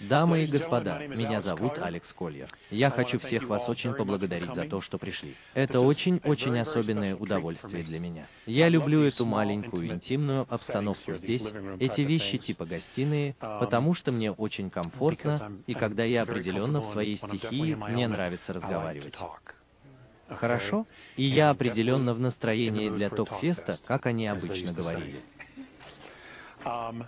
Дамы и господа, меня зовут Алекс Кольер. Я хочу всех вас очень поблагодарить за то, что пришли. Это очень-очень особенное удовольствие для меня. Я люблю эту маленькую интимную обстановку здесь, эти вещи типа гостиные, потому что мне очень комфортно, и когда я определенно в своей стихии, мне нравится разговаривать. Хорошо? И я определенно в настроении для ток-феста, как они обычно говорили.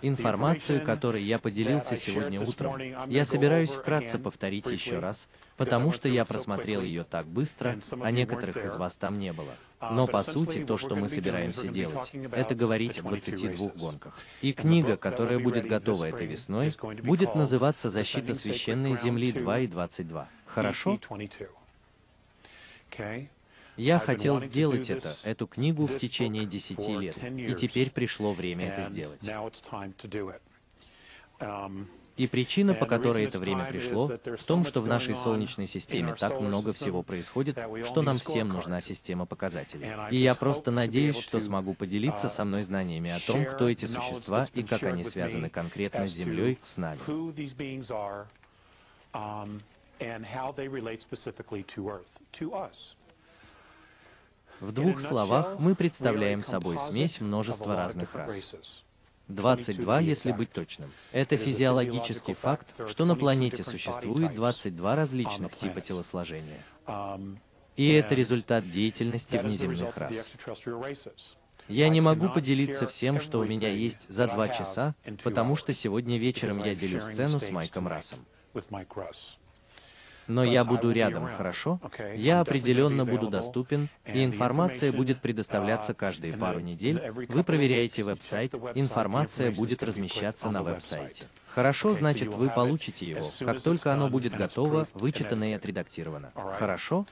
Информацию, которой я поделился сегодня утром, я собираюсь вкратце повторить еще раз, потому что я просмотрел ее так быстро, а некоторых из вас там не было. Но по сути, то, что мы собираемся делать, это говорить о 22 гонках. И книга, которая будет готова этой весной, будет называться «Защита священной земли 2 и 22». Хорошо? Я хотел сделать это, эту книгу, в течение десяти лет, и теперь пришло время это сделать. И причина, по которой это время пришло, в том, что в нашей Солнечной системе так много всего происходит, что нам всем нужна система показателей. И я просто надеюсь, что смогу поделиться со мной знаниями о том, кто эти существа и как они связаны конкретно с Землей, с нами. В двух словах мы представляем собой смесь множества разных рас. 22, если быть точным. Это физиологический факт, что на планете существует 22 различных типа телосложения. И это результат деятельности внеземных рас. Я не могу поделиться всем, что у меня есть за два часа, потому что сегодня вечером я делю сцену с Майком Рассом но я буду рядом, хорошо? Я определенно буду доступен, и информация будет предоставляться каждые пару недель. Вы проверяете веб-сайт, информация будет размещаться на веб-сайте. Хорошо, значит, вы получите его, как только оно будет готово, вычитано и отредактировано. Хорошо?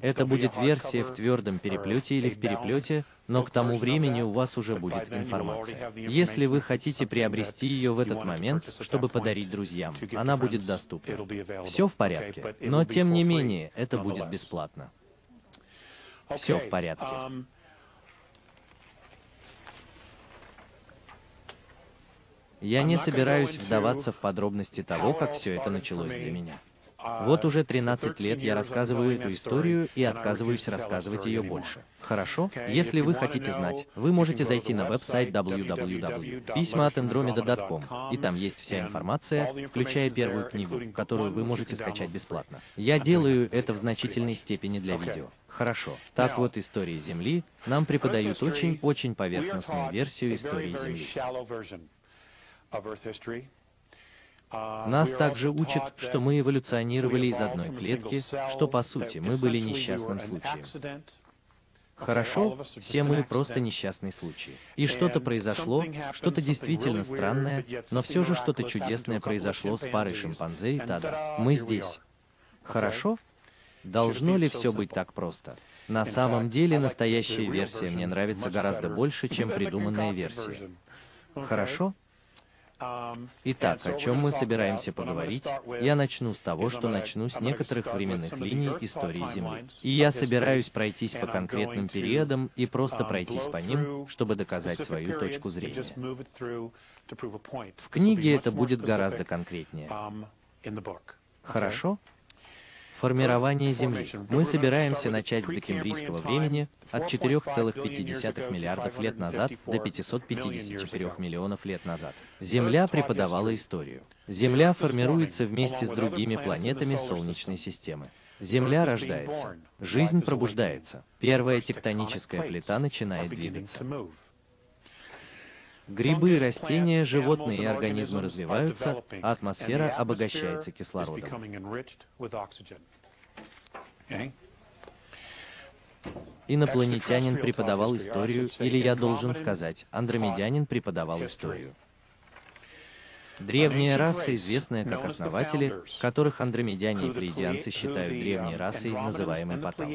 Это будет версия в твердом переплете или в переплете, но к тому времени у вас уже будет информация. Если вы хотите приобрести ее в этот момент, чтобы подарить друзьям, она будет доступна. Все в порядке, но тем не менее, это будет бесплатно. Все в порядке. Я не собираюсь вдаваться в подробности того, как все это началось для меня. Вот уже 13 лет я рассказываю эту историю и отказываюсь рассказывать ее больше. Хорошо? Если вы хотите знать, вы можете зайти на веб-сайт www.письма.andromeda.com, и там есть вся информация, включая первую книгу, которую вы можете скачать бесплатно. Я делаю это в значительной степени для видео. Хорошо. Так вот, истории Земли нам преподают очень-очень поверхностную версию истории Земли. Нас также учат, что мы эволюционировали из одной клетки, что по сути мы были несчастным случаем. Хорошо, все мы просто несчастный случай. И что-то произошло, что-то действительно странное, но все же что-то чудесное произошло с парой шимпанзе и Тада. Мы здесь. Хорошо? Должно ли все быть так просто? На самом деле, настоящая версия мне нравится гораздо больше, чем придуманная версия. Хорошо? Итак, о чем мы собираемся поговорить? Я начну с того, что начну с некоторых временных линий истории Земли. И я собираюсь пройтись по конкретным периодам и просто пройтись по ним, чтобы доказать свою точку зрения. В книге это будет гораздо конкретнее. Хорошо? Формирование Земли. Мы собираемся начать с декембрийского времени от 4,5 миллиардов лет назад до 554 миллионов лет назад. Земля преподавала историю. Земля формируется вместе с другими планетами Солнечной системы. Земля рождается. Жизнь пробуждается. Первая тектоническая плита начинает двигаться. Грибы, растения, животные и организмы развиваются, а атмосфера обогащается кислородом. Инопланетянин преподавал историю, или я должен сказать, андромедянин преподавал историю. Древняя раса, известная как основатели, которых андромедяне и плеядианцы считают древней расой, называемой Патал.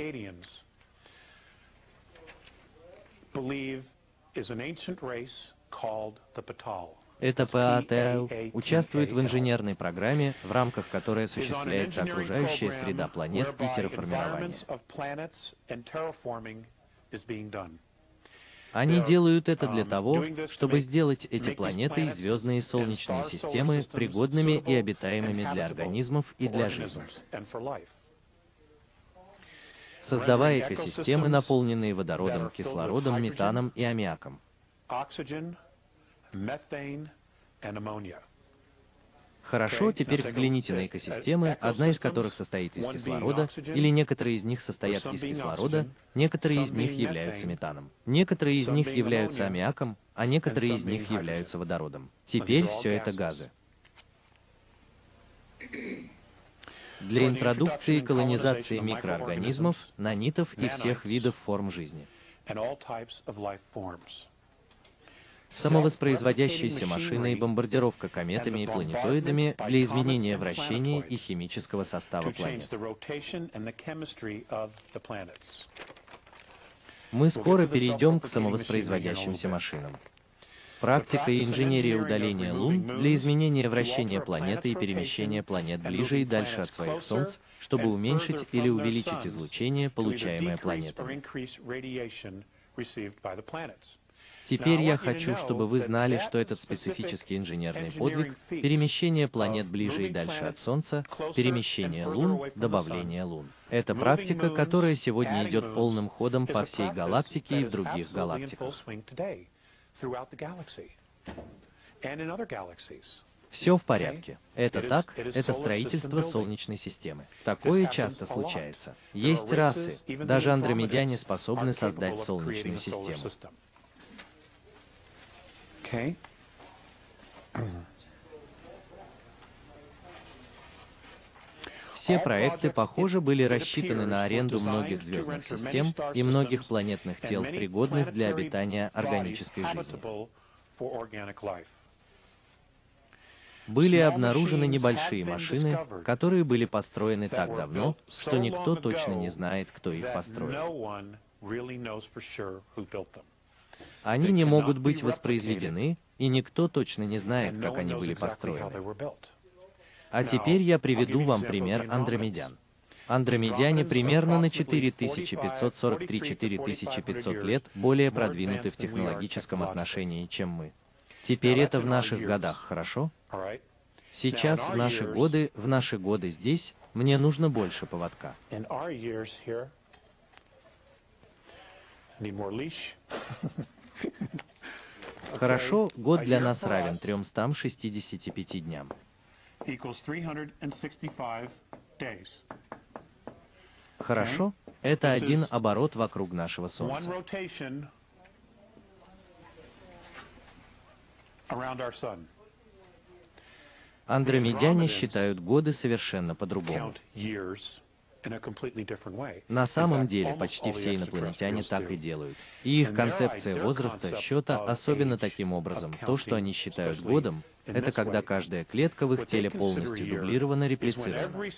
Это ПАТЛ участвует в инженерной программе, в рамках которой осуществляется окружающая среда планет и терраформирование. Они делают это для того, чтобы сделать эти планеты и звездные солнечные системы пригодными и обитаемыми для организмов и для жизни. Создавая экосистемы, наполненные водородом, кислородом, метаном и аммиаком. Хорошо, теперь взгляните на экосистемы, одна из которых состоит из кислорода, или некоторые из них состоят из кислорода, некоторые из них являются метаном, некоторые из них являются аммиаком, а некоторые из них являются водородом. Теперь все это газы. Для интродукции и колонизации микроорганизмов, нанитов и всех видов форм жизни. Самовоспроизводящиеся машины и бомбардировка кометами и планетоидами для изменения вращения и химического состава планет. Мы скоро перейдем к самовоспроизводящимся машинам. Практика и инженерия удаления Лун для изменения вращения планеты и перемещения планет ближе и дальше от своих Солнц, чтобы уменьшить или увеличить излучение, получаемое планетами. Теперь я хочу, чтобы вы знали, что этот специфический инженерный подвиг, перемещение планет ближе и дальше от Солнца, перемещение Лун, добавление Лун. Это практика, которая сегодня идет полным ходом по всей галактике и в других галактиках. Все в порядке. Это так, это строительство Солнечной системы. Такое часто случается. Есть расы, даже андромедяне способны создать Солнечную систему. Okay. Все проекты, похоже, были рассчитаны на аренду многих звездных систем и многих планетных тел, пригодных для обитания органической жизни. Были обнаружены небольшие машины, которые были построены так давно, что никто точно не знает, кто их построил. Они не могут быть воспроизведены, и никто точно не знает, как они были построены. А теперь я приведу вам пример андромедян. Андромедяне примерно на 4543-4500 лет более продвинуты в технологическом отношении, чем мы. Теперь это в наших годах, хорошо? Сейчас, в наши годы, в наши годы здесь, мне нужно больше поводка. Хорошо, год для нас равен 365 дням. Хорошо, это один оборот вокруг нашего Солнца. Андромедяне считают годы совершенно по-другому. На самом деле, почти все инопланетяне так и делают. И их концепция возраста счета особенно таким образом. То, что они считают годом, это когда каждая клетка в их теле полностью дублирована, реплицирована.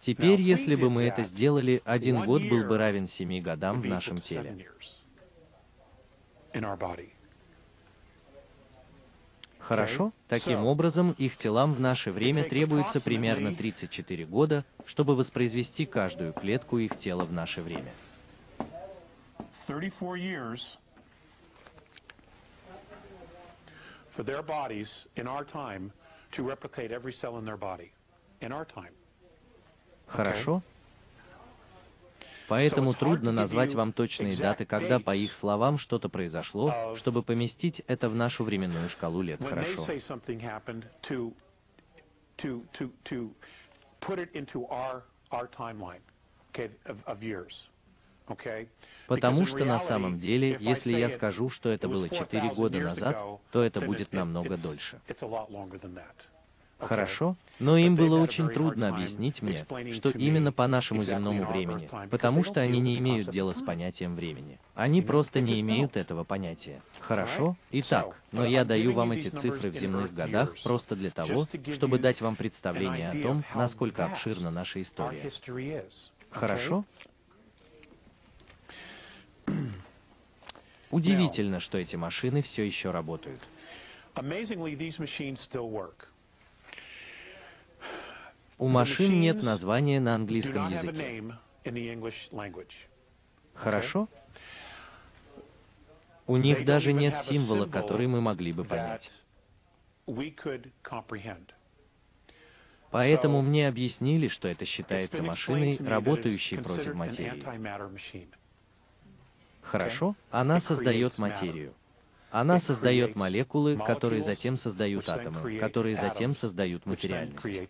Теперь, если бы мы это сделали, один год был бы равен семи годам в нашем теле. Хорошо? Таким образом, их телам в наше время требуется примерно 34 года, чтобы воспроизвести каждую клетку их тела в наше время. 34 years for their bodies in our time to replicate every cell in their body. In our time. Хорошо? Поэтому трудно назвать вам точные даты, когда, по их словам, что-то произошло, чтобы поместить это в нашу временную шкалу лет. Хорошо. Потому что на самом деле, если я скажу, что это было 4 года назад, то это будет намного дольше. Хорошо, но им было очень трудно объяснить мне, что именно по нашему земному времени, потому что они не имеют дела с понятием времени. Они просто не имеют этого понятия. Хорошо? Итак, но я даю вам эти цифры в земных годах просто для того, чтобы дать вам представление о том, насколько обширна наша история. Хорошо? Удивительно, что эти машины все еще работают. У машин нет названия на английском языке. Хорошо? У них даже нет символа, который мы могли бы понять. Поэтому мне объяснили, что это считается машиной, работающей против материи. Хорошо? Она создает материю. Она создает молекулы, которые затем создают атомы, которые затем создают материальность.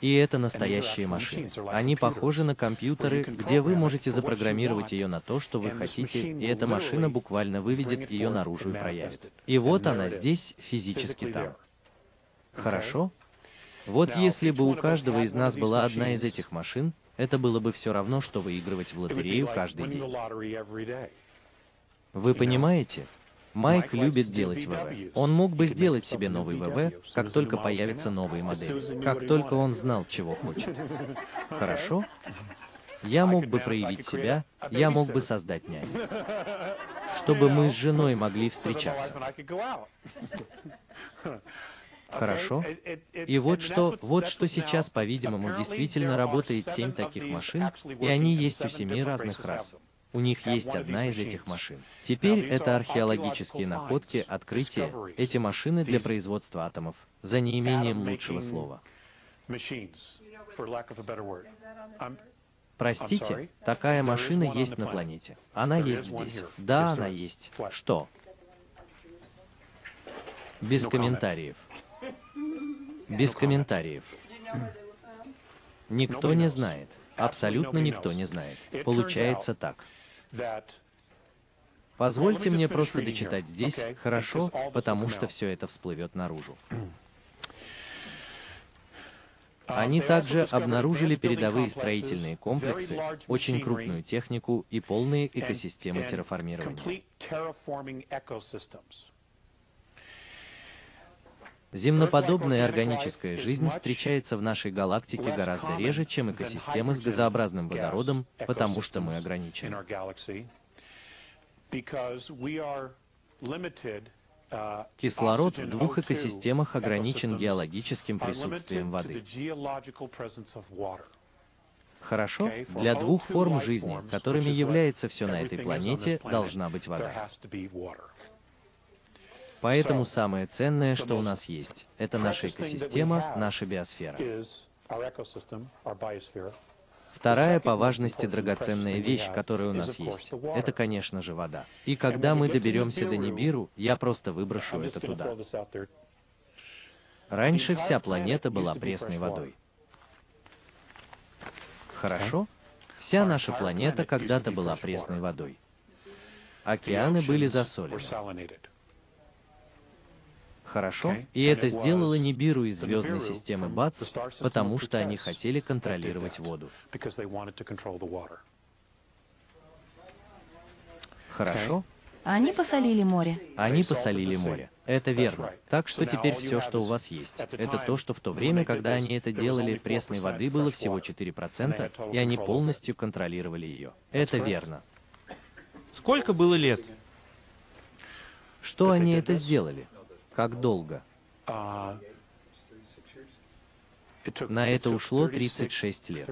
И это настоящие машины. Они похожи на компьютеры, где вы можете запрограммировать ее на то, что вы хотите, и эта машина буквально выведет ее наружу и проявит. И вот она здесь, физически там. Хорошо? Вот если бы у каждого из нас была одна из этих машин, это было бы все равно, что выигрывать в лотерею каждый день. Вы понимаете? Майк любит делать ВВ. Он мог бы сделать себе новый ВВ, как только появятся новые модели. Как только он знал, чего хочет. Хорошо? Я мог бы проявить себя, я мог бы создать няню. Чтобы мы с женой могли встречаться. Хорошо. И вот что, вот что сейчас, по-видимому, действительно работает семь таких машин, и они есть у семи разных рас. У них есть одна из этих машин. Теперь это археологические находки, открытия, эти машины для производства атомов, за неимением лучшего слова. Простите, такая машина есть на планете. Она есть здесь. Да, она есть. Что? Без комментариев. Без комментариев. Никто не знает. Абсолютно никто не знает. Получается так. Позвольте мне просто дочитать здесь, хорошо, потому что все это всплывет наружу. Они также обнаружили передовые строительные комплексы, очень крупную технику и полные экосистемы терраформирования. Земноподобная органическая жизнь встречается в нашей галактике гораздо реже, чем экосистемы с газообразным водородом, потому что мы ограничены. Кислород в двух экосистемах ограничен геологическим присутствием воды. Хорошо? Для двух форм жизни, которыми является все на этой планете, должна быть вода. Поэтому самое ценное, что у нас есть, это наша экосистема, наша биосфера. Вторая по важности драгоценная вещь, которая у нас есть, это, конечно же, вода. И когда мы доберемся до Нибиру, я просто выброшу это туда. Раньше вся планета была пресной водой. Хорошо? Вся наша планета когда-то была пресной водой. Океаны были засолены. Хорошо? И это сделало Нибиру из звездной системы БАЦ, потому что они хотели контролировать воду. Хорошо? Они посолили море. Они посолили море. Это верно. Так что теперь все, что у вас есть, это то, что в то время, когда они это делали, пресной воды было всего 4%, и они полностью контролировали ее. Это верно. Сколько было лет? Что они это сделали? Как долго? На это ушло 36 лет.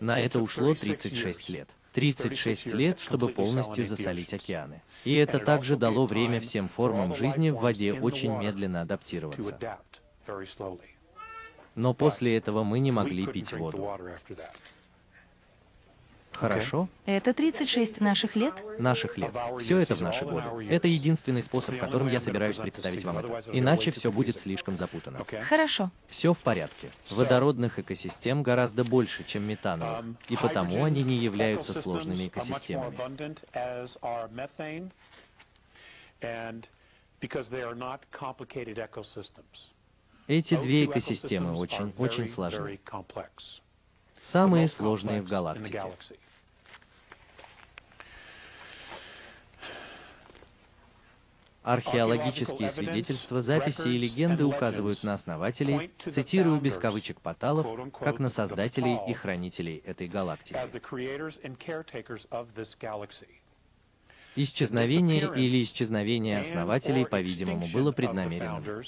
На это ушло 36 лет. 36 лет, чтобы полностью засолить океаны. И это также дало время всем формам жизни в воде очень медленно адаптироваться. Но после этого мы не могли пить воду. Хорошо? Это 36 наших лет? Наших лет. Все это в наши годы. Это единственный способ, которым я собираюсь представить вам это. Иначе все будет слишком запутано. Хорошо. Все в порядке. Водородных экосистем гораздо больше, чем метановых, и потому они не являются сложными экосистемами. Эти две экосистемы очень-очень сложны. Самые сложные в галактике. Археологические свидетельства, записи и легенды указывают на основателей, цитирую без кавычек Паталов, как на создателей и хранителей этой галактики. Исчезновение или исчезновение основателей, по-видимому, было преднамеренным.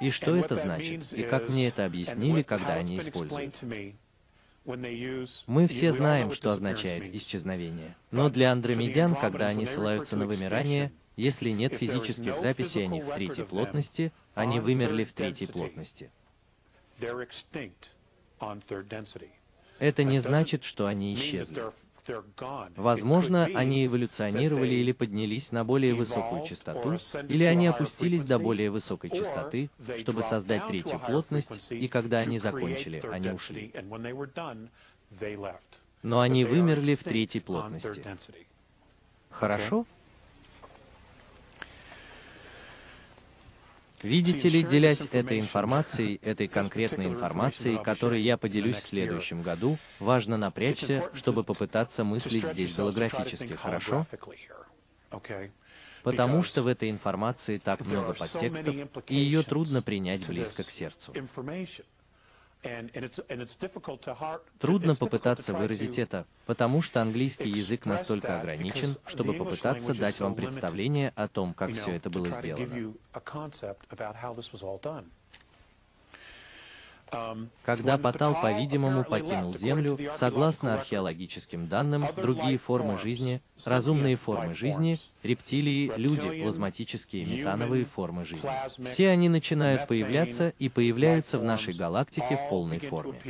И что это значит? И как мне это объяснили, когда они используют? Мы все знаем, что означает исчезновение. Но для андромедян, когда они ссылаются на вымирание, если нет физических записей о них в третьей плотности, они вымерли в третьей плотности. Это не значит, что они исчезли. Возможно, они эволюционировали или поднялись на более высокую частоту, или они опустились до более высокой частоты, чтобы создать третью плотность, и когда они закончили, они ушли. Но они вымерли в третьей плотности. Хорошо? Видите ли, делясь этой информацией, этой конкретной информацией, которой я поделюсь в следующем году, важно напрячься, чтобы попытаться мыслить здесь голографически, хорошо? Потому что в этой информации так много подтекстов, и ее трудно принять близко к сердцу. Трудно попытаться выразить это, потому что английский язык настолько ограничен, чтобы попытаться дать вам представление о том, как все это было сделано. Когда Патал, по-видимому, покинул Землю, согласно археологическим данным, другие формы жизни, разумные формы жизни, рептилии, люди, плазматические метановые формы жизни, все они начинают появляться и появляются в нашей галактике в полной форме.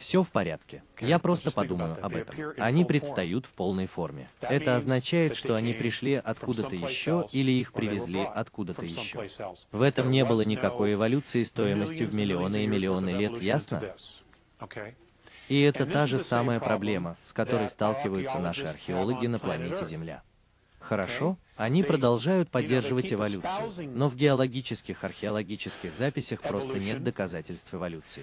Все в порядке. Я просто подумаю об этом. Они предстают в полной форме. Это означает, что они пришли откуда-то еще или их привезли откуда-то еще. В этом не было никакой эволюции стоимостью в миллионы и миллионы лет, ясно? И это та же самая проблема, с которой сталкиваются наши археологи на планете Земля. Хорошо, они продолжают поддерживать эволюцию, но в геологических археологических записях просто нет доказательств эволюции.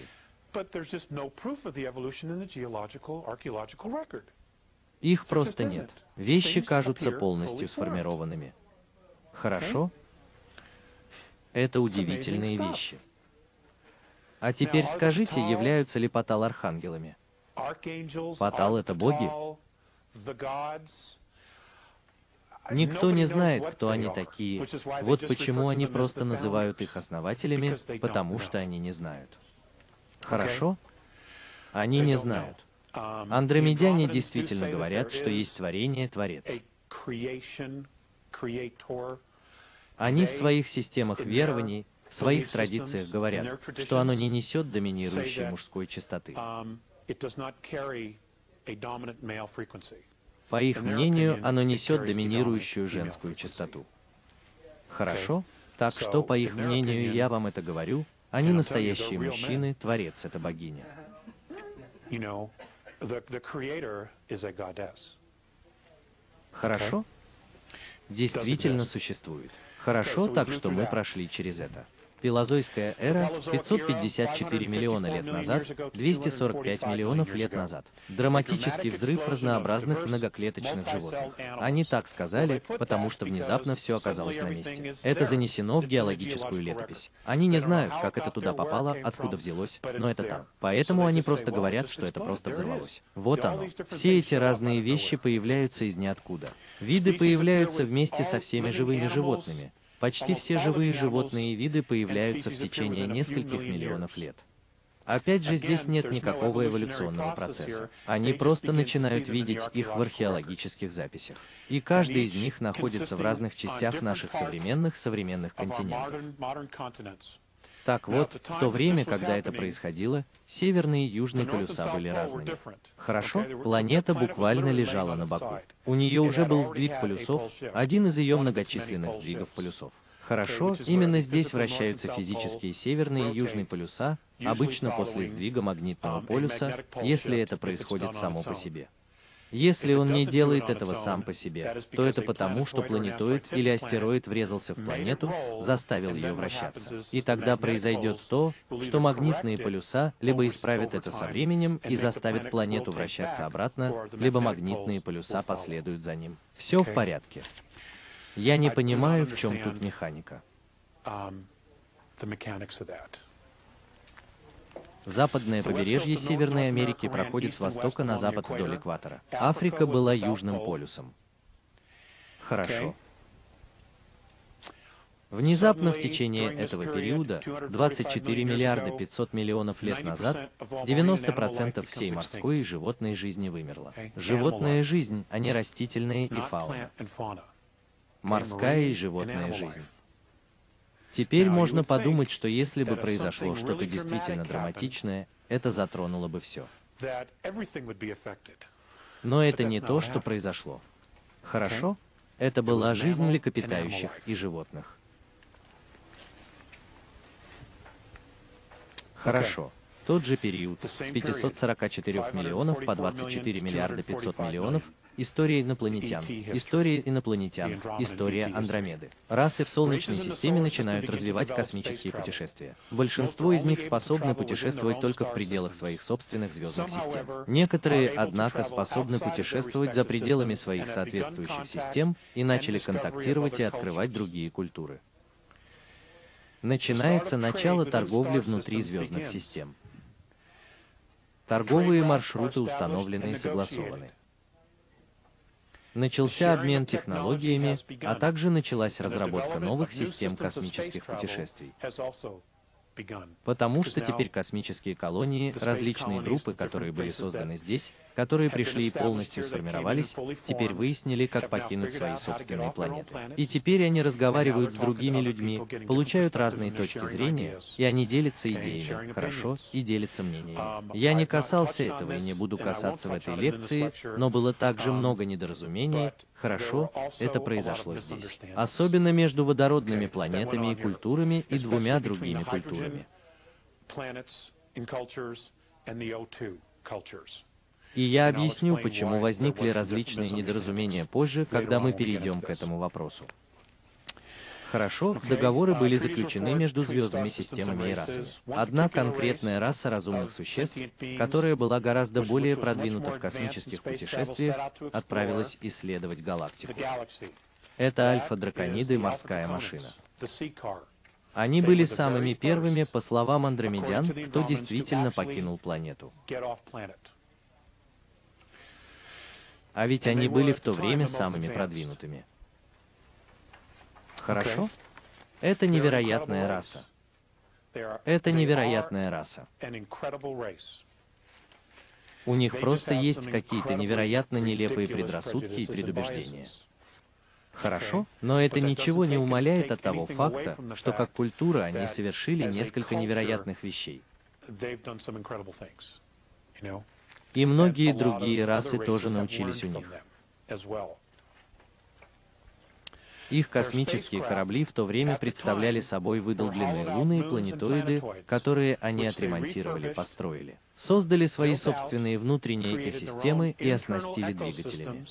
Их просто нет. Вещи кажутся полностью сформированными. Хорошо? Это удивительные вещи. А теперь скажите, являются ли Патал архангелами? Патал — это боги? Никто не знает, кто они такие. Вот почему они просто называют их основателями, потому что они не знают. Хорошо? Они не знают. Um, Андромедяне действительно говорят, что есть творение, Творец. Они в своих системах верований, в своих традициях говорят, что оно не несет доминирующей мужской частоты. Um, По их мнению, оно несет доминирующую женскую частоту. Хорошо? Так что, по их мнению, я вам это говорю, они настоящие мужчины, Творец — это богиня. Хорошо? Действительно существует. Хорошо, так что мы прошли через это. Пелозойская эра 554 миллиона лет назад, 245 миллионов лет назад. Драматический взрыв разнообразных многоклеточных животных. Они так сказали, потому что внезапно все оказалось на месте. Это занесено в геологическую летопись. Они не знают, как это туда попало, откуда взялось, но это там. Поэтому они просто говорят, что это просто взорвалось. Вот оно. Все эти разные вещи появляются из ниоткуда. Виды появляются вместе со всеми живыми животными. Почти все живые животные и виды появляются в течение нескольких миллионов лет. Опять же, здесь нет никакого эволюционного процесса. Они просто начинают видеть их в археологических записях. И каждый из них находится в разных частях наших современных современных континентов. Так вот, в то время, когда это происходило, северные и южные полюса были разными. Хорошо? Планета буквально лежала на боку. У нее уже был сдвиг полюсов, один из ее многочисленных сдвигов полюсов. Хорошо, именно здесь вращаются физические северные и южные полюса, обычно после сдвига магнитного полюса, если это происходит само по себе. Если он не делает этого сам по себе, то это потому, что планетоид или астероид врезался в планету, заставил ее вращаться. И тогда произойдет то, что магнитные полюса либо исправят это со временем и заставят планету вращаться обратно, либо магнитные полюса последуют за ним. Все в порядке. Я не понимаю, в чем тут механика. Западное побережье Северной Америки проходит с востока на запад вдоль экватора. Африка была Южным полюсом. Хорошо. Внезапно в течение этого периода, 24 миллиарда 500 миллионов лет назад, 90% всей морской и животной жизни вымерло. Животная жизнь, а не растительная и фауна. Морская и животная жизнь. Теперь можно подумать, что если бы произошло что-то действительно драматичное, это затронуло бы все. Но это не то, что произошло. Хорошо? Это была жизнь млекопитающих и животных. Хорошо. Тот же период, с 544 миллионов по 24 миллиарда 500 миллионов, история инопланетян, история инопланетян, история Андромеды. Расы в Солнечной системе начинают развивать космические путешествия. Большинство из них способны путешествовать только в пределах своих собственных звездных систем. Некоторые, однако, способны путешествовать за пределами своих соответствующих систем и начали контактировать и открывать другие культуры. Начинается начало торговли внутри звездных систем. Торговые маршруты установлены и согласованы. Начался обмен технологиями, а также началась разработка новых систем космических путешествий. Потому что теперь космические колонии, различные группы, которые были созданы здесь, которые пришли и полностью сформировались, теперь выяснили, как покинуть свои собственные планеты. И теперь они разговаривают с другими людьми, получают разные точки зрения, и они делятся идеями, хорошо, и делятся мнениями. Я не касался этого и не буду касаться в этой лекции, но было также много недоразумений, Хорошо, это произошло здесь. Особенно между водородными планетами и культурами и двумя другими культурами. И я объясню, почему возникли различные недоразумения позже, когда мы перейдем к этому вопросу. Хорошо, договоры были заключены между звездными системами и расами. Одна конкретная раса разумных существ, которая была гораздо более продвинута в космических путешествиях, отправилась исследовать галактику. Это альфа-дракониды морская машина. Они были самыми первыми, по словам андромедян, кто действительно покинул планету. А ведь они были в то время самыми продвинутыми. Хорошо? Это невероятная раса. Это невероятная раса. У них просто есть какие-то невероятно нелепые предрассудки и предубеждения. Хорошо, но это ничего не умаляет от того факта, что как культура они совершили несколько невероятных вещей. И многие другие расы тоже научились у них. Их космические корабли в то время представляли собой выдолбленные луны и планетоиды, которые они отремонтировали, построили. Создали свои собственные внутренние экосистемы и оснастили двигателями.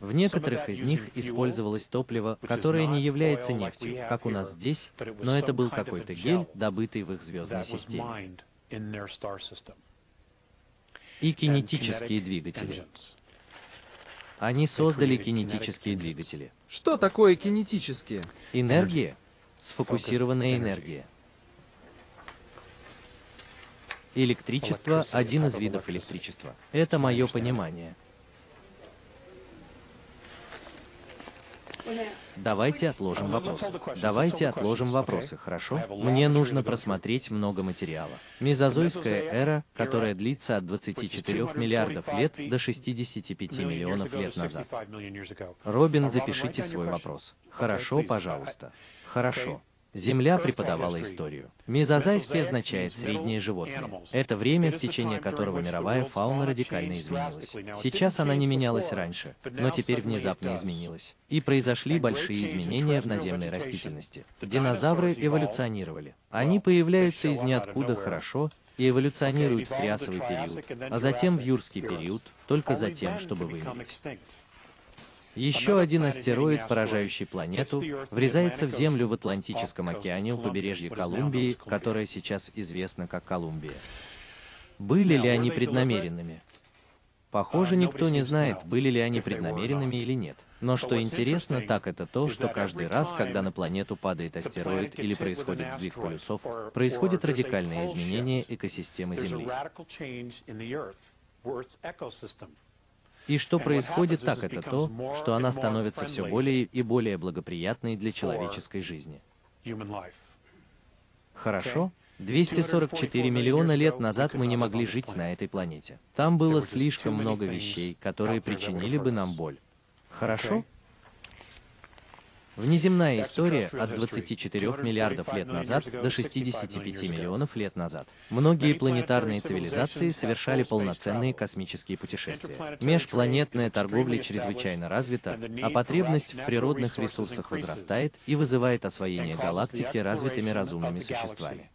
В некоторых из них использовалось топливо, которое не является нефтью, как у нас здесь, но это был какой-то гель, добытый в их звездной системе. И кинетические двигатели. Они создали кинетические двигатели. Что такое кинетические? Энергия. Сфокусированная энергия. Электричество – один из видов электричества. Это мое понимание. Давайте отложим вопрос. Давайте отложим вопросы, хорошо? Мне нужно просмотреть много материала. Мезозойская эра, которая длится от 24 миллиардов лет до 65 миллионов лет назад. Робин, запишите свой вопрос. Хорошо, пожалуйста. Хорошо. Земля преподавала историю. Мезозайский означает «средние животные». Это время, в течение которого мировая фауна радикально изменилась. Сейчас она не менялась раньше, но теперь внезапно изменилась. И произошли большие изменения в наземной растительности. Динозавры эволюционировали. Они появляются из ниоткуда хорошо, и эволюционируют в триасовый период, а затем в юрский период, только за тем, чтобы вымереть. Еще один астероид, поражающий планету, врезается в Землю в Атлантическом океане у побережья Колумбии, которая сейчас известна как Колумбия. Были ли они преднамеренными? Похоже, никто не знает, были ли они преднамеренными или нет. Но что интересно, так это то, что каждый раз, когда на планету падает астероид или происходит сдвиг полюсов, происходит радикальное изменение экосистемы Земли. И что происходит так, это то, что она становится все более и более благоприятной для человеческой жизни. Хорошо? 244 миллиона лет назад мы не могли жить на этой планете. Там было слишком много вещей, которые причинили бы нам боль. Хорошо? Внеземная история от 24 миллиардов лет назад до 65 миллионов лет назад. Многие планетарные цивилизации совершали полноценные космические путешествия. Межпланетная торговля чрезвычайно развита, а потребность в природных ресурсах возрастает и вызывает освоение галактики развитыми разумными существами.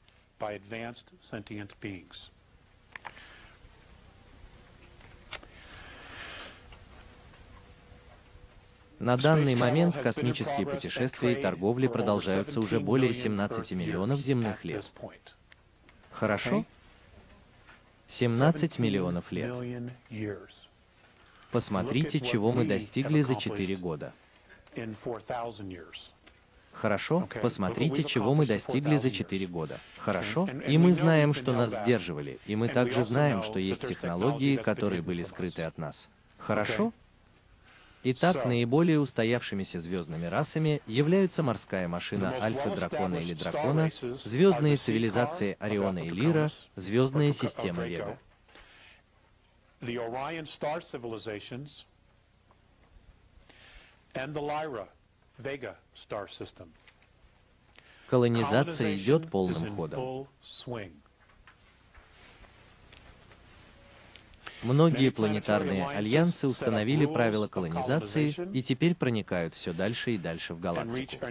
На данный момент космические путешествия и торговли продолжаются уже более 17 миллионов земных лет. Хорошо? 17 миллионов лет. Посмотрите, чего мы достигли за 4 года. Хорошо? Посмотрите, чего мы достигли за 4 года. Хорошо? И мы знаем, что нас сдерживали, и мы также знаем, что есть технологии, которые были скрыты от нас. Хорошо? Итак, наиболее устоявшимися звездными расами являются морская машина Альфа-Дракона или Дракона, звездные цивилизации Ориона и Лира, звездная система Вега. Колонизация идет полным ходом. Многие планетарные альянсы установили правила колонизации и теперь проникают все дальше и дальше в галактику.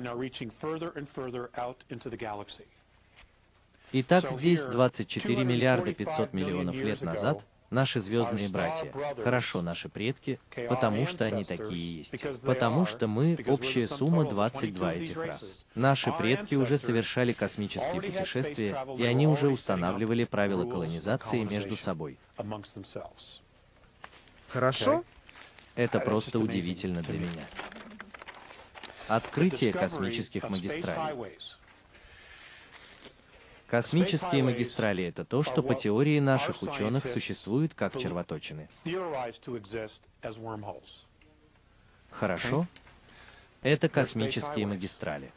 Итак, здесь 24 миллиарда 500 миллионов лет назад наши звездные братья, хорошо, наши предки, потому что они такие есть. Потому что мы — общая сумма 22 этих раз. Наши предки уже совершали космические путешествия, и они уже устанавливали правила колонизации между собой. Хорошо? Это просто удивительно для меня. Открытие космических магистралей. Космические магистрали — это то, что по теории наших ученых существует как червоточины. Хорошо? Это космические магистрали.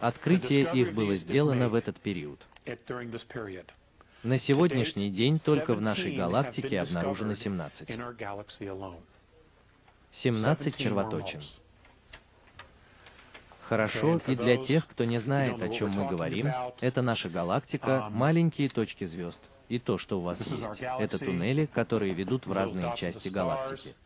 Открытие их было сделано в этот период. На сегодняшний день только в нашей галактике обнаружено 17. 17 червоточин. Хорошо, и для тех, кто не знает, о чем мы говорим, это наша галактика, маленькие точки звезд. И то, что у вас есть, это туннели, которые ведут в разные части галактики.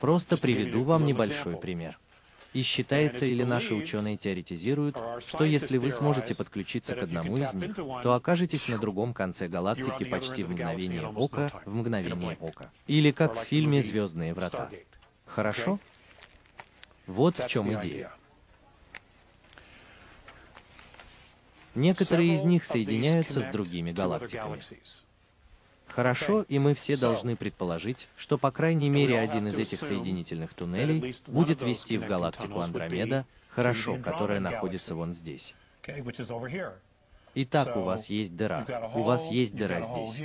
Просто приведу вам небольшой пример. И считается, или наши ученые теоретизируют, что если вы сможете подключиться к одному из них, то окажетесь на другом конце галактики почти в мгновение ока, в мгновение ока. Или как в фильме «Звездные врата». Хорошо? Вот в чем идея. Некоторые из них соединяются с другими галактиками. Хорошо, и мы все должны предположить, что по крайней мере один из этих соединительных туннелей будет вести в галактику Андромеда, хорошо, которая находится вон здесь. Итак, у вас есть дыра. У вас есть дыра здесь.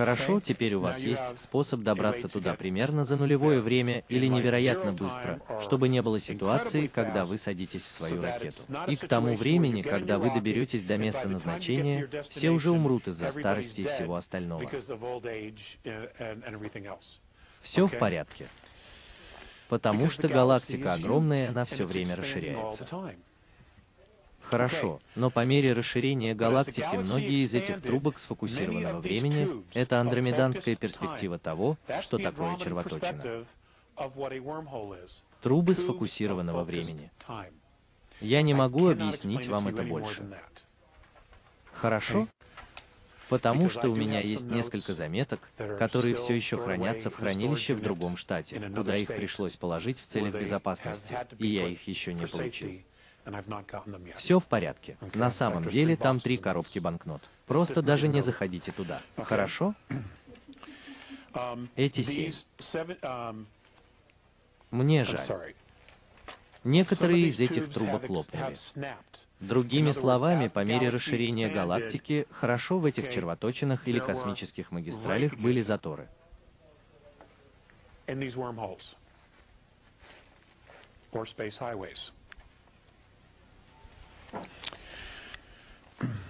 Хорошо, теперь у вас есть способ добраться туда примерно за нулевое время или невероятно быстро, чтобы не было ситуации, когда вы садитесь в свою ракету. И к тому времени, когда вы доберетесь до места назначения, все уже умрут из-за старости и всего остального. Все в порядке. Потому что галактика огромная, она все время расширяется. Хорошо, но по мере расширения галактики многие из этих трубок сфокусированного времени — это андромеданская перспектива того, что такое червоточина. Трубы сфокусированного времени. Я не могу объяснить вам это больше. Хорошо? Потому что у меня есть несколько заметок, которые все еще хранятся в хранилище в другом штате, куда их пришлось положить в целях безопасности, и я их еще не получил. Все в порядке. На самом деле там три коробки банкнот. Просто даже не заходите туда. Хорошо? Эти семь. Мне жаль. Некоторые из этих трубок лопнули. Другими словами, по мере расширения галактики, хорошо в этих червоточинах или космических магистралях были заторы.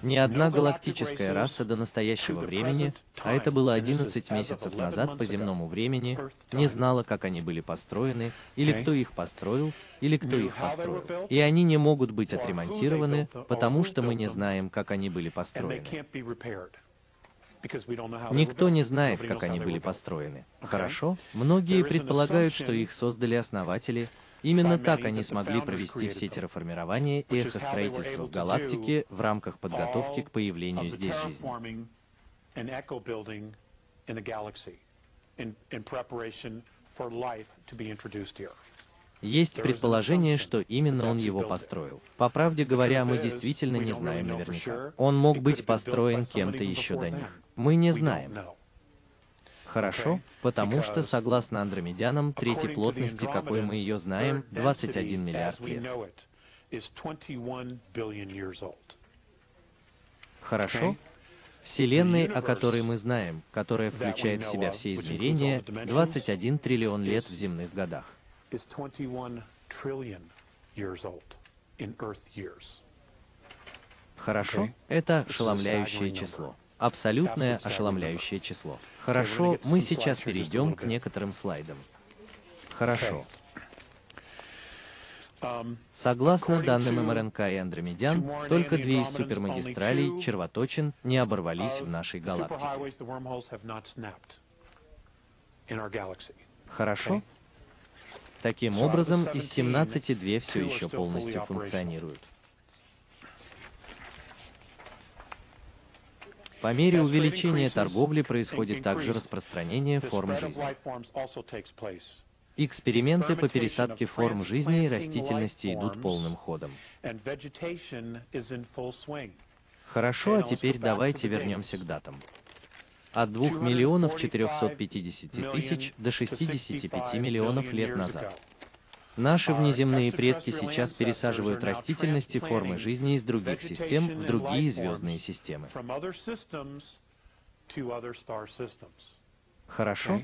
Ни одна галактическая раса до настоящего времени, а это было 11 месяцев назад по земному времени, не знала, как они были построены, или кто их построил, или кто их построил. И они не могут быть отремонтированы, потому что мы не знаем, как они были построены. Никто не знает, как они были построены. Хорошо? Многие предполагают, что их создали основатели, Именно так они смогли провести все терраформирование и эхостроительство в галактике в рамках подготовки к появлению здесь жизни. Есть предположение, что именно он его построил. По правде говоря, мы действительно не знаем наверняка. Он мог быть построен кем-то еще до них. Мы не знаем. Хорошо, потому что, согласно андромедянам, третьей плотности, какой мы ее знаем, 21 миллиард лет. Хорошо? Вселенной, о которой мы знаем, которая включает в себя все измерения, 21 триллион лет в земных годах. Хорошо? Это ошеломляющее число. Абсолютное ошеломляющее число. Хорошо, мы сейчас перейдем к некоторым слайдам. Хорошо. Согласно данным МРНК и Андромедян, только две из супермагистралей, червоточин, не оборвались в нашей галактике. Хорошо? Таким образом, из 17 две все еще полностью функционируют. По мере увеличения торговли происходит также распространение форм жизни. Эксперименты по пересадке форм жизни и растительности идут полным ходом. Хорошо, а теперь давайте вернемся к датам. От 2 миллионов 450 тысяч до 65 миллионов лет назад. Наши внеземные предки сейчас пересаживают растительности формы жизни из других систем в другие звездные системы. Хорошо?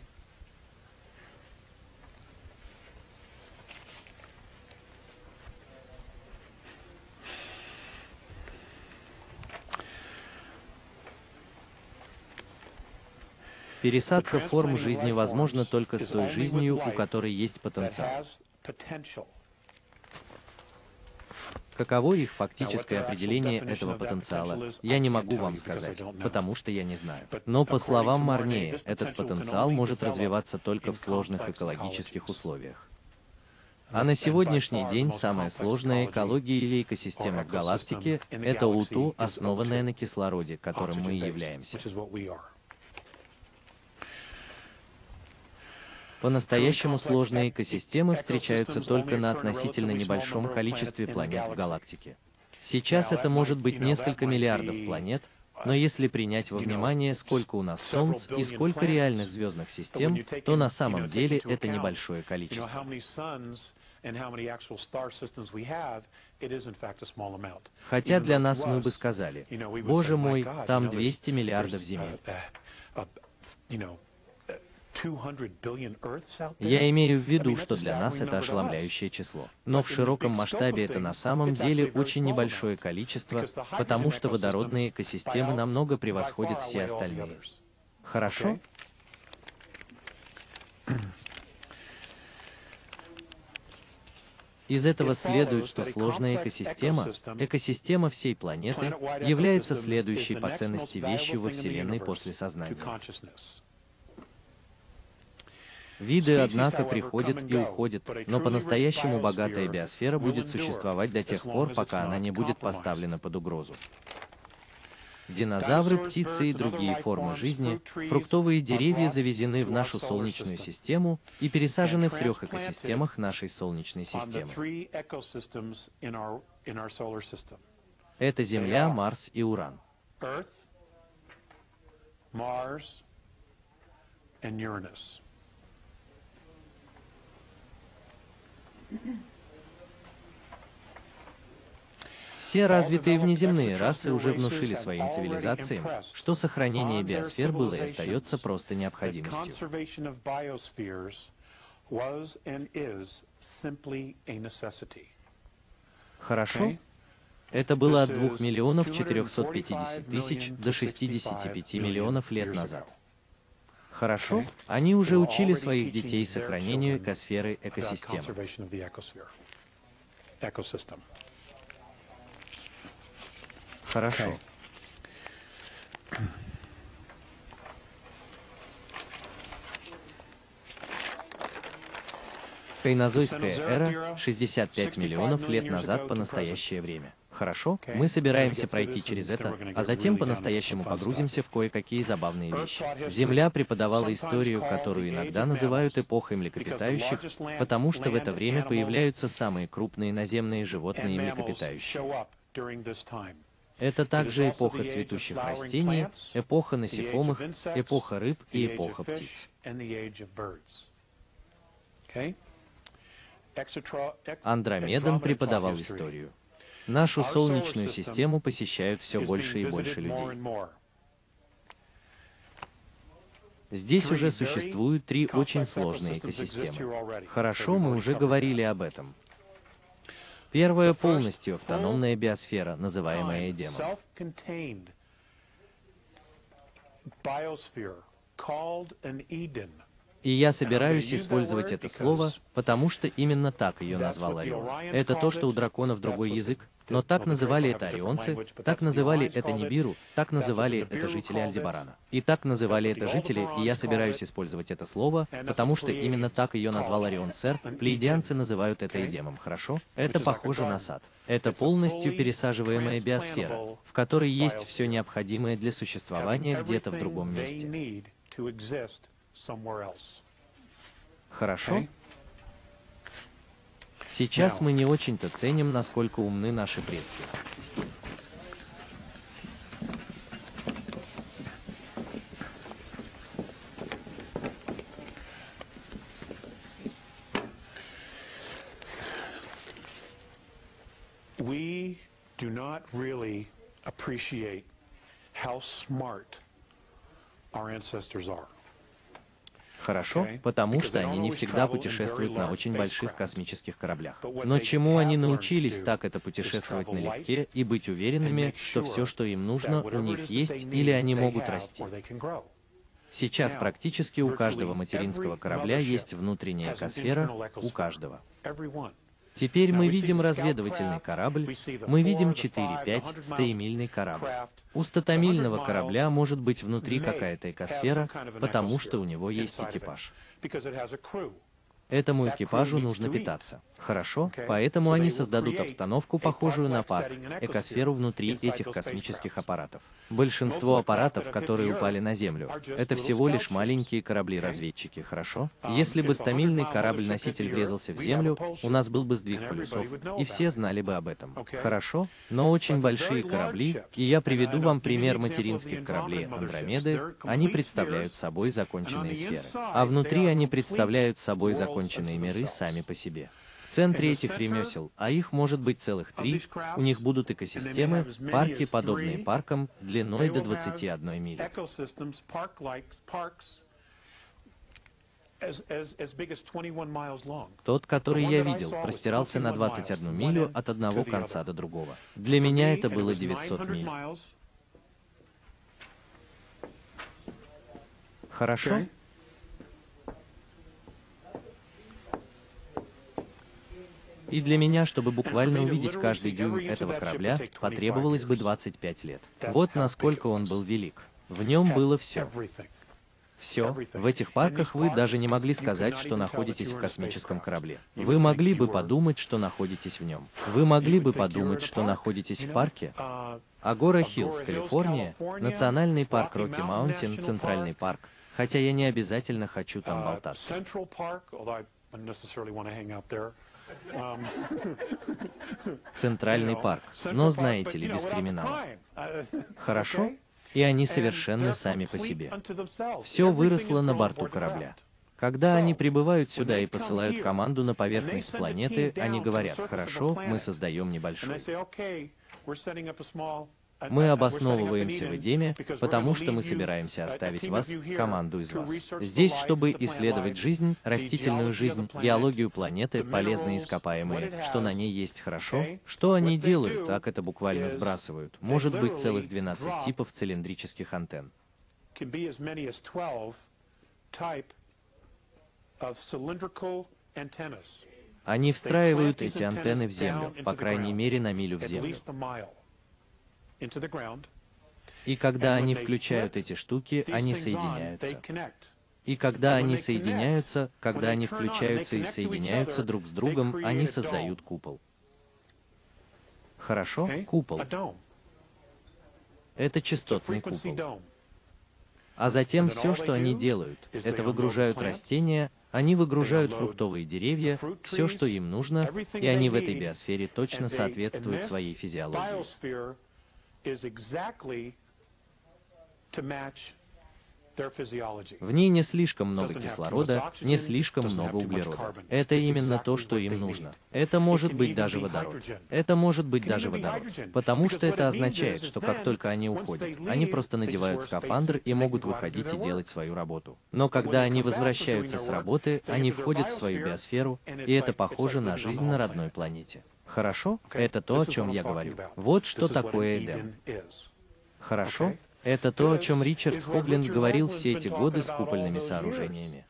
Пересадка форм жизни возможна только с той жизнью, у которой есть потенциал. Каково их фактическое определение этого потенциала, я не могу вам сказать, потому что я не знаю. Но по словам Марнея, этот потенциал может развиваться только в сложных экологических условиях. А на сегодняшний день самая сложная экология или экосистема в галактике — это УТУ, основанная на кислороде, которым мы и являемся. По-настоящему сложные экосистемы встречаются только на относительно небольшом количестве планет в галактике. Сейчас это может быть несколько миллиардов планет, но если принять во внимание, сколько у нас Солнц и сколько реальных звездных систем, то на самом деле это небольшое количество. Хотя для нас мы бы сказали, «Боже мой, там 200 миллиардов Земель». Я имею в виду, что для нас это ошеломляющее число. Но в широком масштабе это на самом деле очень небольшое количество, потому что водородные экосистемы намного превосходят все остальные. Хорошо? Из этого следует, что сложная экосистема, экосистема всей планеты, является следующей по ценности вещью во Вселенной после сознания. Виды, однако, приходят и уходят, но по-настоящему богатая биосфера будет существовать до тех пор, пока она не будет поставлена под угрозу. Динозавры, птицы и другие формы жизни, фруктовые деревья завезены в нашу Солнечную систему и пересажены в трех экосистемах нашей Солнечной системы. Это Земля, Марс и Уран. Все развитые внеземные расы уже внушили своим цивилизациям, что сохранение биосфер было и остается просто необходимостью. Хорошо? Это было от 2 миллионов 450 тысяч до 65 миллионов лет назад. Хорошо? Они уже учили своих детей сохранению экосферы экосистемы. Хорошо. Кайнозойская эра — 65 миллионов лет назад по настоящее время. Хорошо, мы собираемся пройти через это, а затем по-настоящему погрузимся в кое-какие забавные вещи. Земля преподавала историю, которую иногда называют эпохой млекопитающих, потому что в это время появляются самые крупные наземные животные и млекопитающие. Это также эпоха цветущих растений, эпоха насекомых, эпоха рыб и эпоха птиц. Андромедан преподавал историю. Нашу Солнечную систему посещают все больше и больше людей. Здесь уже существуют три очень сложные экосистемы. Хорошо, мы уже говорили об этом. Первая полностью автономная биосфера, называемая Эдемом. И я собираюсь использовать это слово, потому что именно так ее назвал Орион. Это то, что у драконов другой язык, но так называли это орионцы, так называли это Нибиру, так называли это жители Альдебарана. И так называли это жители, и я собираюсь использовать это слово, потому что именно так ее назвал Орион Сэр. Плеядианцы называют это Эдемом, хорошо? Это похоже на сад. Это полностью пересаживаемая биосфера, в которой есть все необходимое для существования где-то в другом месте. Хорошо? Сейчас мы не очень-то ценим, насколько умны наши предки. We do not really appreciate how smart our ancestors are. Хорошо, потому что они не всегда путешествуют на очень больших космических кораблях. Но чему они научились так это путешествовать налегке и быть уверенными, что все, что им нужно, у них есть или они могут расти. Сейчас практически у каждого материнского корабля есть внутренняя экосфера, у каждого. Теперь мы видим разведывательный корабль, мы видим 4-5 стаемильный корабль. У статомильного корабля может быть внутри какая-то экосфера, потому что у него есть экипаж. Этому экипажу нужно питаться. Хорошо, поэтому они создадут обстановку, похожую на парк, экосферу внутри этих космических аппаратов. Большинство аппаратов, которые упали на Землю, это всего лишь маленькие корабли-разведчики, хорошо? Если бы стамильный корабль-носитель врезался в Землю, у нас был бы сдвиг полюсов, и все знали бы об этом. Хорошо? Но очень большие корабли, и я приведу вам пример материнских кораблей Андромеды, они представляют собой законченные сферы. А внутри они представляют собой законченные миры сами по себе. В центре этих ремесел, а их может быть целых три, у них будут экосистемы, парки, подобные паркам, длиной до 21 мили. Тот, который я видел, простирался на 21 милю от одного конца до другого. Для меня это было 900 миль. Хорошо? И для меня, чтобы буквально увидеть каждый дюйм этого корабля, потребовалось бы 25 лет. Вот насколько он был велик. В нем было все. Все. В этих парках вы даже не могли сказать, что находитесь в космическом корабле. Вы могли бы подумать, что находитесь в нем. Вы могли бы подумать, что находитесь в парке, Агора Хиллз, Калифорния, Национальный парк Рокки Маунтин, Центральный парк, хотя я не обязательно хочу там uh, болтаться. Центральный парк, но знаете ли, без криминала. Uh, Хорошо? И они совершенно сами по себе. Все выросло на борту корабля. Когда они прибывают сюда и посылают команду на поверхность планеты, они говорят, хорошо, мы создаем небольшой. Мы обосновываемся в Эдеме, потому что мы собираемся оставить вас, команду из вас, здесь, чтобы исследовать жизнь, растительную жизнь, геологию планеты, полезные ископаемые, что на ней есть хорошо. Что они делают, так это буквально сбрасывают. Может быть целых 12 drop типов цилиндрических антенн. can be as many as 12 type of cylindrical antennas. Они встраивают эти антенны в землю, по крайней мере на милю в землю. И когда они включают эти штуки, они соединяются. И когда они соединяются, когда они включаются и соединяются друг с другом, они создают купол. Хорошо? Купол. Это частотный купол. А затем все, что они делают, это выгружают растения, они выгружают фруктовые деревья, все, что им нужно, и они в этой биосфере точно соответствуют своей физиологии. В ней не слишком много кислорода, не слишком много углерода. Это именно то, что им нужно. Это может быть даже водород. Это может быть даже водород. Потому что это означает, что как только они уходят, они просто надевают скафандр и могут выходить и делать свою работу. Но когда они возвращаются с работы, они входят в свою биосферу, и это похоже на жизнь на родной планете. Хорошо? Это то, о чем я говорю. Вот что такое Эдем. Хорошо? Это то, о чем Ричард Хоглин Richard говорил все эти годы с купольными сооружениями.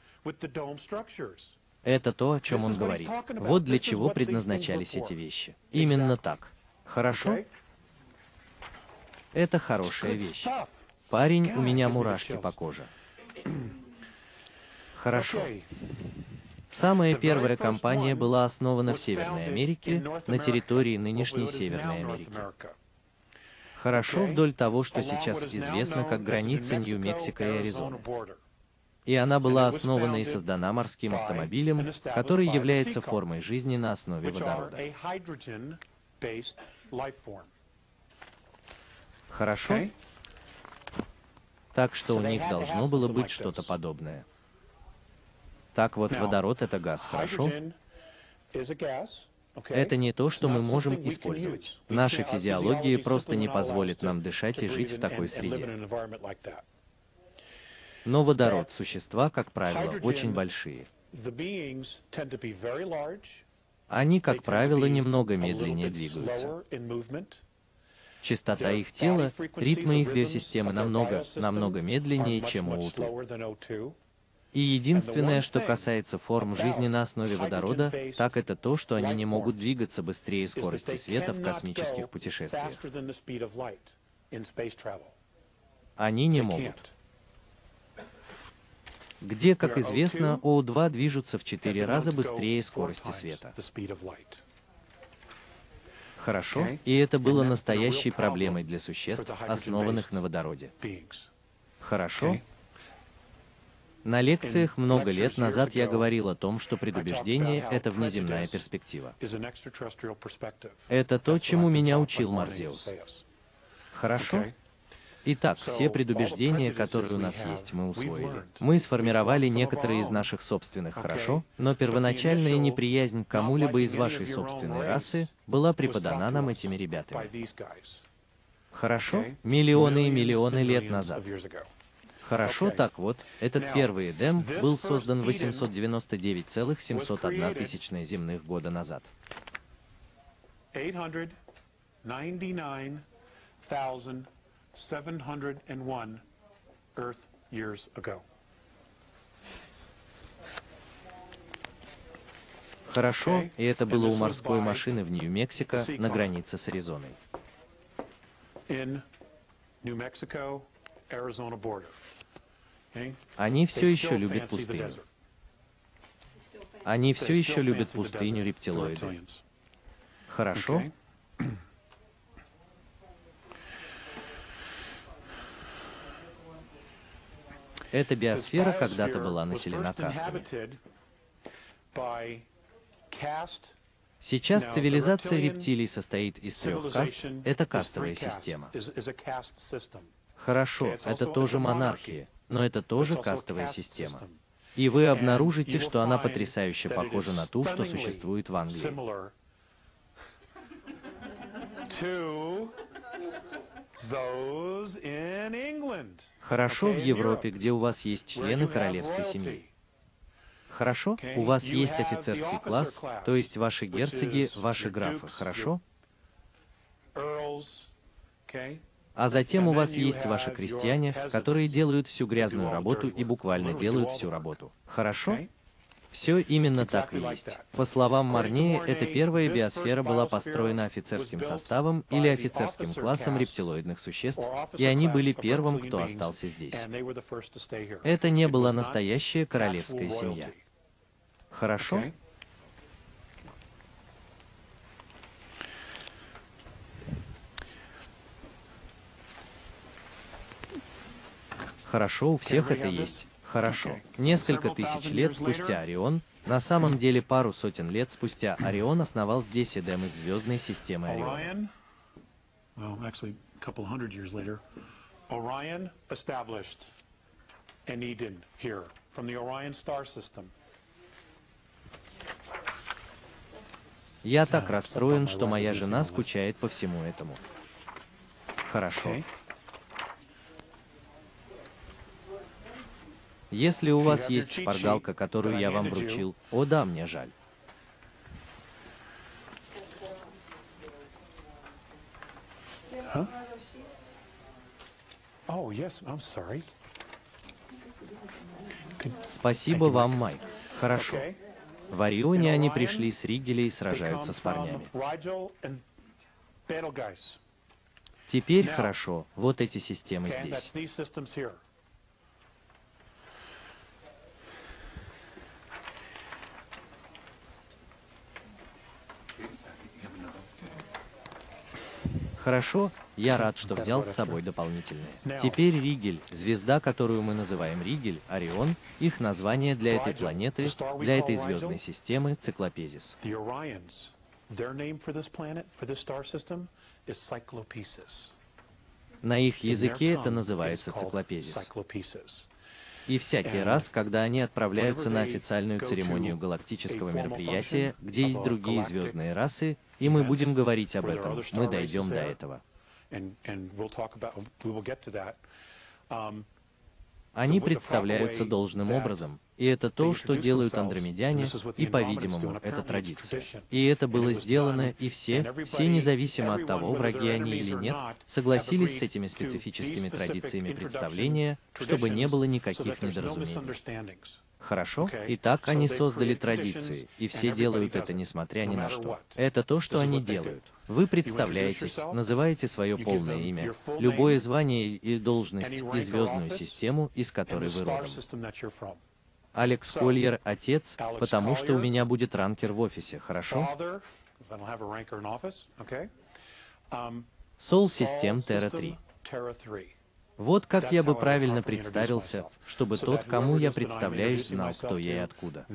Это то, о чем он говорит. Вот для чего предназначались эти вещи. Именно так. Хорошо? Это хорошая вещь. Парень, у меня мурашки по коже. Хорошо. Самая первая компания была основана в Северной Америке, на территории нынешней Северной Америки. Хорошо вдоль того, что сейчас известно как граница Нью-Мексико и Аризоны. И она была основана и создана морским автомобилем, который является формой жизни на основе водорода. Хорошо? Так что у них должно было быть что-то подобное. Так вот, водород — это газ, хорошо? Это не то, что мы можем использовать. Наша физиология просто не позволит нам дышать и жить в такой среде. Но водород — существа, как правило, очень большие. Они, как правило, немного медленнее двигаются. Частота их тела, ритмы их биосистемы намного, намного медленнее, чем у much УТУ. slower than O2. И единственное, что касается форм жизни на основе водорода, так это то, что они не могут двигаться быстрее скорости света в космических путешествиях. Они не могут. Где, как известно, O2 О2 движутся в Have четыре been known раза to go быстрее скорости света. Хорошо? И это было настоящей проблемой для существ, основанных на водороде. Хорошо? На лекциях много лет назад я говорил о том, что предубеждение это внеземная перспектива. Это то, чему меня учил Марзеус. Хорошо? Итак, все предубеждения, которые у нас есть, мы усвоили. Мы сформировали некоторые из наших собственных, хорошо? Но первоначальная неприязнь к кому-либо из вашей собственной расы была преподана нам этими ребятами. Хорошо? Миллионы и миллионы лет назад. Хорошо, так вот, этот первый Эдем был создан Eden 899,701 was created тысячная земных года назад. 899,701 Earth years ago. Хорошо, Okay. и это было у морской машины в Нью-Мексико на границе с Аризоной. in New Mexico, Arizona border. Они все еще любят пустыню. Они все еще любят пустыню рептилоиды. Хорошо? Эта биосфера когда-то была населена кастами. Сейчас цивилизация рептилий состоит из трех каст. Это кастовая система. Хорошо, это тоже монархия но это тоже кастовая система. И вы обнаружите, что она потрясающе похожа на ту, что существует в Англии. Хорошо в Европе, где у вас есть члены королевской семьи. Хорошо, у вас есть офицерский класс, то есть ваши герцоги, ваши графы. Хорошо? А затем у вас есть ваши крестьяне, которые делают всю грязную работу и буквально делают всю работу. Хорошо? Все именно так и есть. По словам Марнея, эта первая биосфера была построена офицерским составом или офицерским классом рептилоидных существ, и они были первым, кто остался здесь. Это не была настоящая королевская семья. Хорошо? Хорошо, у всех это есть. Хорошо. Несколько тысяч лет спустя Орион, на самом деле пару сотен лет спустя Орион основал здесь Эдем из звездной системы later, Orion established an Eden here from the Orion star system. Я так расстроен, что моя жена скучает по всему этому. Хорошо. Если у вас есть шпаргалка, которую я вам вручил, о да, мне жаль. Oh, I'm sorry. Спасибо вам, Майк. Хорошо. В Орионе они пришли с Ригеля и сражаются с парнями. Теперь хорошо, вот эти системы здесь. that's these systems here. Хорошо, я рад, что взял с собой дополнительные. Теперь Ригель, звезда, которую мы называем Ригель, Орион, их название для этой планеты, для этой звездной системы Циклопезис. На их языке это называется Циклопезис. И всякий раз, когда они отправляются на официальную церемонию галактического мероприятия, где есть другие звездные расы, и мы будем говорить об этом, мы дойдем до этого. Um, Они представляются должным образом, и это то, что делают андромедяне, и, по-видимому, это традиция. И это было сделано, и все, все независимо от того, враги они или нет, согласились с этими специфическими традициями представления, чтобы не было никаких недоразумений. Хорошо? Итак, они создали традиции, и все делают это несмотря ни на что. Это то, что они делают. Вы представляетесь, называете свое полное имя, любое звание и должность и звездную систему, из которой вы родом. Алекс Кольер – отец, потому что у меня будет ранкер в офисе, хорошо? Um, Сол систем Терра system, 3. Terra 3. Вот как я бы правильно представился, чтобы тот, кому я представляюсь, знал, кто я и откуда.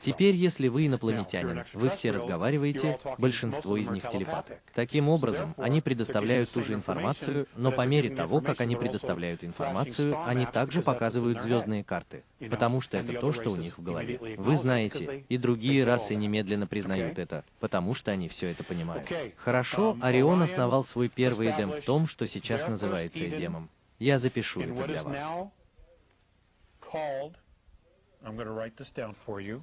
Теперь, если вы инопланетянин, вы все разговариваете, большинство из них телепаты. Таким образом, они предоставляют ту же информацию, но по мере того, как они предоставляют информацию, они также показывают звездные карты, потому что это то, что у них в голове. Вы знаете, и другие расы немедленно признают это, потому что они все это понимают. Хорошо, Um, Орион основал свой первый Эдем в том, что сейчас называется Эдемом. Я запишу это для вас. I'm going to write this down for you,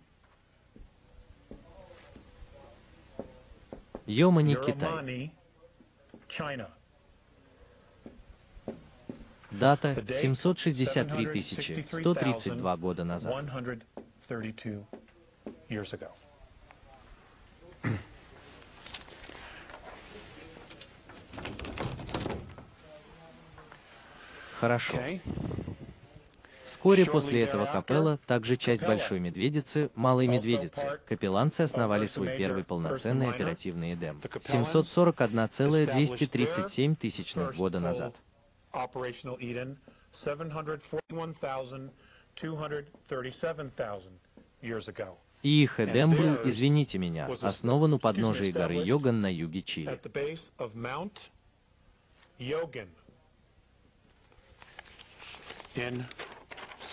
Йомани, Китай. Дата The date, 763 132 года назад. 132 years ago. Хорошо. Вскоре после этого Капелла, также часть Большой Медведицы, Малой Медведицы, капелланцы основали свой первый полноценный оперативный Эдем The Capellans 741,237 тысячных года назад. Operational Eden 741,237,000 years ago. И их Эдем был, извините меня, основан у подножия горы Йоган на юге Чили. In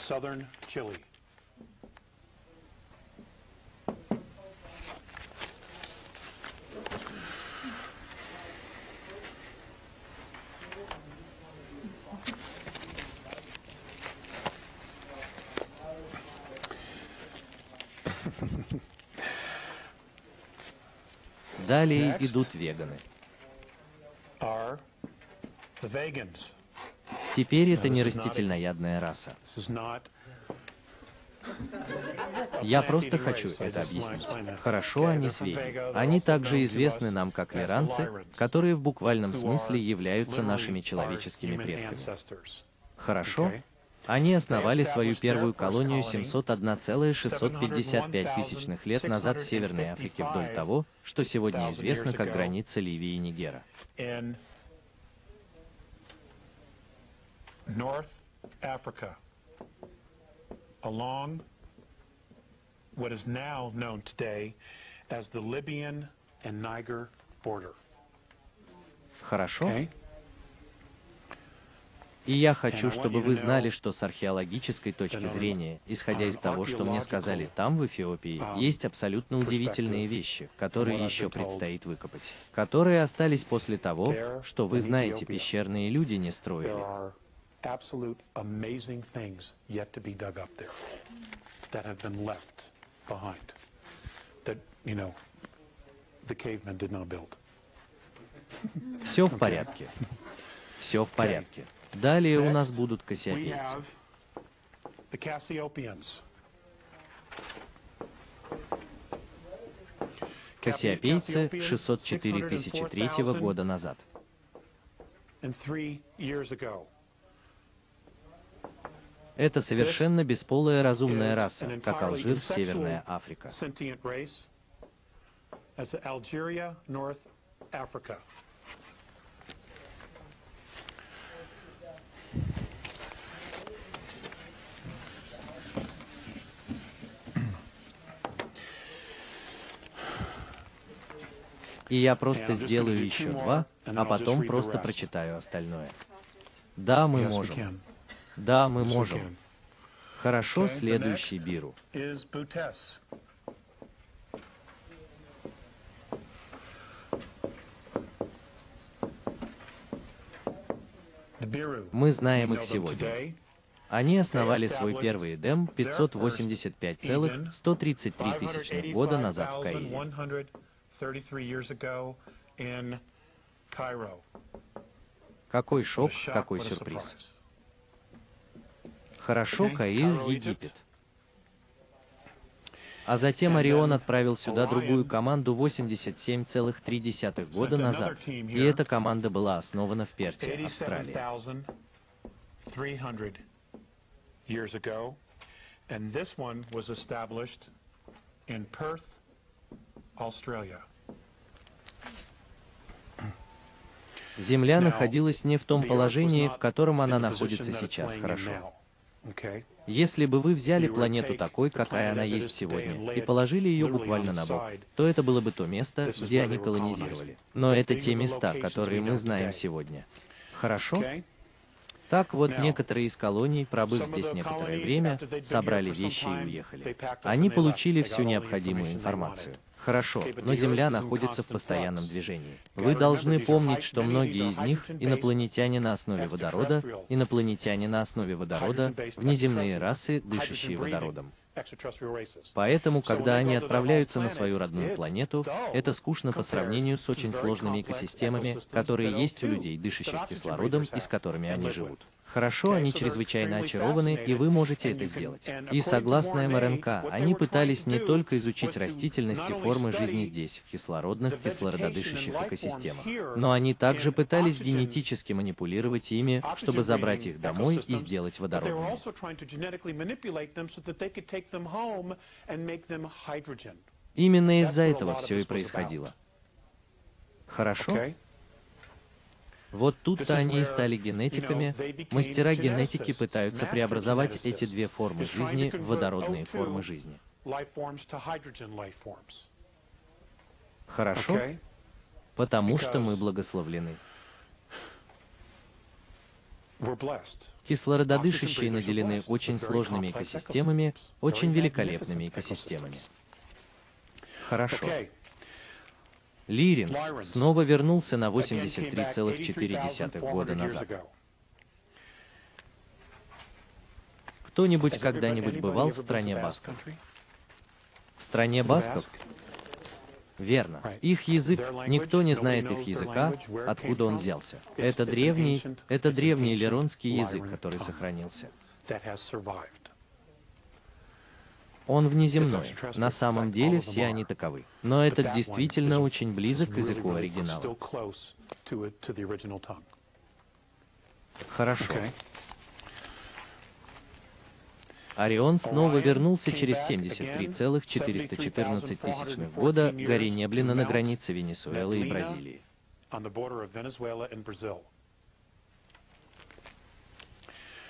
southern Chile. Далее идут веганы. Теперь это не растительноядная раса. Я просто хочу это объяснить. Хорошо, они свеи. Они также известны нам как лиранцы, которые в буквальном смысле являются нашими человеческими предками. Хорошо? Они основали свою первую колонию 701,655 тысячных лет назад в Северной Африке вдоль того, что сегодня известно как граница Ливии и Нигера. in North Africa along what is now known today as the Libyan and Niger border. Хорошо? Okay? И я хочу, чтобы вы знали, что с археологической точки зрения, исходя из того, что мне сказали там, в Эфиопии, есть абсолютно удивительные вещи, которые еще предстоит выкопать, которые остались после того, что вы знаете, пещерные люди не строили. Absolute amazing things yet to be dug up there that have been left behind. That, you know, the cavemen did not build. Все в порядке. Все в порядке. Далее у нас будут кассиопейцы. Кассиопейцы 604 тысячи года назад. And three years ago. Это совершенно бесполая разумная раса, как Алжир, Северная Африка. И я просто сделаю еще два, а потом просто прочитаю остальное. Да, мы можем. Да, мы можем. Хорошо, следующий Биру. Мы знаем их сегодня. Они основали свой первый Эдем 585,133 тысячных года назад в Каире. 585,133 years ago in Cairo. Какой шок, какой сюрприз. Хорошо, Каир, Египет. А затем Орион отправил сюда другую команду 87,3 года назад. И эта команда была основана в Перте, Австралия. 87,300 years ago. And this one was established in Perth, Australia. Земля находилась не в том положении, в котором она находится сейчас, хорошо. Если бы вы взяли планету такой, какая она есть сегодня, и положили ее буквально на бок, то это было бы то место, где они колонизировали. Но это те места, которые мы знаем сегодня. Хорошо? Так вот, некоторые из колоний, пробыв здесь некоторое время, собрали вещи и уехали. Они получили всю необходимую информацию. Хорошо, но Земля находится в постоянном движении. Вы должны помнить, что многие из них инопланетяне на основе водорода, инопланетяне на основе водорода, внеземные расы, дышащие водородом. Поэтому, когда они отправляются на свою родную планету, это скучно по сравнению с очень сложными экосистемами, которые есть у O2 людей, дышащих кислородом и с которыми они живут. Хорошо, они чрезвычайно очарованы, и вы можете это сделать. И согласно МРНК, они пытались не только изучить растительность и формы жизни здесь, в кислородных, кислорододышащих экосистемах, но они также пытались генетически манипулировать ими, чтобы забрать их домой и сделать водородными. Именно из-за этого все и происходило. Хорошо? Вот тут-то они и стали генетиками. Мастера генетики пытаются преобразовать эти две формы жизни в водородные формы жизни. Хорошо? Потому что мы благословлены. Кислорододышащие наделены очень сложными экосистемами, очень великолепными экосистемами. Хорошо. Лиринс снова вернулся на 83,4 года назад. Кто-нибудь когда-нибудь бывал в стране басков? В стране басков? Верно. Их язык, никто не знает их языка, откуда он взялся. Это древний, это древний леронский язык, который сохранился. Он внеземной. На самом деле все они таковы. Но этот действительно очень близок к языку оригинала. Хорошо. Орион снова вернулся через 73,414 тысячных года горе Неблина на границе Венесуэлы и Бразилии.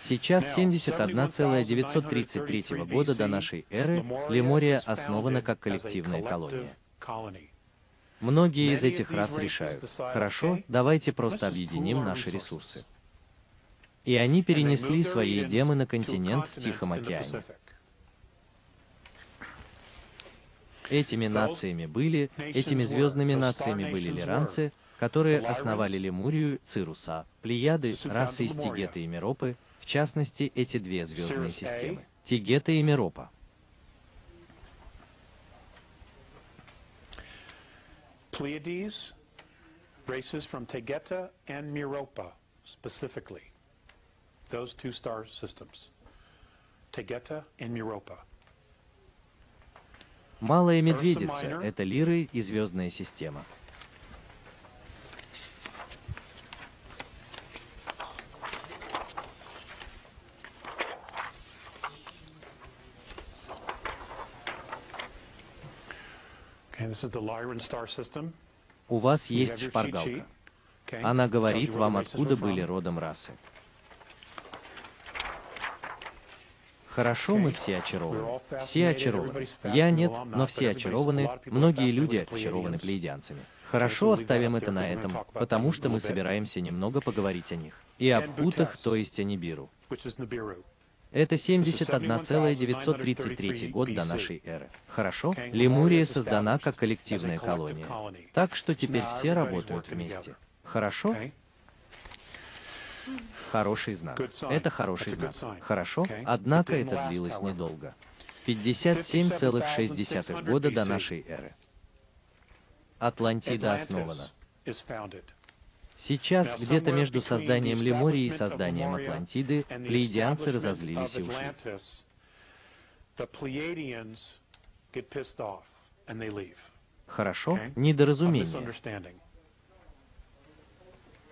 Сейчас 71,933 года до нашей эры Лемория основана как коллективная колония. Многие из этих рас решают, хорошо, давайте просто объединим наши ресурсы. И они перенесли свои демы на континент в Тихом океане. Этими нациями были, этими звездными нациями были лиранцы, которые основали Лемурию, Цируса, Плеяды, расы из Тигета и Миропы, в частности, эти две звездные системы — Тигета и Миропа. Pleiades, races from Tegeta and Miropa specifically. Those two star systems. Tegeta and Miropa. Малая Медведица — это Лиры и звездная система. У вас есть шпаргалка. Она говорит вам, откуда были родом расы. Хорошо, мы все очарованы. Все очарованы. Я нет, но все очарованы. Многие люди очарованы плеядянцами. Хорошо, оставим это на этом, потому что мы собираемся немного поговорить о них. И об хутах, то есть о Нибиру. Это 71,933 год до нашей эры. Хорошо? Лемурия создана как коллективная колония. Так что теперь все работают вместе. Хорошо? Хороший знак. Это хороший знак. Хорошо? Однако это длилось недолго. 57,6 года до нашей эры. Атлантида основана. Сейчас, где-то между созданием Лемории и созданием Атлантиды, плеядианцы разозлились и ушли. Хорошо? Недоразумение.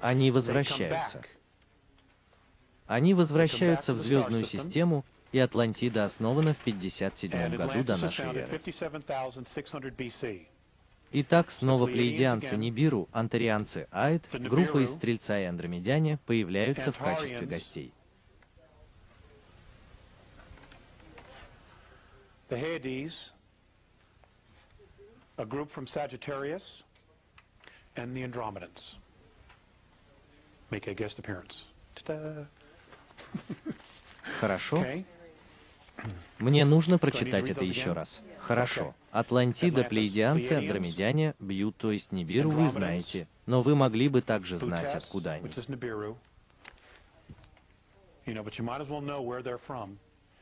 Они возвращаются. Они возвращаются в звездную систему, и Атлантида основана в 57 году до нашей эры. Итак, снова плеядианцы Нибиру, антарианцы Аид, группа из Стрельца и Андромедяне появляются в качестве гостей. The Hyades, a group from Sagittarius, and the Andromedans make a guest appearance. Хорошо. Мне нужно прочитать это еще раз. Хорошо. Атлантида, плеядианцы, андромедяне, бьют, то есть Нибиру, вы знаете. Но вы могли бы также знать, откуда они.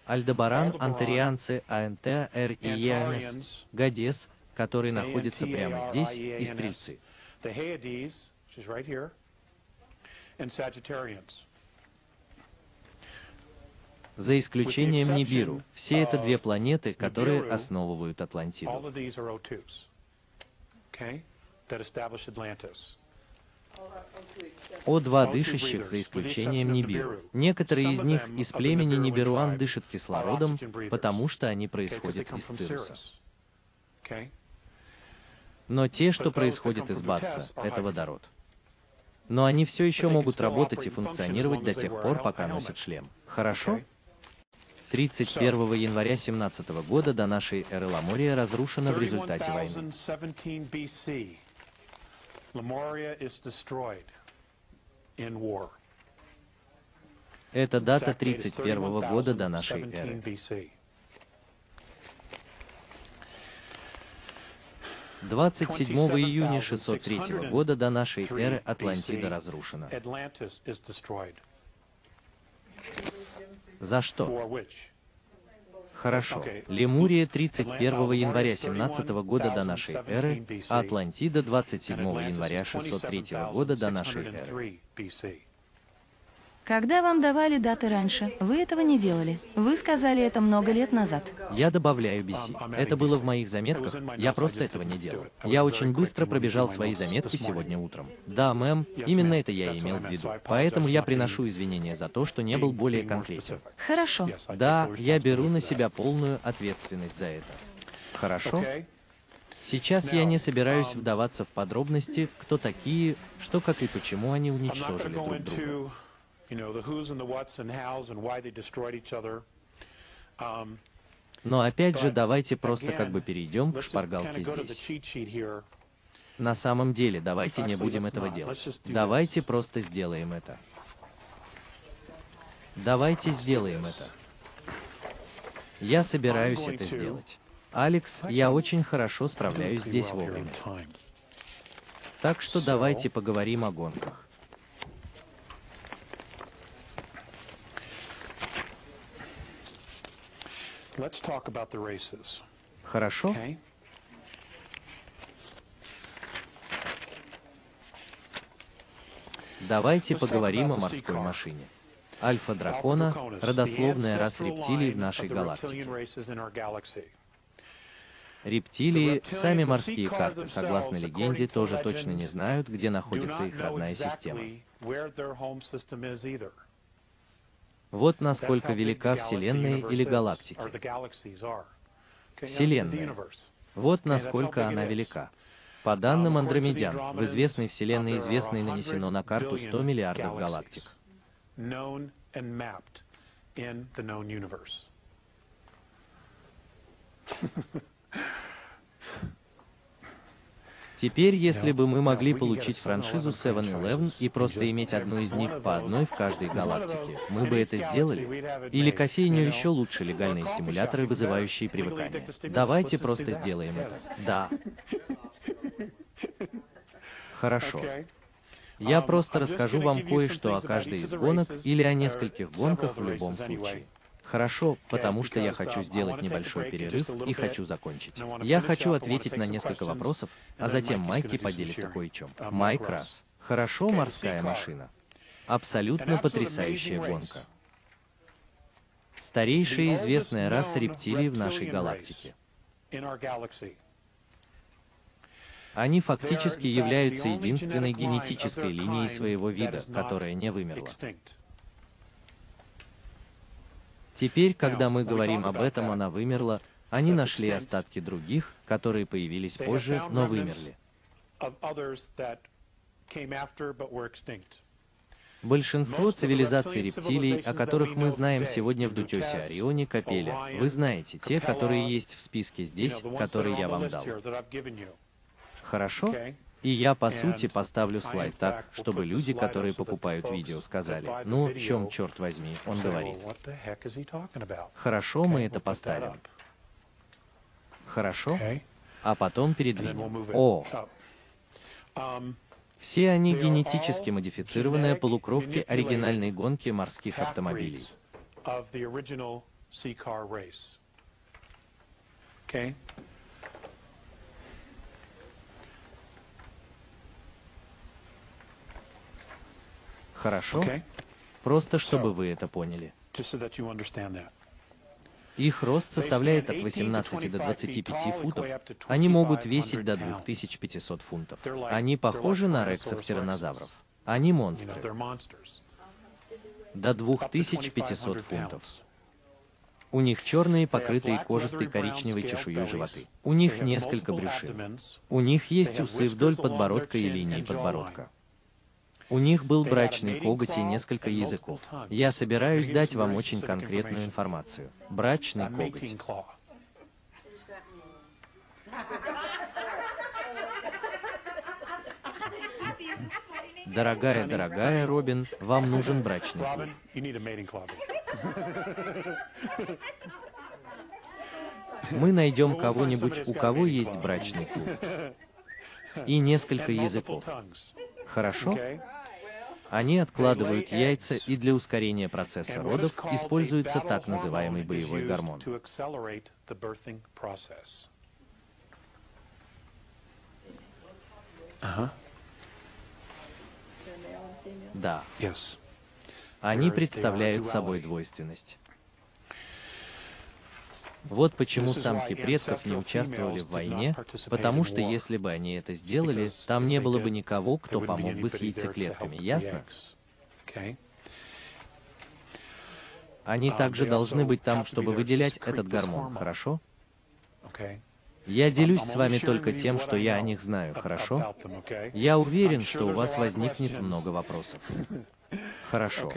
Альдебаран, антарианцы, АНТ, Р и Янес, Гадес, который находится прямо здесь, и стрельцы. За исключением Нибиру. Все это две планеты, которые основывают Атлантиду. О2 дышащих, за исключением Нибиру. Некоторые из них из племени Нибируан дышат кислородом, потому что они происходят из Цируса. Но те, что происходят из Батса, это водород. Но они все еще могут работать и функционировать до тех пор, пока носят шлем. Хорошо? 31 января 17 года до нашей эры Ламория разрушена в результате войны. 31,017 BC, Lemuria is destroyed in war. Это дата Exactly, it's 31 года до нашей 31,017 эры. BC. 27 июня 603 года до нашей эры Атлантида разрушена. За что? Хорошо. Лемурия 31 января 17 года до нашей эры, а Атлантида 27 января 603 года до нашей эры. 27,603 BC. Когда вам давали даты раньше, вы этого не делали. Вы сказали это много лет назад. Я добавляю BC. Это было в моих заметках, я просто этого не делал. Я очень быстро пробежал свои заметки сегодня утром. Да, мэм, именно это я и имел в виду. Поэтому я приношу извинения за то, что не был более конкретен. Хорошо. Да, я беру на себя полную ответственность за это. Хорошо? Сейчас я не собираюсь вдаваться в подробности, кто такие, что, как и почему они уничтожили друг друга. You know, the who's and the what's and how's and why they destroyed each other. Um, Но опять же, давайте просто как бы перейдем к шпаргалке здесь. На самом деле, давайте не будем этого делать. Давайте просто сделаем это. Давайте сделаем это. Я собираюсь это сделать. Алекс, я очень хорошо справляюсь здесь вовремя. Так что давайте поговорим о гонках. Let's talk about the races. Хорошо? Давайте поговорим о морской машине. Альфа Alpha дракона Draconis, – родословная рас рептилий в нашей галактике. Рептилии, сами морские карты, согласно легенде, тоже точно не знают, где находится их родная система. exactly where their home system is either. Вот насколько велика Вселенная или галактики. Вселенная. Вот насколько она велика. По данным Um, Андромедян, в известной Вселенной известной нанесено на карту 100 100 миллиардов галактик. Known and mapped in the known universe. Теперь, если бы мы могли получить франшизу 7-Eleven 7-Eleven и просто иметь одну из них по одной в каждой галактике, мы бы это сделали. Или кофейню еще лучше, легальные стимуляторы, вызывающие привыкание. Давайте просто сделаем это. Да. Хорошо. Я Um, просто расскажу вам кое-что о каждой из гонок или о нескольких гонках в любом случае. Хорошо, потому что я хочу I сделать небольшой перерыв и хочу закончить. Я хочу ответить на несколько вопросов, а затем Майки поделится кое-чем. Uh, Майк раз. Хорошо, морская машина. Абсолютно потрясающая гонка. Старейшая известная раса рептилий в нашей галактике. Они фактически являются единственной генетической линией своего вида, которая не вымерла. Теперь, когда мы говорим об этом, она вымерла, они нашли остатки других, которые появились позже, но вымерли. Большинство цивилизаций рептилий, о которых мы знаем сегодня в Дутесе, Орионе, Капеле, вы знаете, те, которые есть в списке здесь, которые я вам дал. Хорошо? И я, по сути, поставлю слайд так, чтобы люди, которые покупают видео, сказали, ну, video чем, черт возьми, он говорит. Хорошо, мы это поставим. Хорошо? А потом передвинем. О. Um, все они генетически модифицированные полукровки оригинальной гонки морских автомобилей. Okay? Хорошо? Просто чтобы вы это поняли. Их рост составляет от 18 до 25 футов. Они могут весить до 2500 фунтов. Они похожи на рексов-тираннозавров. Они You know, монстры. До Up to 2500 2500 фунтов. У них черные, покрытые кожистой коричневой чешуей животы. У них несколько брюшин. У них есть усы вдоль подбородка и линии подбородка. У них был брачный коготь и несколько языков. Я собираюсь дать вам очень конкретную информацию. Брачный коготь. Дорогая, дорогая Робин, вам нужен брачный клуб. Мы найдем кого-нибудь, у кого есть брачный клуб. И несколько языков. Хорошо? Они откладывают яйца, и для ускорения процесса родов используется так называемый боевой гормон. process. Да, они представляют собой двойственность. Вот почему самки предков не участвовали в войне, потому что если бы они это сделали, там не было бы никого, кто помог бы с яйцеклетками, ясно? Они также должны быть там, чтобы выделять этот гормон, хорошо? Я делюсь с вами только тем, что я о них знаю, хорошо? Я уверен, что у вас возникнет много вопросов. Хорошо.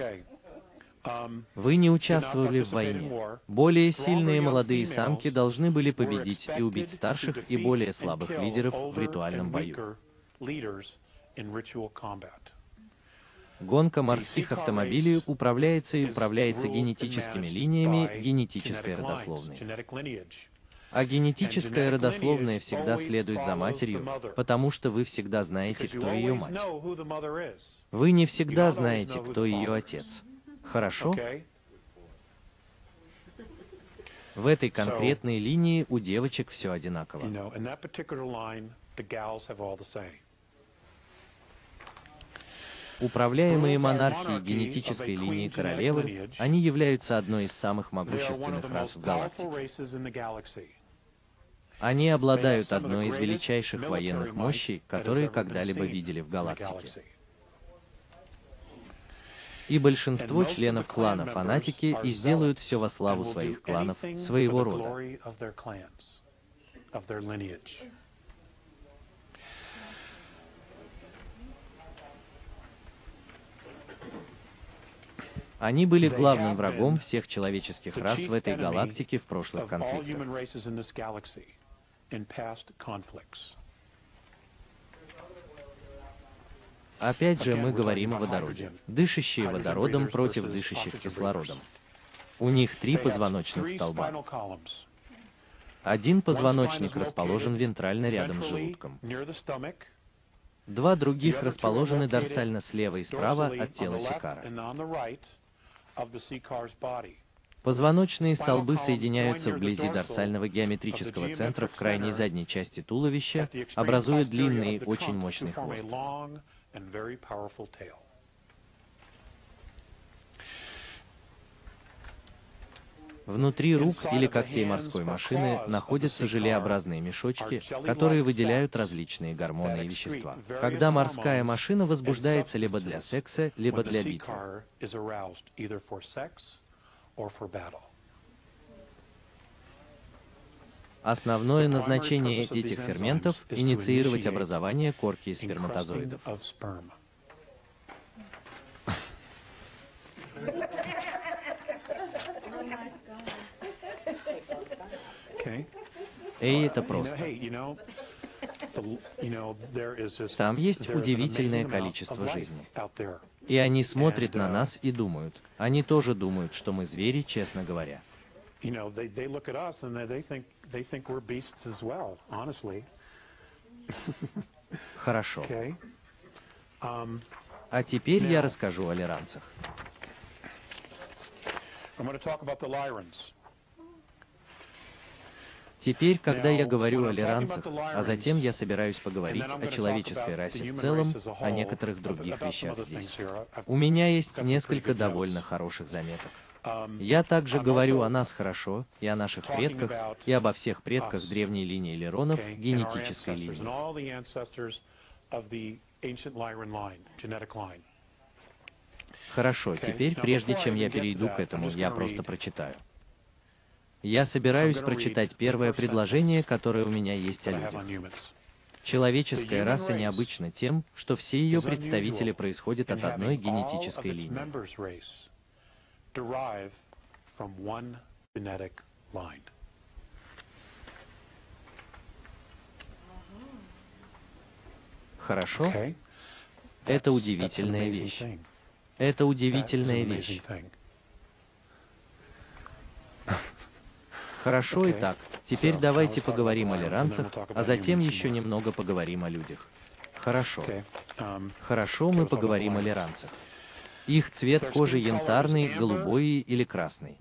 Вы не участвовали в войне. Более сильные молодые самки должны были победить и убить старших и более слабых лидеров в ритуальном бою. Гонка морских автомобилей управляется и управляется генетическими линиями генетической родословной. А генетическая родословная всегда следует за матерью, потому что вы всегда знаете, кто ее мать. Вы не всегда знаете, кто ее отец. Хорошо? В этой конкретной линии у девочек все одинаково. Управляемые монархии генетической линии королевы, они являются одной из самых могущественных рас в галактике. Они обладают одной из величайших военных мощей, которые когда-либо видели в галактике. И большинство членов клана фанатики и сделают все во славу своих кланов, своего рода. Они были главным врагом всех человеческих рас в этой галактике в прошлых конфликтах. Опять же, мы говорим о водороде. Дышащие водородом против дышащих кислородом. У них три позвоночных столба. Один позвоночник расположен вентрально рядом с желудком. Два других расположены дорсально слева и справа от тела Сикара. Позвоночные столбы соединяются вблизи дорсального геометрического центра в крайней задней части туловища, образуя длинный, очень мощный хвост. Внутри рук или когтей морской машины находятся желеобразные мешочки, которые выделяют различные гормоны и вещества. Когда морская машина возбуждается либо для секса, либо для битвы. Основное назначение этих ферментов – инициировать образование корки из сперматозоидов. Эй, это просто. Там есть удивительное количество жизни. И они смотрят на нас и думают. Они тоже думают, что мы звери, честно говоря. Хорошо. А теперь я расскажу о лиранцах. Теперь, когда я говорю о лиранцах, а затем я собираюсь поговорить о человеческой расе в целом, о некоторых других вещах здесь. У меня есть несколько довольно хороших заметок. Я также говорю о нас хорошо, и о наших предках, и обо всех предках древней линии Леронов, генетической линии. Хорошо, теперь, прежде чем я перейду к этому, я просто прочитаю. Я собираюсь прочитать первое предложение, которое у меня есть о людях. Человеческая раса необычна тем, что все ее представители происходят от одной генетической линии. Хорошо? Это удивительная вещь. Это удивительная вещь. Хорошо и так. Теперь давайте поговорим о лиранцах, а затем еще немного поговорим о людях. Хорошо. Хорошо, мы поговорим о лиранцах. Их цвет кожи янтарный, голубой или красный.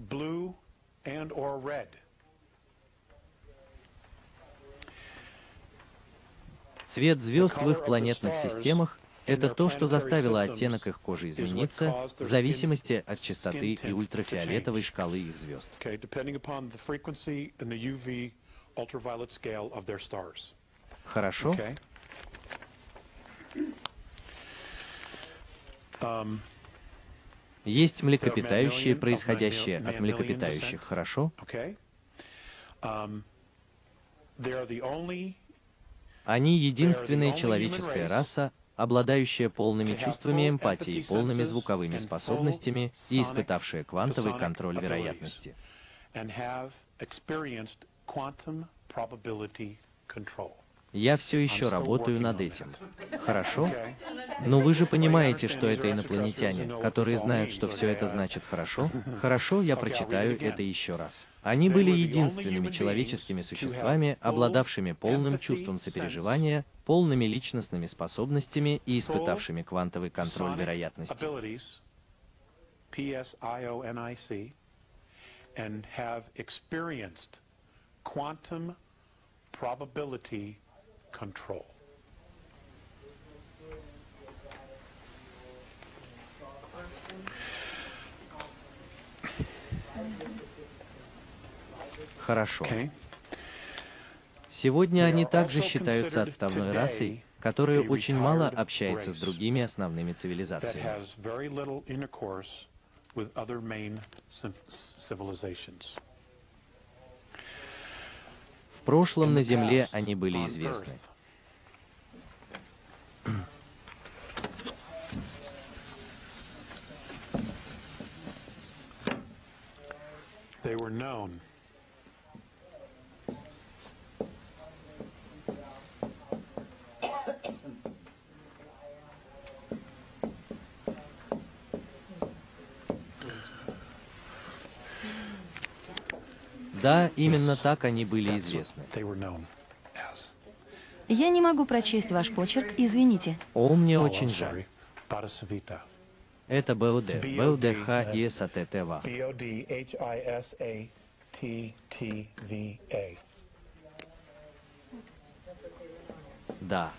Цвет звезд в их планетных системах — это то, что заставило оттенок их кожи измениться в зависимости от частоты и ультрафиолетовой шкалы их звезд. Хорошо? Есть млекопитающие, происходящие от млекопитающих, хорошо? Они единственная человеческая раса, обладающая полными чувствами эмпатии, полными звуковыми способностями и испытавшая квантовый контроль вероятности. Я все еще работаю над этим. Хорошо? Но вы же понимаете, что это инопланетяне, которые знают, что все это значит хорошо? Хорошо, я прочитаю это еще раз. Они были единственными человеческими существами, обладавшими полным чувством сопереживания, полными личностными способностями и испытавшими квантовый контроль вероятности. and have experienced quantum probability control. Хорошо. Сегодня они также считаются отставной расой, которая очень мало общается с другими основными цивилизациями. В прошлом на Земле они были известны. They were known Да, именно так они были известны. Я не могу прочесть ваш почерк, извините. О, мне очень жаль. Это БУД, БУДХ и САТТВА. Да.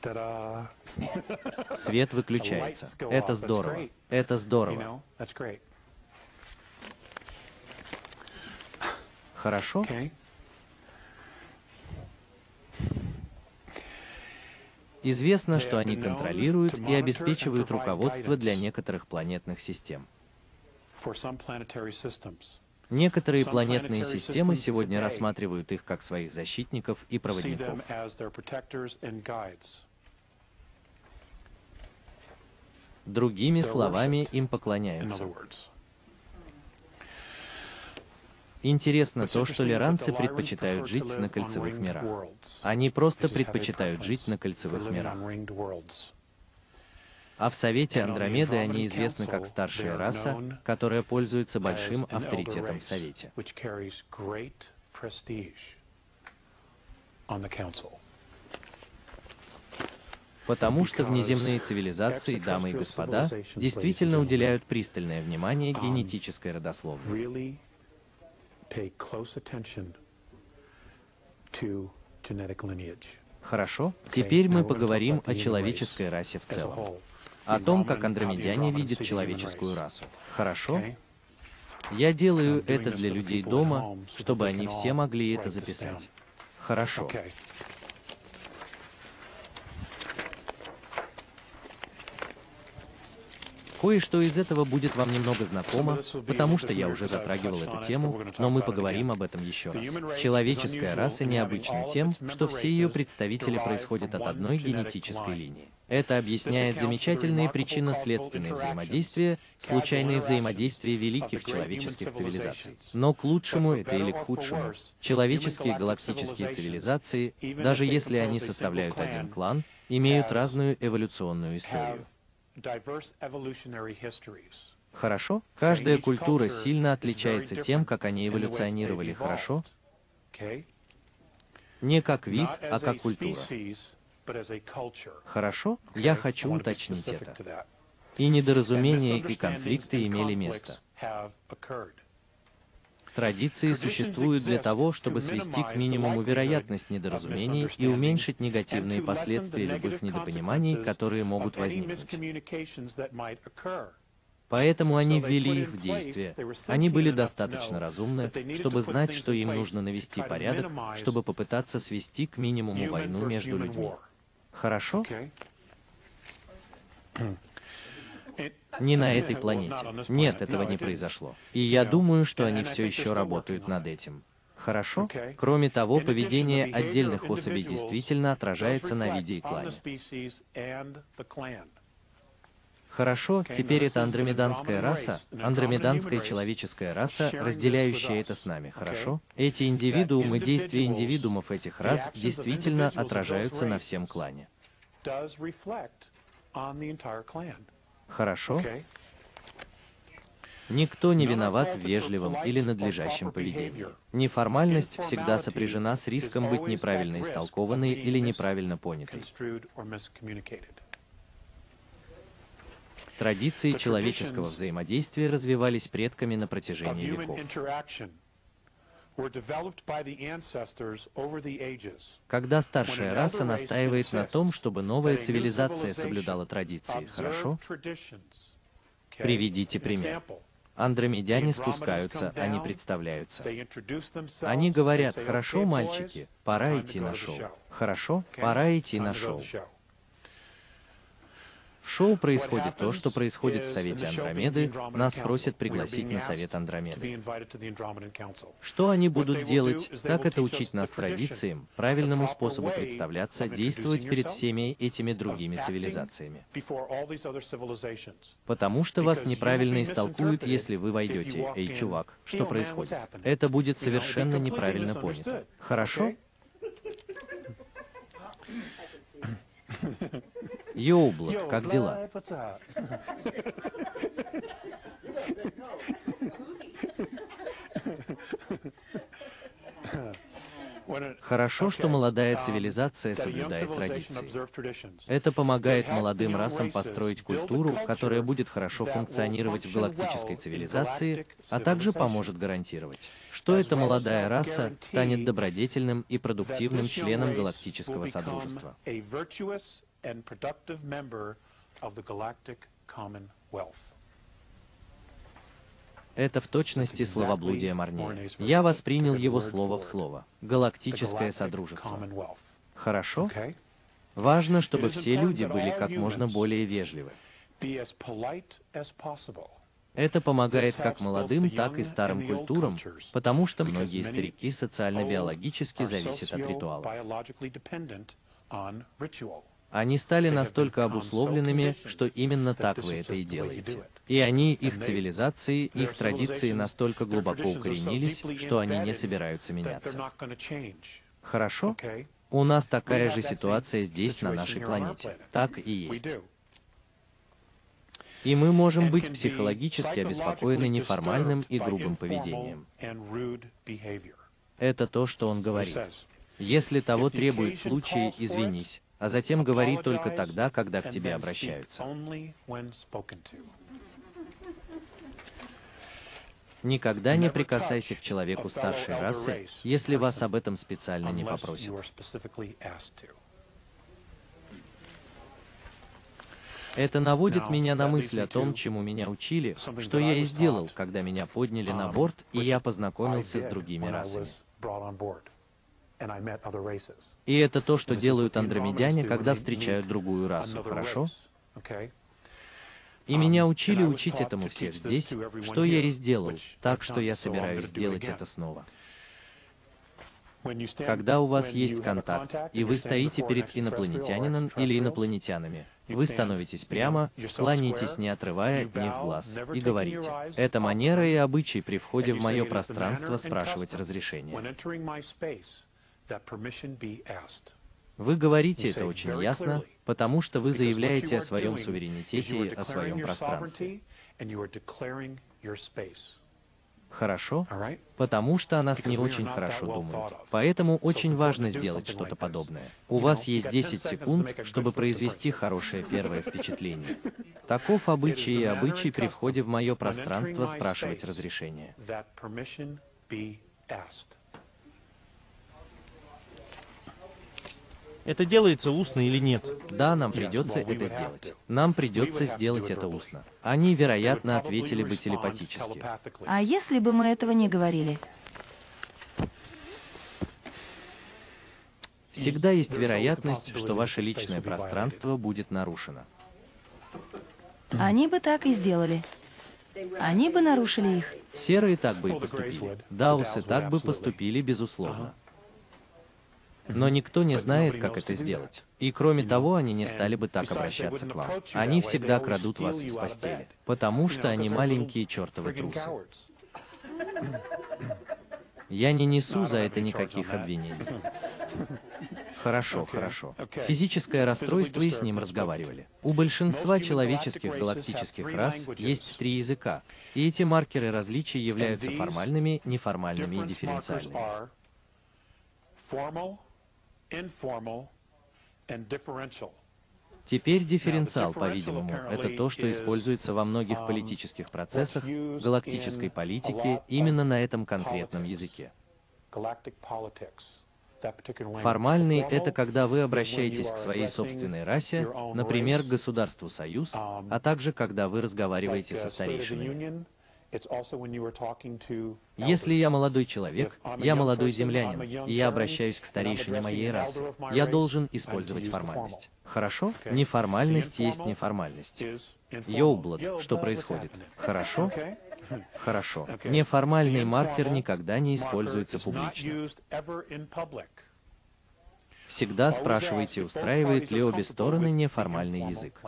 Та-да! Свет выключается. Это здорово. Это здорово. Хорошо? Известно, что они контролируют и обеспечивают руководство для некоторых планетных систем. Некоторые планетные системы сегодня рассматривают их как своих защитников и проводников. Другими словами, им поклоняются. Интересно то, что лиранцы предпочитают жить на кольцевых мирах. Они просто предпочитают жить на кольцевых мирах. А в Совете Андромеды они известны как старшая раса, которая пользуется большим авторитетом в Совете. Потому что внеземные цивилизации, дамы и господа, действительно уделяют пристальное внимание генетической родословной. Хорошо, теперь мы поговорим о человеческой расе в целом. О том, как андромедяне видят человеческую расу. Хорошо? Я делаю это для людей дома, чтобы они все могли это записать. Хорошо. Кое-что из этого будет вам немного знакомо, потому что я уже затрагивал эту тему, но мы поговорим об этом еще раз. Человеческая раса необычна тем, что все ее представители происходят от одной генетической линии. Это объясняет замечательные причинно-следственные взаимодействия, случайные взаимодействия великих человеческих цивилизаций. Но к лучшему это или к худшему. Человеческие галактические цивилизации, даже если они составляют один клан, имеют разную эволюционную историю. Хорошо? Каждая культура сильно отличается тем, как они эволюционировали, хорошо? Не как вид, а как культура. Хорошо? Я хочу уточнить это. И недоразумения и конфликты имели место. Традиции существуют для того, чтобы свести к минимуму вероятность недоразумений и уменьшить негативные последствия любых недопониманий, которые могут возникнуть. Поэтому они ввели их в действие. Они были достаточно разумны, чтобы знать, что им нужно навести порядок, чтобы попытаться свести к минимуму войну между людьми. Хорошо? Не на этой планете. Нет, этого не произошло. И я думаю, что они все еще работают над этим. Хорошо? Кроме того, поведение отдельных особей действительно отражается на виде и клане. Хорошо, теперь это андромеданская раса, андромеданская человеческая раса, разделяющая это с нами, хорошо? Эти индивидуумы, действия индивидуумов этих рас действительно отражаются на всем клане. Хорошо? Никто не виноват в вежливом или надлежащем поведении. Неформальность всегда сопряжена с риском быть неправильно истолкованной или неправильно понятой. Традиции человеческого взаимодействия развивались предками на протяжении веков. Когда старшая раса настаивает на том, чтобы новая цивилизация соблюдала традиции, хорошо? Приведите пример. Андромедяне спускаются, они представляются. Они говорят, хорошо, мальчики, пора идти на шоу. Хорошо, пора идти на шоу. В шоу происходит то, что происходит в Совете Андромеды, нас просят пригласить на Совет Андромеды. Что они будут делать, как это учить нас традициям, правильному способу представляться, действовать перед всеми этими другими цивилизациями. Потому что вас неправильно истолкуют, если вы войдете. Эй, чувак, что происходит? Это будет совершенно неправильно понято. Хорошо? Йоублот, как дела? Хорошо, что молодая цивилизация соблюдает традиции. Это помогает молодым расам построить культуру, которая будет хорошо функционировать в галактической цивилизации, а также поможет гарантировать, что эта молодая раса станет добродетельным и продуктивным членом галактического содружества. Это в точности словоблудие Марнея. Я воспринял его слово в слово. Галактическое содружество. Хорошо? Важно, чтобы все люди были как можно более вежливы. Это помогает как молодым, так и старым культурам, потому что многие старики социально-биологически зависят от ритуалов. Они стали настолько обусловленными, что именно так вы это и делаете. И они, их цивилизации, их традиции настолько глубоко укоренились, что они не собираются меняться. Хорошо? У нас такая же ситуация здесь, на нашей планете. Так и есть. И мы можем быть психологически обеспокоены неформальным и грубым поведением. Это то, что он говорит. Если того требует случай, извинись а затем говори только тогда, когда к тебе обращаются. Никогда не прикасайся к человеку старшей расы, если вас об этом специально не попросят. Это наводит меня на мысль о том, чему меня учили, что я и сделал, когда меня подняли на борт, и я познакомился с другими расами. И это то, что делают андромедяне, когда встречают другую расу, хорошо? И меня учили учить этому всех здесь, что я и сделал, так что я собираюсь сделать это снова. Когда у вас есть контакт, и вы стоите перед инопланетянином или инопланетянами, вы становитесь прямо, кланяетесь, не отрывая от них глаз, и говорите. Это манера и обычай при входе в мое пространство спрашивать разрешение. Вы говорите это очень ясно, потому что вы заявляете о своем суверенитете и о своем пространстве. Хорошо? Потому что о нас не очень хорошо думают. Поэтому очень важно сделать что-то подобное. У вас есть 10 секунд, чтобы произвести хорошее первое впечатление. Таков обычай и обычай при входе в мое пространство спрашивать разрешение. Это делается устно или нет? Да, нам придется это сделать. Нам придется сделать это устно. Они, вероятно, ответили бы телепатически. А если бы мы этого не говорили? Всегда есть вероятность, что ваше личное пространство будет нарушено. Они бы так и сделали. Они бы нарушили их. Серые так бы и поступили. Даусы так бы поступили, безусловно. Но никто не знает, как это сделать. И кроме того, они не стали бы так обращаться к вам. Они всегда крадут вас из постели, потому что они маленькие чертовы трусы. Я не несу за это никаких обвинений. Хорошо, хорошо. Физическое расстройство и с ним разговаривали. У большинства человеческих галактических рас есть три языка, и эти маркеры различий являются формальными, неформальными и дифференциальными. Теперь дифференциал, по-видимому, это то, что используется во многих um, политических процессах, галактической политике, именно на этом конкретном языке. Формальный — это когда вы обращаетесь к своей собственной расе, например, к государству Союз, um, а также когда вы разговариваете со старейшинами. Если я молодой человек, я молодой землянин, и я обращаюсь к старейшине моей расы, я должен использовать формальность. Хорошо? Неформальность есть неформальность. Йоублад, что происходит? Хорошо? Хорошо. Неформальный маркер никогда не используется публично. Всегда спрашивайте, устраивает ли обе стороны неформальный язык.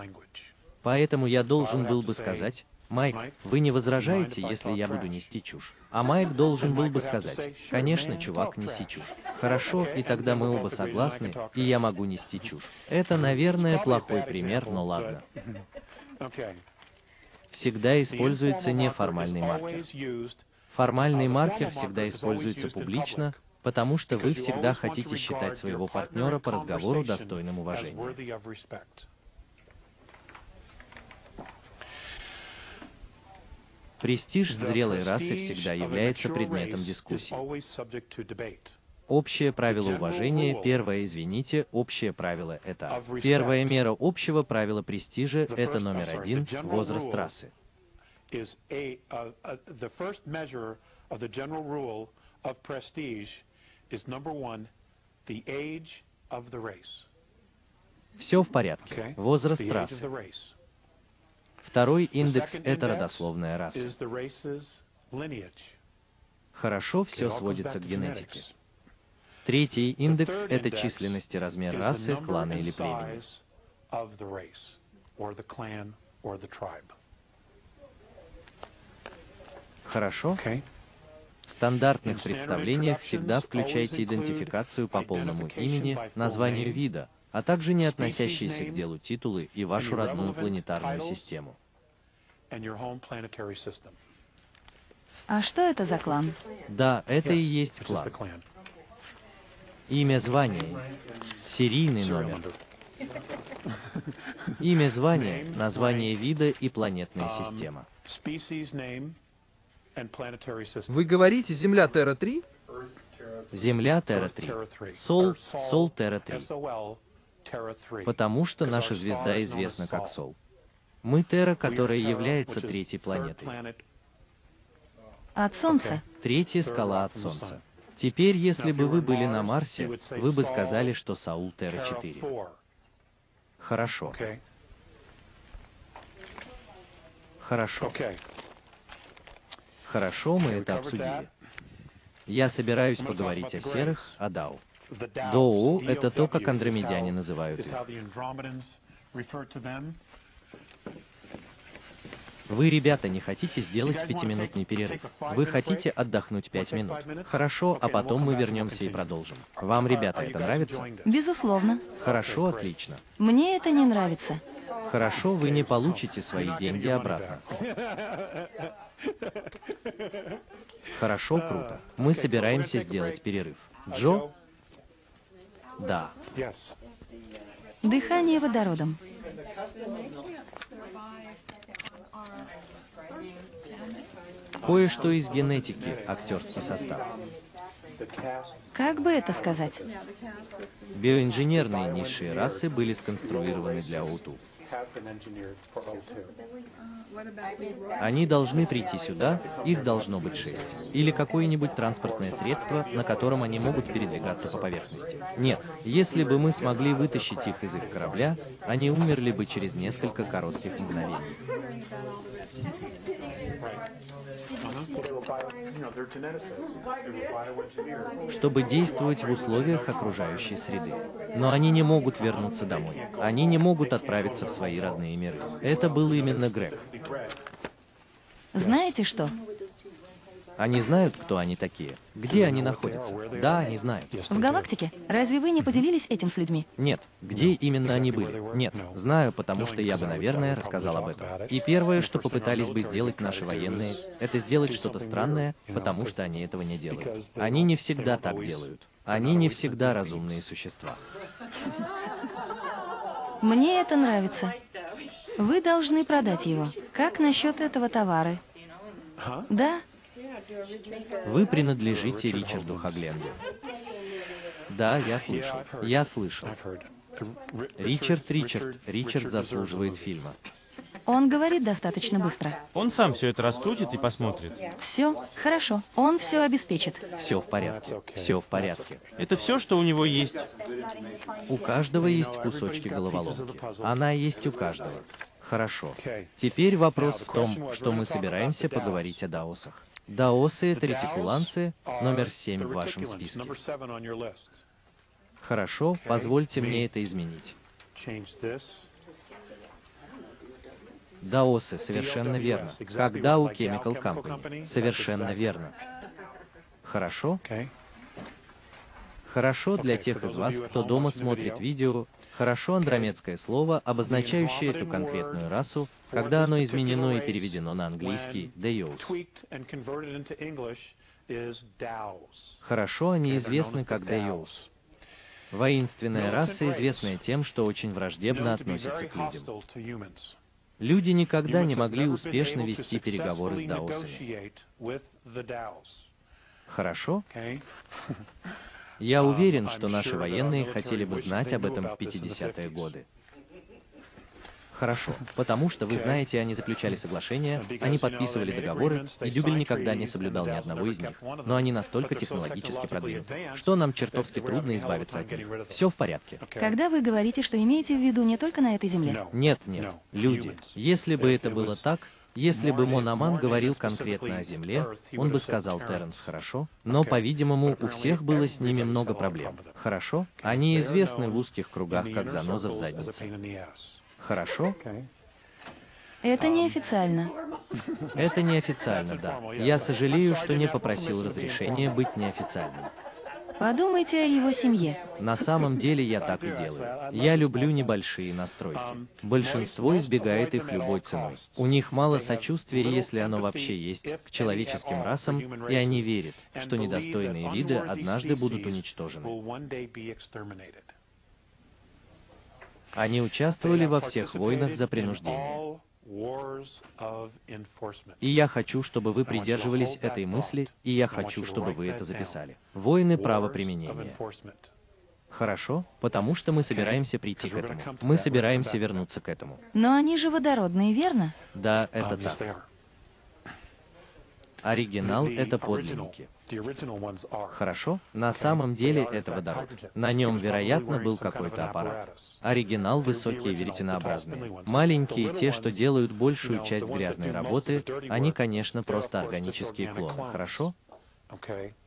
Поэтому я должен был бы сказать, Майк, вы не возражаете, если я буду нести чушь? А Майк должен был бы сказать, конечно, чувак, неси чушь. Хорошо, и тогда мы оба согласны, и я могу нести чушь. Это, наверное, плохой пример, но ладно. Всегда используется неформальный маркер. Формальный маркер всегда используется публично, потому что вы всегда хотите считать своего партнера по разговору достойным уважения. Престиж зрелой расы всегда является предметом дискуссий. Общее правило уважения, первое, извините, общее правило — это. Первая мера общего правила престижа — это номер один — возраст расы. Все в порядке. Возраст расы. Второй индекс — это родословная раса. Хорошо, все сводится к генетике. Третий индекс — это численность и размер расы, клана или племени. Хорошо? В стандартных представлениях всегда включайте идентификацию по полному имени, названию вида, а также не относящиеся к делу титулы и вашу родную планетарную систему. А что это за клан? Да, это и есть клан. Имя, звание, серийный номер. Имя, звание, название вида и планетная um, система. Вы говорите Земля Терра-3? Земля Терра-3. Сол, Сол Терра-3 потому что наша звезда известна как Сол. Мы Терра, которая является третьей планетой. От Солнца? Третья скала от Солнца. Теперь, если бы вы были на Марсе, вы бы сказали, что Саул Терра-4. Хорошо. Хорошо. Хорошо, мы это обсудили. Я собираюсь поговорить о серых, о Дау. Доу — это то, как андромедяне называют их. Вы, ребята, не хотите сделать пятиминутный перерыв? Вы хотите отдохнуть пять минут? Хорошо, а потом мы вернемся и продолжим. Вам, ребята, Are you это нравится? Безусловно. Хорошо, отлично. Мне это не нравится. Хорошо, вы не получите свои деньги обратно. Хорошо, круто. Мы собираемся сделать перерыв. Джо? Да. Дыхание водородом. Кое-что из генетики, актерский состав. Как бы это сказать? Биоинженерные низшие расы были сконструированы для ОУТУ. Have been engineered for O2. Они должны прийти сюда, их должно быть шесть. Или какое-нибудь транспортное средство, на котором они могут передвигаться по поверхности. Нет, если бы мы смогли вытащить их из их корабля, они умерли бы через несколько коротких мгновений. You know, they're geneticists. They were bioengineered. Чтобы действовать в условиях окружающей среды. Но они не могут вернуться домой. Они не могут отправиться в свои родные миры. Это был именно Грег. Знаете что? Они знают, кто они такие, где они находятся. Да, они знают. В галактике? Разве вы не поделились этим с людьми? Нет, где именно они были? Нет, знаю, потому что я бы, наверное, рассказал об этом. И первое, что попытались бы сделать наши военные, это сделать что-то странное, потому что они этого не делают. Они не всегда так делают. Они не всегда разумные существа. Мне это нравится. Вы должны продать его. Как насчет этого товара? Да, Вы принадлежите Ричарду Хагленду. Да, я слышал. Я слышал. Ричард, Ричард, Ричард заслуживает фильма. он говорит достаточно быстро. Он сам все это раскрутит и посмотрит. Все, хорошо, он все обеспечит. Все в порядке. Все в порядке. Это все, что у него есть. У каждого есть кусочки головоломки. Она есть у каждого. Хорошо. Теперь вопрос в том, что мы собираемся поговорить о даосах. Даосы — это ретикуланцы, номер семь в вашем списке. Хорошо, позвольте мне это изменить. Даосы, совершенно верно. Когда у Chemical Company. Совершенно верно. Хорошо? Хорошо для тех из вас, кто дома смотрит видео. Хорошо андромедское слово, обозначающее эту конкретную расу, когда оно изменено и переведено на английский «Deus». Хорошо они известны как Deus. Воинственная раса, известная тем, что очень враждебно относится к людям. Люди никогда не могли успешно вести переговоры с даосами. Хорошо? Я Um, уверен, что наши военные хотели бы знать об этом в about this in the 50-е 50s. годы. Хорошо, потому что вы знаете, они заключали соглашения, они подписывали договоры, и Дюбель никогда не соблюдал ни одного из них. Но они настолько технологически продвинуты, что нам чертовски трудно избавиться от них. Все в порядке. Когда вы говорите, что имеете в виду не только на этой земле. Нет, нет, люди. Если бы это было так, если бы Мономан говорил конкретно о Земле, он бы сказал. Терренс хорошо, но, по-видимому, у всех было с ними много проблем. Хорошо? Они известны в узких кругах как заноза в заднице. Хорошо? Это неофициально. Это неофициально, да. Я сожалею, что не попросил разрешения быть неофициальным. Подумайте о его семье. На самом деле я так и делаю. Я люблю небольшие настройки. Большинство избегает их любой ценой. У них мало сочувствия, если оно вообще есть, к человеческим расам, и они верят, что недостойные виды однажды будут уничтожены. Они участвовали во всех войнах за принуждение. И я хочу, чтобы вы придерживались этой мысли, и я хочу, чтобы вы это записали. Войны правоприменения. Хорошо? Потому что мы собираемся прийти к этому. Мы собираемся вернуться к этому. Но они же водородные, верно? Да, это так. Оригинал — это подлинники. Хорошо? На самом деле это водород. На нем, вероятно, был какой-то аппарат. Оригинал — высокие веретенообразные. Маленькие, те, что делают большую часть грязной работы, они, конечно, просто органические клоны. Хорошо?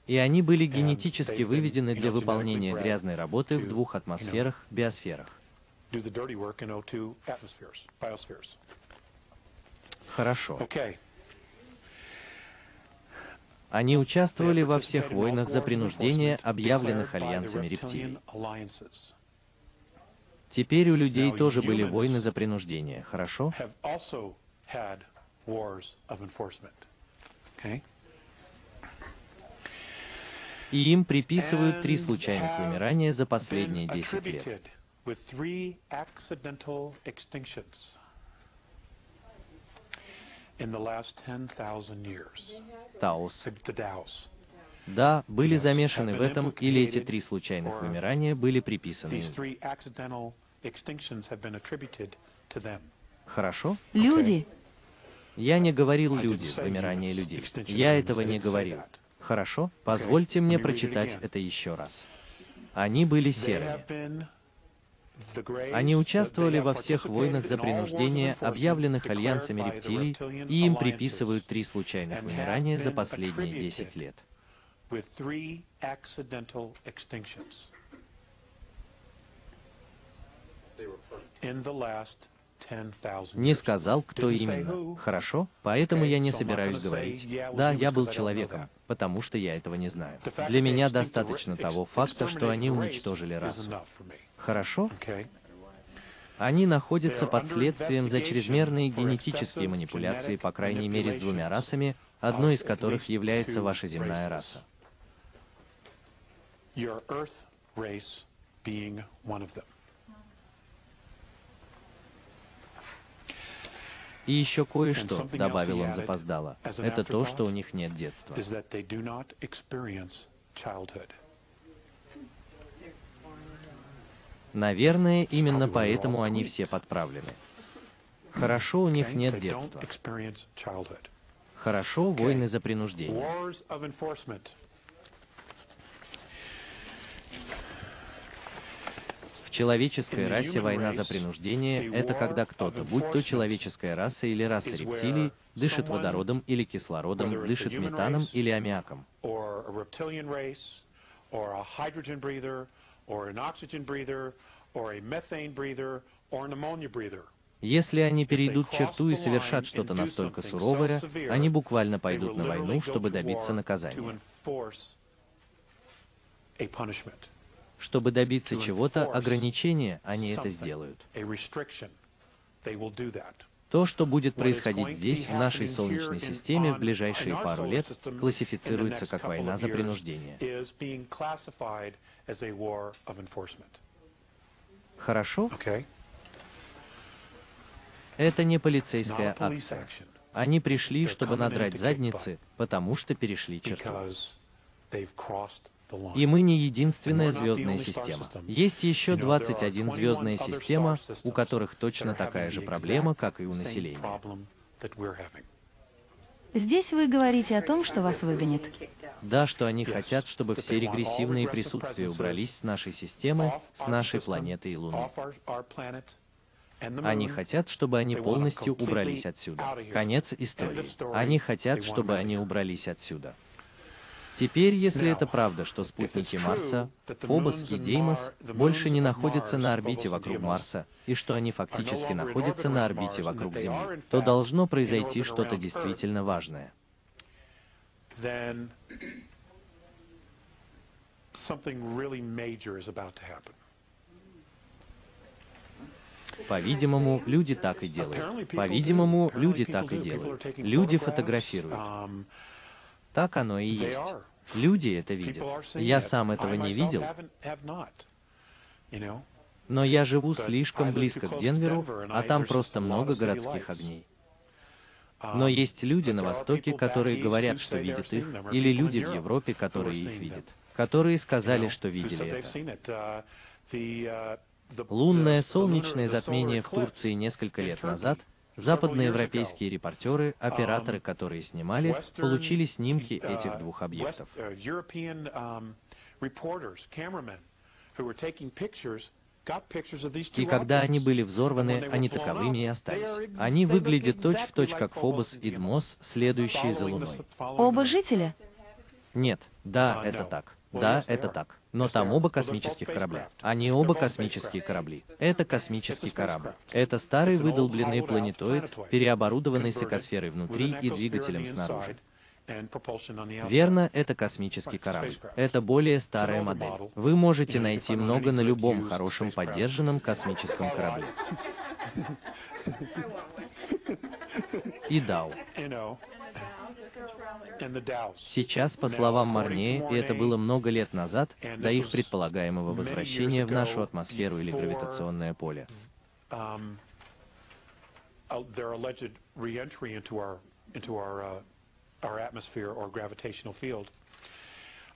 И они были генетически выведены для выполнения грязной работы в двух атмосферах, биосферах. Хорошо. Они участвовали во всех войнах за принуждение, объявленных альянсами рептилий. Теперь у людей тоже были войны за принуждение, хорошо? И им приписывают три случайных вымирания за последние 10 лет. Таос. Да, были замешаны в этом, или эти три случайных вымирания были приписаны им. Хорошо? Люди. Я не говорил люди, вымирание людей. Я этого не говорил. Хорошо? Позвольте мне прочитать это еще раз. Они были серыми. Они участвовали во всех войнах за принуждение, объявленных альянсами рептилий, и им приписывают три случайных вымирания за последние 10 лет. Не сказал, кто именно. Хорошо? Поэтому я не собираюсь говорить. Да, я был человеком, потому что я этого не знаю. Для меня достаточно того факта, что они уничтожили расу. Хорошо? Они находятся под следствием за чрезмерные генетические манипуляции, по крайней мере, с двумя расами, одной из которых является ваша земная раса. И еще кое-что, добавил он запоздало, это то, что у них нет детства. Наверное, именно поэтому они все подправлены. Хорошо, у них нет детства. Хорошо, войны за принуждение. В человеческой расе война за принуждение — это когда кто-то, будь то человеческая раса или раса рептилий, дышит водородом или кислородом, дышит метаном или аммиаком. Если они перейдут черту и совершат что-то настолько суровое, они буквально пойдут на войну, чтобы добиться наказания. Чтобы добиться чего-то, ограничения, они это сделают. То, что будет происходить здесь, в нашей Солнечной системе, в ближайшие пару лет, классифицируется как война за принуждение. Хорошо? Это не полицейская акция. Они пришли, чтобы надрать задницы, потому что перешли черту. И мы не единственная звездная система. Есть еще 21 звездная система, у которых точно такая же проблема, как и у населения. Здесь вы говорите о том, что вас выгонят. Да, что они хотят, чтобы все регрессивные присутствия убрались с нашей системы, с нашей планеты и Луны. Они хотят, чтобы они полностью убрались отсюда. Конец истории. Они хотят, чтобы они убрались отсюда. Теперь, если это правда, что спутники Марса, Фобос и Деймос, больше не находятся на орбите вокруг Марса, и что они фактически находятся на орбите вокруг Земли, то должно произойти что-то действительно важное. По-видимому, люди так и делают. По-видимому, люди так и делают. Люди фотографируют. Так оно и есть. Люди это видят. Я сам этого не видел. Но я живу слишком близко к Денверу, а там просто много городских огней. Но есть люди на Востоке, которые говорят, что видят их, или люди в Европе, которые их видят, которые сказали, что видели это. Лунное солнечное затмение в Турции несколько лет назад Западноевропейские репортеры, операторы, которые снимали, получили снимки этих двух объектов. И когда они были взорваны, они таковыми и остались. Они выглядят точь-в-точь, как Фобос и Дмос, следующие за Луной. Оба жителя? Нет, да, это так. Да, это так. Но там оба космических корабля. Они оба космические корабли. Это космический корабль. Это старый выдолбленный планетоид, переоборудованный с экосферой внутри и двигателем снаружи. Верно, это космический корабль. Это более старая модель. Вы можете найти много на любом хорошем поддержанном космическом корабле. И Дау. Сейчас, по словам Марнея, и это было много лет назад, до их предполагаемого возвращения в нашу атмосферу или гравитационное поле.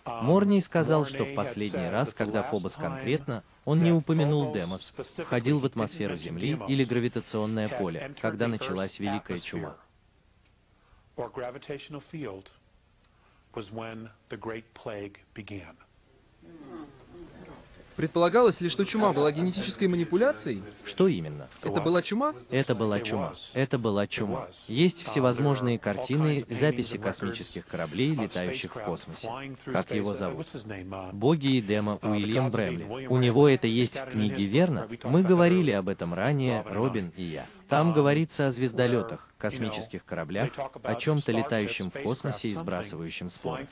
Морний сказал, что в последний раз, когда Фобос конкретно, он не упомянул Демос, входил в атмосферу Земли или гравитационное поле, когда началась Великая Чума. Предполагалось ли, что чума была генетической манипуляцией? Что именно? Это была чума? Это была чума. Это была чума. Есть всевозможные картины, записи космических кораблей, летающих в космосе. Как его зовут? Боги и Дема Уильям Бремли. У него это есть в книге, верно? Мы говорили об этом ранее, Робин и я. Там говорится о звездолетах, космических кораблях, о чем-то летающем в космосе и сбрасывающем споры.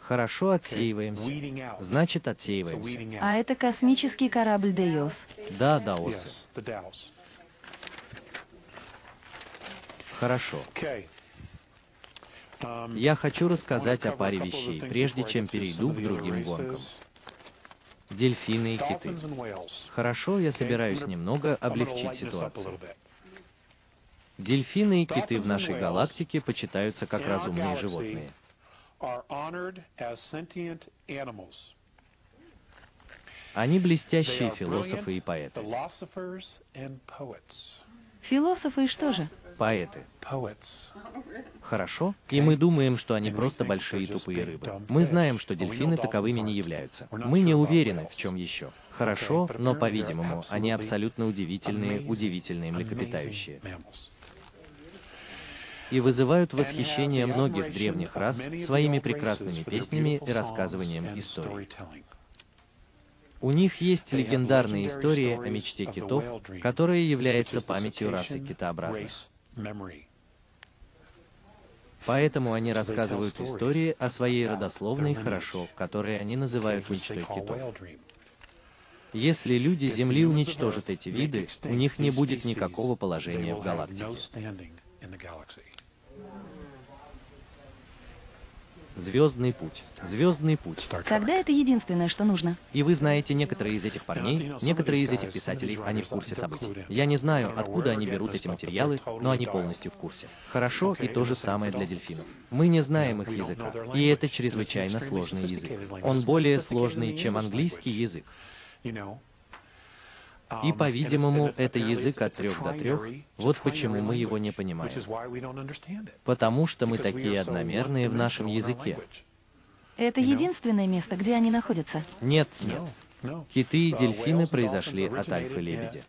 Хорошо отсеиваемся. Значит, отсеиваемся. А это космический корабль Деос. Да, Даосы. Хорошо. Я хочу рассказать о паре вещей, прежде чем перейду к другим гонкам. Дельфины и киты. Хорошо, я собираюсь немного облегчить ситуацию. Дельфины и киты в нашей галактике почитаются как разумные животные. Они блестящие философы и поэты. Философы и что же? Поэты. Хорошо. И мы думаем, что они просто большие тупые рыбы. Мы знаем, что дельфины таковыми не являются. Мы не уверены, в чем еще. Хорошо, но, по-видимому, они абсолютно удивительные, удивительные млекопитающие и вызывают восхищение многих древних рас своими прекрасными песнями и рассказыванием историй. У них есть легендарная история о мечте китов, которая является памятью расы китообразных. Поэтому они рассказывают истории о своей родословной хорошо, которые они называют мечтой китов. Если люди Земли уничтожат эти виды, у них не будет никакого положения в галактике. Звездный путь. Звездный путь. Тогда это единственное, что нужно. И вы знаете некоторые из этих парней, некоторые из этих писателей, они в курсе событий. Я не знаю, откуда они берут эти материалы, но они полностью в курсе. Хорошо, и то же самое для дельфинов. Мы не знаем их языка, и это чрезвычайно сложный язык. Он более сложный, чем английский язык. И, по-видимому, это язык от трех до трех. Вот почему мы его не понимаем. Потому что мы такие одномерные в нашем языке. Это единственное место, где они находятся? Нет, нет. Киты и дельфины произошли от альфа-лебедя.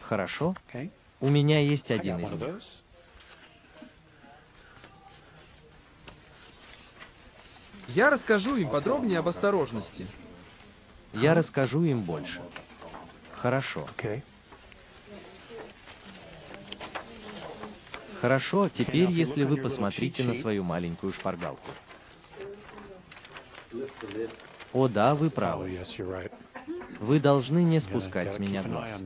Хорошо. У меня есть один из них. Я расскажу им подробнее об осторожности. Я расскажу им больше. Хорошо. Хорошо, теперь если вы посмотрите на свою маленькую шпаргалку. О да, вы правы. Вы должны не спускать с меня глаз.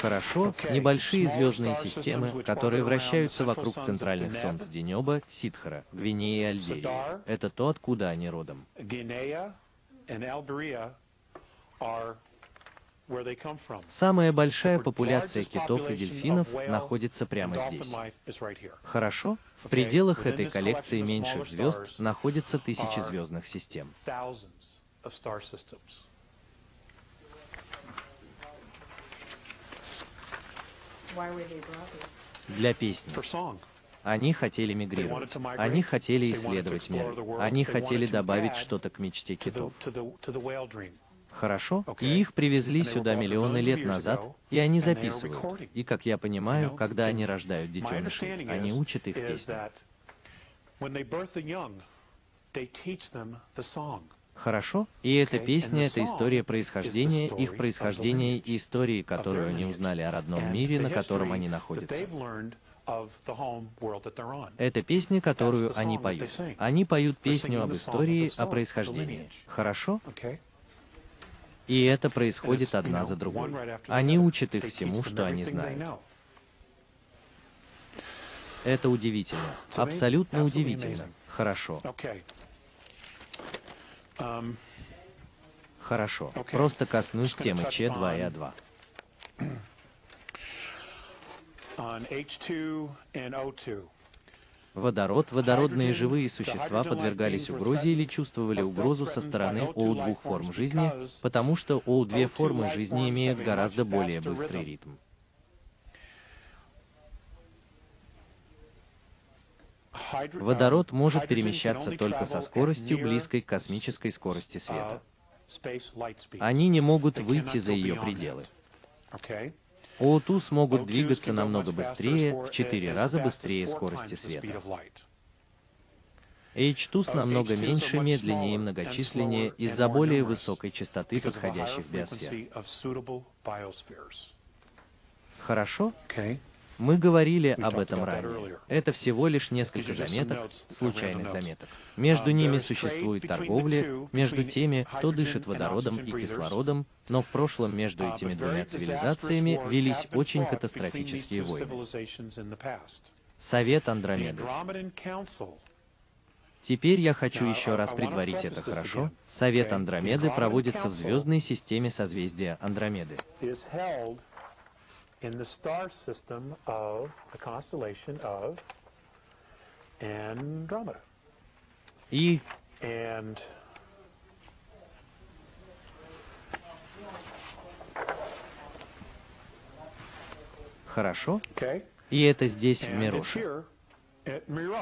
Хорошо, небольшие звездные системы, которые вращаются вокруг центральных солнц Денеба, Сидхара, Гвинеи и Альберии. Это то, откуда они родом. Самая большая популяция китов и дельфинов находится прямо здесь. Хорошо? В пределах этой коллекции меньших звезд находятся тысячи звездных систем. Thousands of star systems. Для песни. Они хотели мигрировать. Они хотели исследовать мир. Они хотели добавить что-то к мечте китов. Хорошо? И их привезли сюда миллионы лет назад, и они записывают. И, как я понимаю, когда они рождают детенышей, они учат их песни. Хорошо? И эта песня — это история происхождения, их происхождения и истории, которую они узнали о родном мире, на котором они находятся. Это песня, которую они поют. Они поют песню об истории, о происхождении. Хорошо? И это происходит одна за другой. Они учат их всему, что они знают. Это удивительно. Абсолютно удивительно. Хорошо. Хорошо. Просто коснусь темы touch Ч2 и on- А2. on H2 and O2. Водород, водородные живые существа подвергались угрозе или чувствовали угрозу со стороны O2 О2 life форм жизни, потому что О2 O2 формы жизни имеют гораздо более быстрый ритм. Водород может перемещаться только со скоростью, близкой к космической скорости света. Они не могут выйти за ее пределы. that. Okay? О2 смогут O2s двигаться намного быстрее, в 4 far- раза быстрее скорости света. of light. H2 Uh, намного H2s are меньше, медленнее и многочисленнее из-за более высокой частоты подходящих биосфер. Хорошо? Мы говорили об этом ранее. Это всего лишь несколько заметок, uh, случайных заметок. Между Um, ними существует торговля между теми, кто дышит водородом и кислородом, но в прошлом между Uh, этими двумя цивилизациями велись очень катастрофические войны. Совет Андромеды. Теперь я хочу еще раз предварить это хорошо. Совет? Андромеды проводится в звездной системе созвездия Андромеды. In the star system of the constellation of Andromeda. И And хорошо, okay, и это здесь, в Mirosh.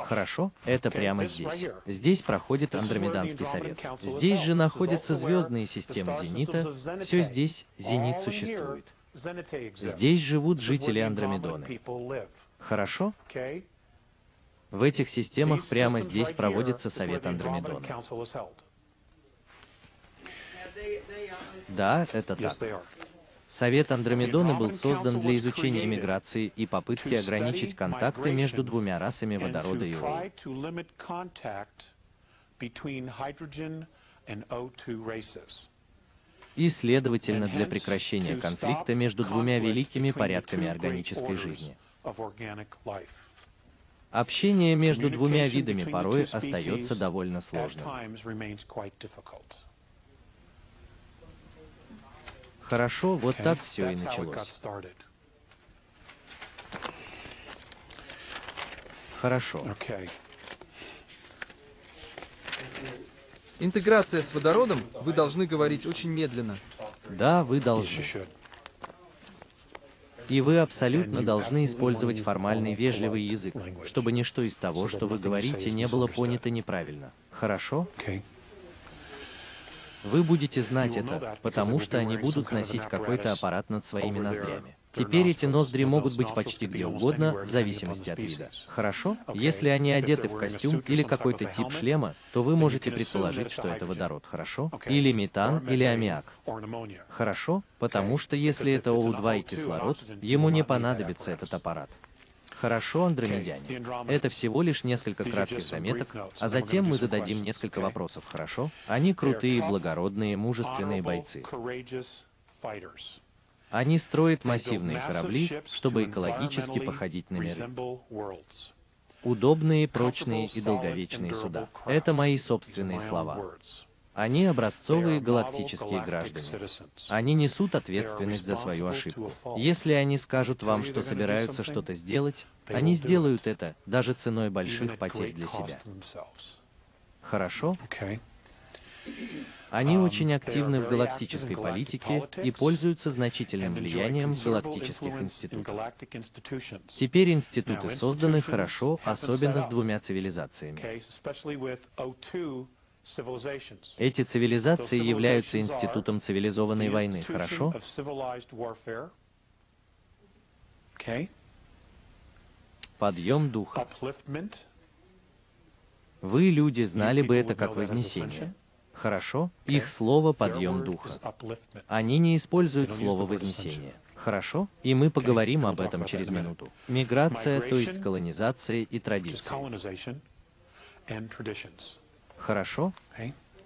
Хорошо, это прямо здесь. Здесь проходит Андромеданский совет. Здесь же находятся звездные системы Зенита. Все здесь Зенит существует. Здесь живут жители Андромедоны. Хорошо? В этих системах прямо здесь проводится совет Андромедоны. Да, это так. Совет Андромедоны был создан для изучения миграции и попытки ограничить контакты между двумя расами водорода и О. И, следовательно, для прекращения конфликта между двумя великими порядками органической жизни. Общение между двумя видами порой остается довольно сложным. Хорошо, вот так все и началось. Хорошо. Интеграция с водородом вы должны говорить очень медленно. Да, вы должны. И вы абсолютно должны использовать формальный вежливый язык, чтобы ничто из того, что вы говорите, не было понято неправильно. Хорошо? Вы будете знать will know это, потому что они будут носить какой-то аппарат над своими ноздрями. Теперь эти ноздри могут быть почти где угодно, в зависимости от вида. Хорошо? Если они одеты в костюм или какой-то тип шлема, то вы можете предположить, что это водород, хорошо? Или метан, или аммиак. Хорошо? Потому что если это if it's an О2 и O2 кислород, ему не понадобится этот аппарат. Хорошо, андромедяне. Это всего лишь несколько кратких заметок, а затем мы зададим несколько вопросов, хорошо? Они крутые, благородные, мужественные бойцы. Они строят массивные корабли, чтобы экологически походить на миры. Удобные, прочные и долговечные суда. Это мои собственные слова. Они образцовые галактические граждане. Они несут ответственность за свою ошибку. Если они скажут вам, что собираются что-то сделать, они сделают это даже ценой больших потерь для себя. Хорошо? Они очень активны в галактической политике и пользуются значительным влиянием галактических институтах. Теперь институты созданы хорошо, особенно с двумя цивилизациями. Эти цивилизации являются институтом цивилизованной войны, хорошо? Подъем духа. Вы, люди, знали бы это как вознесение. Хорошо? Их слово — подъем духа. Они не используют слово «вознесение». Хорошо? И мы поговорим об этом через минуту. Миграция, то есть колонизация и традиции. Хорошо?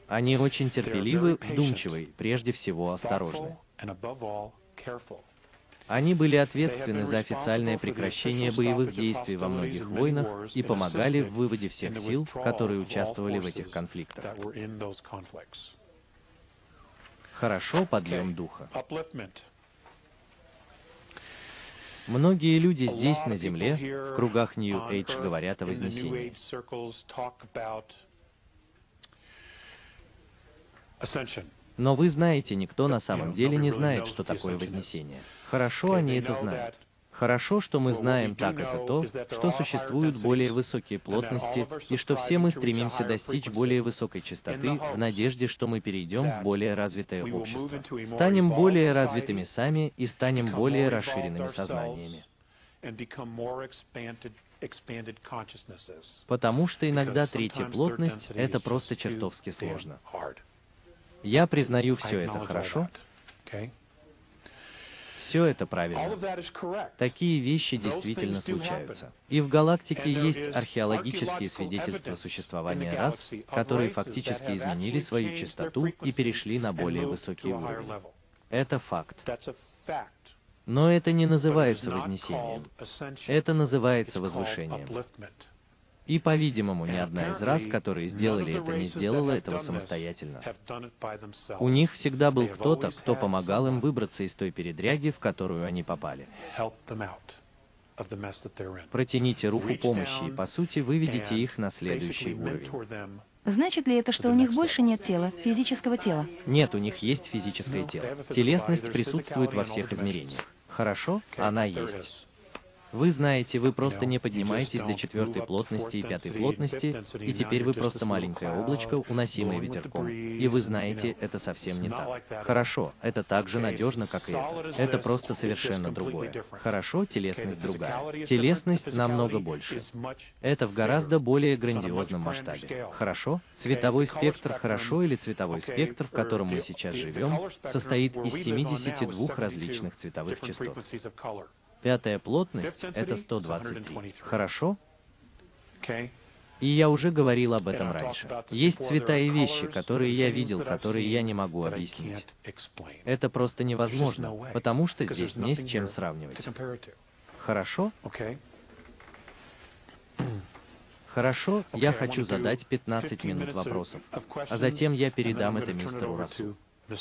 Они очень терпеливы, вдумчивы, прежде всего осторожны. Они были ответственны за официальное прекращение боевых действий во многих войнах и помогали в выводе всех сил, которые участвовали в этих конфликтах. Хорошо, подъем духа. Многие люди здесь, на Земле, в кругах New Age говорят о Вознесении. Но вы знаете, никто на самом деле не знает, что такое Вознесение. Хорошо они это знают. Хорошо, что мы знаем так это то, что существуют более высокие плотности, и что все мы стремимся достичь более высокой частоты в надежде, что мы перейдем в более развитое общество. Станем более развитыми сами и станем более расширенными сознаниями. Потому что иногда третья плотность — это просто чертовски сложно. Я признаю все это, хорошо? Все это правильно. Такие вещи действительно случаются. И в галактике есть археологические свидетельства существования рас, которые фактически изменили свою частоту и перешли на более высокий уровень. Это факт. Но это не называется вознесением. Это называется возвышением. И, по-видимому, ни одна из рас, которые сделали это, не сделала этого самостоятельно. У них всегда был кто-то, кто помогал им выбраться из той передряги, в которую они попали. Протяните руку помощи, и, по сути, выведите их на следующий уровень. Значит ли это, что у них больше нет тела, физического тела? Нет, у них есть физическое тело. Телесность присутствует во всех измерениях. Хорошо? Она есть. Вы знаете, вы просто не поднимаетесь до четвертой плотности и пятой плотности, и теперь вы просто маленькое облачко, уносимое ветерком. И вы знаете, это совсем не так. Хорошо, это так же надежно, как и это. Это просто совершенно другое. Хорошо, телесность другая. Телесность намного больше. Это в гораздо более грандиозном масштабе. Хорошо? Цветовой спектр хорошо или цветовой спектр, в котором мы сейчас живем, состоит из 72 различных цветовых частот. Пятая плотность — это 123. Хорошо? И я уже говорил об этом раньше. Есть цвета и вещи, которые я видел, которые я не могу объяснить. Это просто невозможно, потому что здесь не с чем сравнивать. Хорошо? Хорошо, я хочу задать 15 минут вопросов, а затем я передам это мистеру Расу.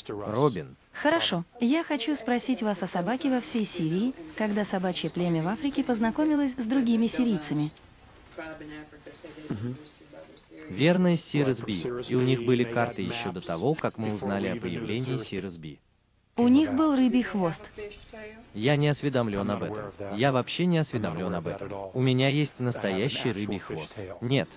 Робин. Хорошо. Я хочу спросить вас о собаке во всей Сирии, когда собачье племя в Африке познакомилось с другими сирийцами. Верно, Сирос Би. И у них были карты еще до того, как мы узнали о появлении Сирос Би. У них был рыбий хвост. Я не осведомлен об этом. Я вообще не осведомлен об этом. У меня есть настоящий рыбий хвост. Нет.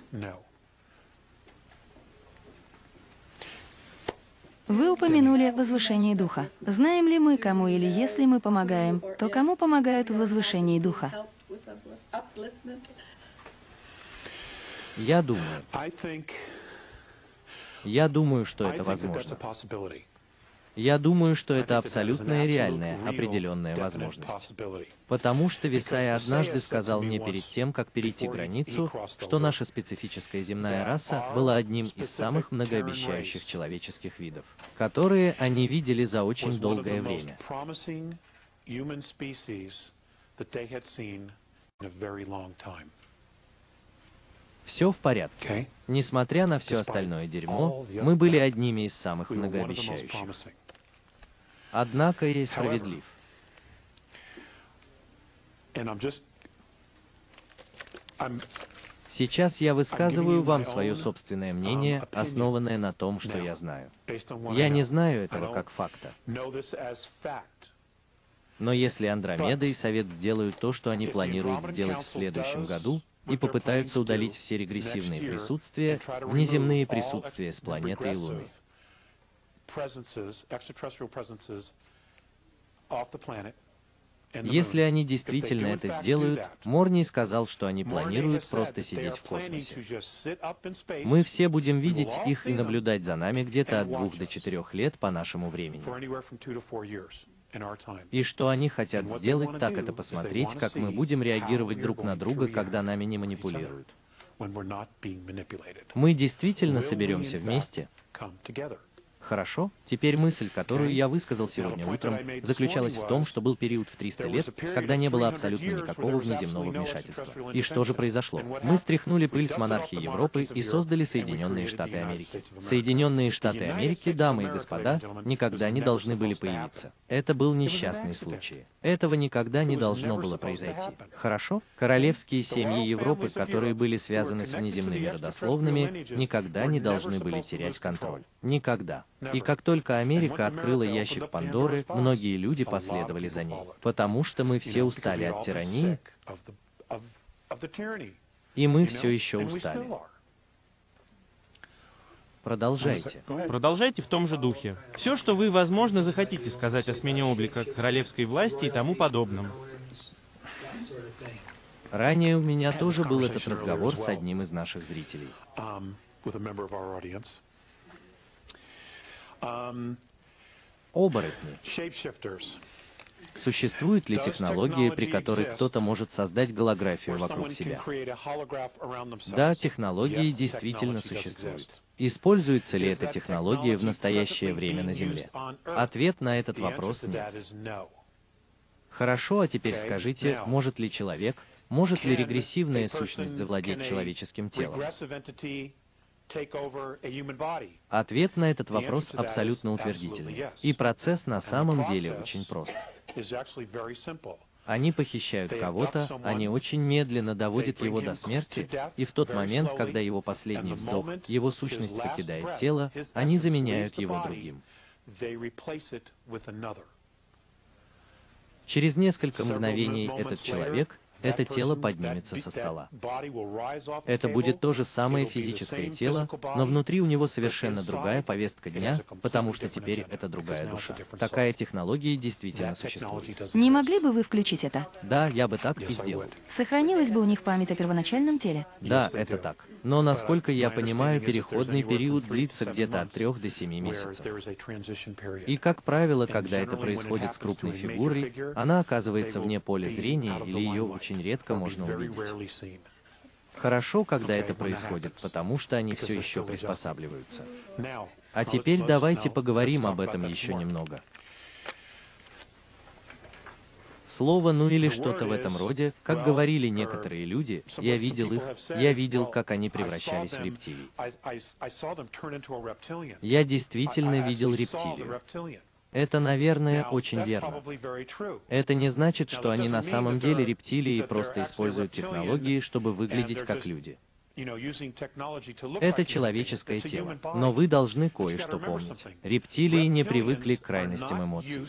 Вы упомянули возвышение духа. Знаем ли мы, кому или если мы помогаем, то кому помогают в возвышении духа? Я думаю. Я думаю, что это возможно. Я думаю, что это абсолютная реальная, определенная возможность. Потому что Висая однажды сказал мне перед тем, как перейти границу, что наша специфическая земная раса была одним из самых многообещающих человеческих видов, которые они видели за очень долгое время. Все в порядке. Несмотря на все остальное дерьмо, мы были одними из самых многообещающих. Однако я и справедлив. Сейчас я высказываю вам свое собственное um, мнение, основанное на том, что я знаю. Я не знаю этого как факта. Но если Андромеда и Совет сделают то, что они планируют сделать в следующем году, и попытаются удалить все регрессивные присутствия, внеземные присутствия с планеты и Луны. Presences, extraterrestrial presences off the planet Если они действительно это сделают, Морни сказал, что они планируют просто сидеть в космосе. Мы все будем видеть их и наблюдать за нами где-то от двух до четырех лет по нашему времени. И что они хотят сделать, так это посмотреть, как мы будем реагировать друг на друга, когда нами не манипулируют. Мы действительно соберемся вместе. Хорошо. Теперь мысль, которую я высказал сегодня утром, заключалась в том, что был период в 300 лет, когда не было абсолютно никакого внеземного вмешательства. И что же произошло? Мы стряхнули пыль с монархии Европы и создали Соединенные Штаты Америки. Соединенные Штаты Америки, дамы и господа, никогда не должны были появиться. Это был несчастный случай. Этого никогда не должно было произойти. Хорошо? Королевские семьи Европы, которые были связаны с внеземными родословными, никогда не должны были терять контроль. Никогда. И как только Америка открыла ящик Пандоры, многие люди последовали за ней. Потому что мы все устали от тирании, и мы все еще устали. Продолжайте. Продолжайте в том же духе. Все, что вы, возможно, захотите сказать о смене облика королевской власти и тому подобном. Ранее у меня тоже был этот разговор с одним из наших зрителей. um, with a member of our audience. Um, Оборотни. shapeshifters. Существует ли технология, при которой кто-то может создать голографию вокруг себя? Да, технологии действительно существуют. Используется ли эта технология в настоящее время на Земле? Ответ на этот вопрос нет. Хорошо, а теперь скажите, может ли человек, может ли регрессивная сущность завладеть человеческим телом? Ответ на этот вопрос абсолютно утвердительный. И процесс на самом деле очень прост. Они похищают кого-то, они очень медленно доводят его до смерти, и в тот момент, когда его последний вздох, его сущность покидает тело, они заменяют его другим. Через несколько мгновений этот человек, это тело поднимется со стола. Это будет то же самое физическое тело, но внутри у него совершенно другая повестка дня, потому что теперь это другая душа. Такая технология действительно существует. Не могли бы вы включить это? Да, я бы так и сделал. Сохранилась бы у них память о первоначальном теле? Да, это так. Но, насколько я понимаю, переходный период длится где-то от months трех до семи where месяцев. И, как правило, когда это происходит с крупной фигурой, она оказывается вне поля зрения или ее limelight, очень редко можно увидеть. Хорошо, когда это происходит, потому что они все еще приспосабливаются. А теперь давайте поговорим об этом еще немного. Слово «ну» или что-то в этом роде, как говорили or некоторые люди, я видел их, я видел, как они превращались в рептилий. Я действительно видел рептилию. Это, наверное, очень верно. Это не значит, что они на самом деле рептилии и просто используют технологии, чтобы выглядеть как люди. Это человеческое тело. Но вы должны кое-что помнить. Рептилии не привыкли к крайностям эмоций.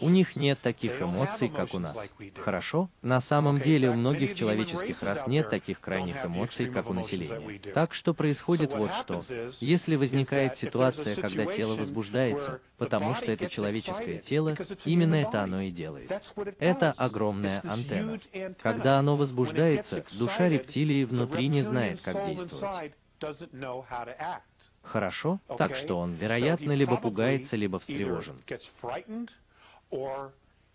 У них нет таких эмоций, как у нас. Хорошо? На самом деле у многих человеческих рас нет таких крайних эмоций, как у населения. Так что происходит вот что. Если возникает ситуация, когда тело возбуждается, потому что это человеческое тело, именно это оно и делает. Это огромная антенна. Когда оно возбуждается, душа рептилии the внутри не знает, как действовать. Хорошо? Так что он, вероятно, либо пугается, либо встревожен.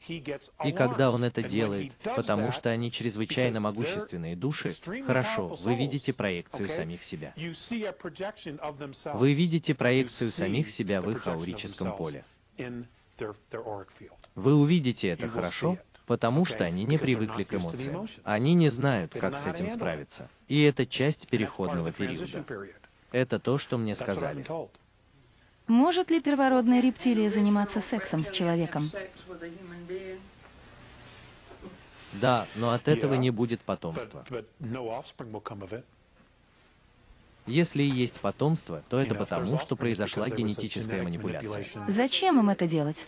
И когда он это делает, потому что они чрезвычайно могущественные души, хорошо, вы видите проекцию самих себя. Вы видите проекцию самих себя в их аурическом поле. Вы увидите это, хорошо? Потому что они не привыкли к эмоциям. Они не знают, как с этим справиться. И это часть переходного периода. Это то, что мне сказали. Может ли первородная рептилия заниматься сексом с человеком? Да, но от этого не будет потомства. Если и есть потомство, то это потому, что произошла генетическая манипуляция. Зачем им это делать?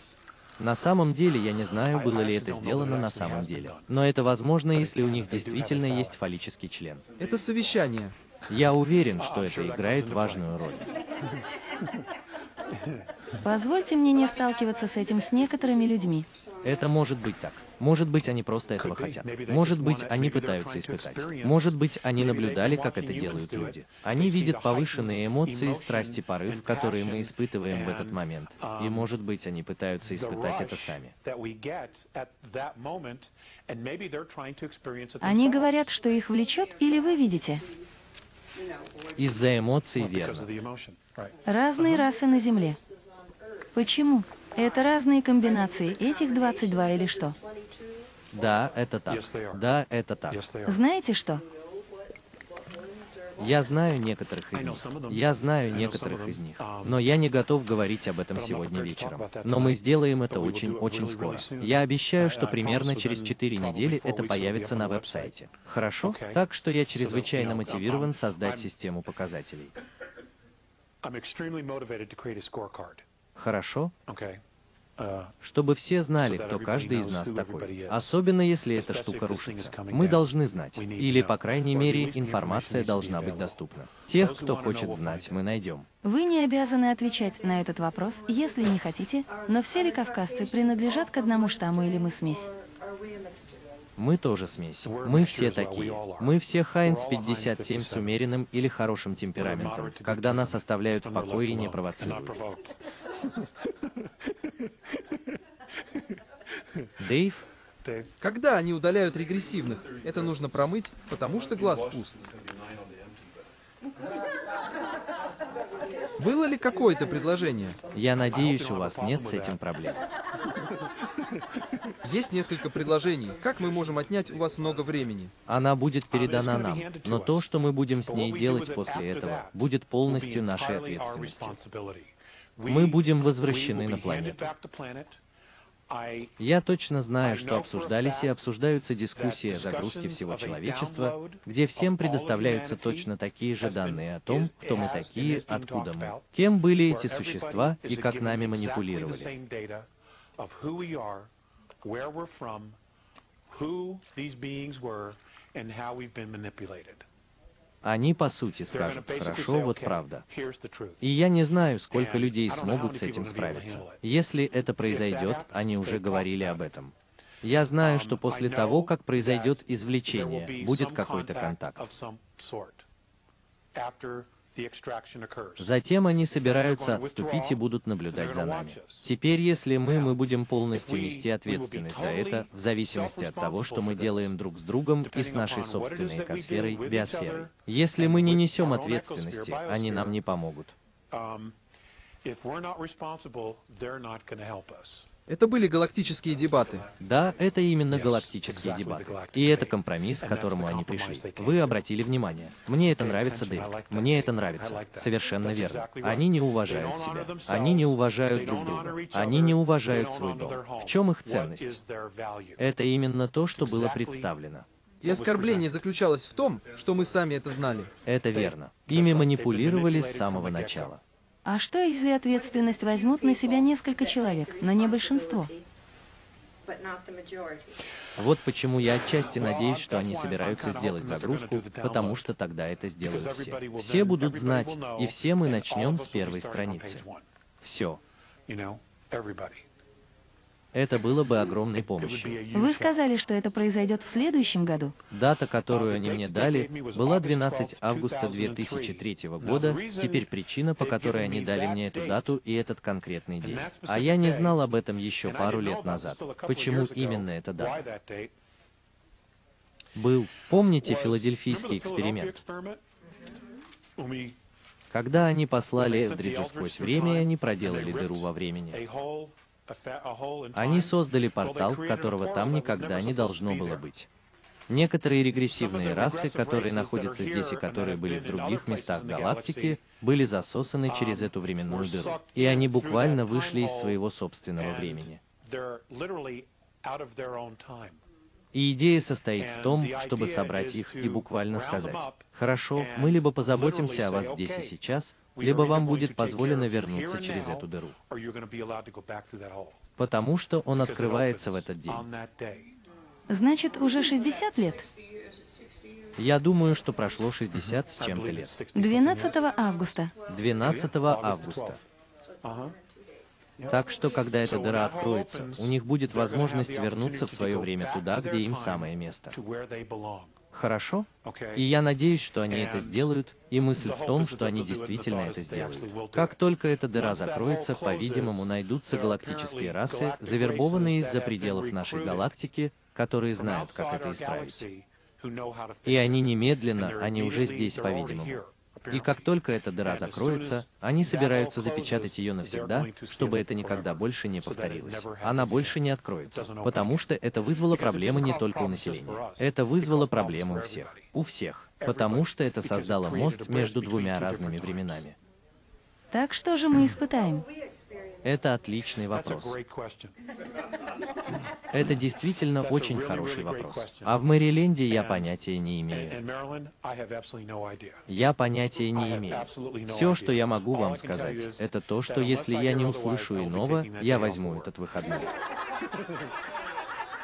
На самом деле я не знаю, было ли это сделано на самом деле. Но это возможно, если у них действительно есть фаллический член. Это совещание. Я уверен, что это играет важную роль. Позвольте мне не сталкиваться с этим с некоторыми людьми. Это может быть так. Может быть, они просто этого хотят. Может быть, они пытаются испытать. Может быть, они наблюдали, как это делают люди. Они видят повышенные эмоции, страсти, порыв, которые мы испытываем в этот момент. И, может быть, они пытаются испытать это сами. Они говорят, что их влечет, или вы видите? Из-за эмоций, верно. Разные расы на Земле. Почему? Это разные комбинации этих 22 или что? Да, это так. Да, это так. Знаете что? Я знаю некоторых из них. Я знаю некоторых из них. Но я не готов говорить об этом сегодня вечером. Но мы сделаем это очень-очень скоро. Я обещаю, что примерно через 4 недели это появится на веб-сайте. Хорошо? Так что я чрезвычайно мотивирован создать систему показателей. Хорошо? Чтобы все знали, кто каждый из нас такой. Особенно если эта штука рушится. Мы должны знать. Или, по крайней мере, информация должна быть доступна. Тех, кто хочет знать, мы найдем. Вы не обязаны отвечать на этот вопрос, если не хотите, но все ли кавказцы принадлежат к одному штамму или мы смесь? Мы тоже смесь. Мы все такие. Мы все Хайнс 57 с умеренным или хорошим темпераментом, когда нас оставляют в покое и не провоцируют. Дэйв? Когда они удаляют регрессивных, это нужно промыть, потому что глаз пуст. Было ли какое-то предложение? Я надеюсь, у вас нет с этим проблем. Есть несколько предложений. Как мы можем отнять у вас много времени? Она будет передана нам, но то, что мы будем с ней делать после этого, будет полностью нашей ответственностью. Мы будем возвращены на планету. Я точно знаю, что обсуждались и обсуждаются дискуссии о загрузке всего человечества, где всем предоставляются точно такие же данные о том, кто мы такие, откуда мы, кем были эти существа и как нами манипулировали. Они, по сути, скажут, хорошо, вот правда. И я не знаю, сколько людей смогут с этим справиться. Если это произойдет, они уже говорили об этом. Я знаю, что после того, как произойдет извлечение, будет какой-то контакт. Затем они собираются отступить и будут наблюдать за нами. Теперь, если мы, мы будем полностью нести ответственность за это, в зависимости от того, что мы делаем друг с другом и с нашей собственной экосферой, биосферой. Если мы не несем ответственности, они нам не помогут. Это были галактические дебаты. Да, это именно галактические дебаты. И это компромисс, к которому они пришли. Вы обратили внимание. Мне это нравится, Дэвид. Мне это нравится. Совершенно верно. Они не уважают себя. Они не уважают друг друга. Они не уважают свой дом. В чем их ценность? Это именно то, что было представлено. И оскорбление заключалось в том, что мы сами это знали. Это верно. Ими манипулировали с самого начала. А что, если ответственность возьмут на себя несколько человек, но не большинство? Вот почему я отчасти надеюсь, что они собираются сделать загрузку, потому что тогда это сделают все. Все будут знать, и все мы начнем с первой страницы. Все. Это было бы огромной помощью. Вы сказали, что это произойдет в следующем году? Дата, которую они мне дали, была 12 августа 2003 года. Теперь причина, по которой они дали мне эту дату и этот конкретный день. А я не знал об этом еще пару лет назад. Почему именно эта дата? Был, помните филадельфийский эксперимент? Когда они послали Элдриджа сквозь время, и они проделали дыру во времени. Они создали портал, которого там никогда не должно было быть. Некоторые регрессивные расы, которые находятся здесь и которые были в других местах галактики, были засосаны через эту временную дыру. И они буквально вышли из своего собственного времени. И идея состоит в том, чтобы собрать их и буквально сказать, «Хорошо, мы либо позаботимся о вас здесь и сейчас, либо вам будет позволено вернуться через эту дыру». Потому что он открывается в этот день. Значит, уже 60 лет? Я думаю, что прошло 60 с чем-то лет. 12 августа. 12 августа. Так что, когда эта дыра откроется, у них будет возможность вернуться в свое время туда, где им самое место. Хорошо? И я надеюсь, что они это сделают, и мысль в том, что они действительно это сделают. Как только эта дыра закроется, по-видимому, найдутся галактические расы, завербованные из-за пределов нашей галактики, которые знают, как это исправить. И они немедленно, они уже здесь, по-видимому. И как только эта дыра закроется, они собираются запечатать ее навсегда, чтобы это никогда больше не повторилось. Она больше не откроется, потому что это вызвало проблемы не только у населения. Это вызвало проблемы у всех. У всех. Потому что это создало мост между двумя разными временами. Так что же мы испытаем? Это отличный вопрос. Это действительно очень хороший вопрос. А в Мэриленде я понятия не имею. Я понятия не имею. Все, что я могу вам сказать, это то, что если я не услышу иного, я возьму этот выходной.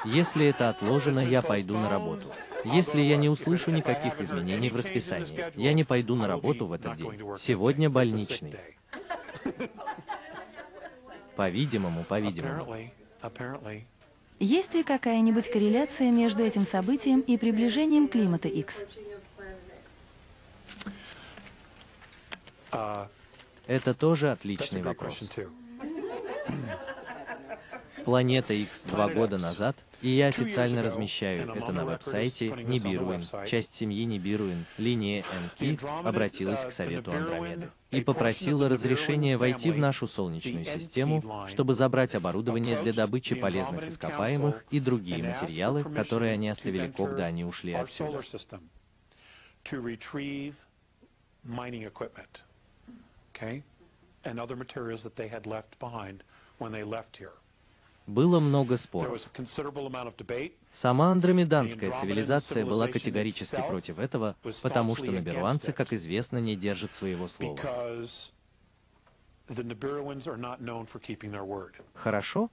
Если это отложено, я пойду на работу. Если я не услышу никаких изменений в расписании, я не пойду на работу в этот день. Сегодня больничный. По-видимому, по-видимому. Есть ли какая-нибудь корреляция между этим событием и приближением климата X? Это тоже отличный вопрос. Планета X два года назад, и я официально размещаю это на веб-сайте Нибируин, часть семьи Нибируин, линия НК, обратилась к Совету Андромеды и попросила разрешения войти в нашу Солнечную систему, чтобы забрать оборудование для добычи полезных ископаемых и другие материалы, которые они оставили, когда они ушли отсюда. and other materials that they had left behind when they left here. Было много споров. Сама андромеданская цивилизация была категорически против этого, потому что наберуанцы, как известно, не держат своего слова. Хорошо?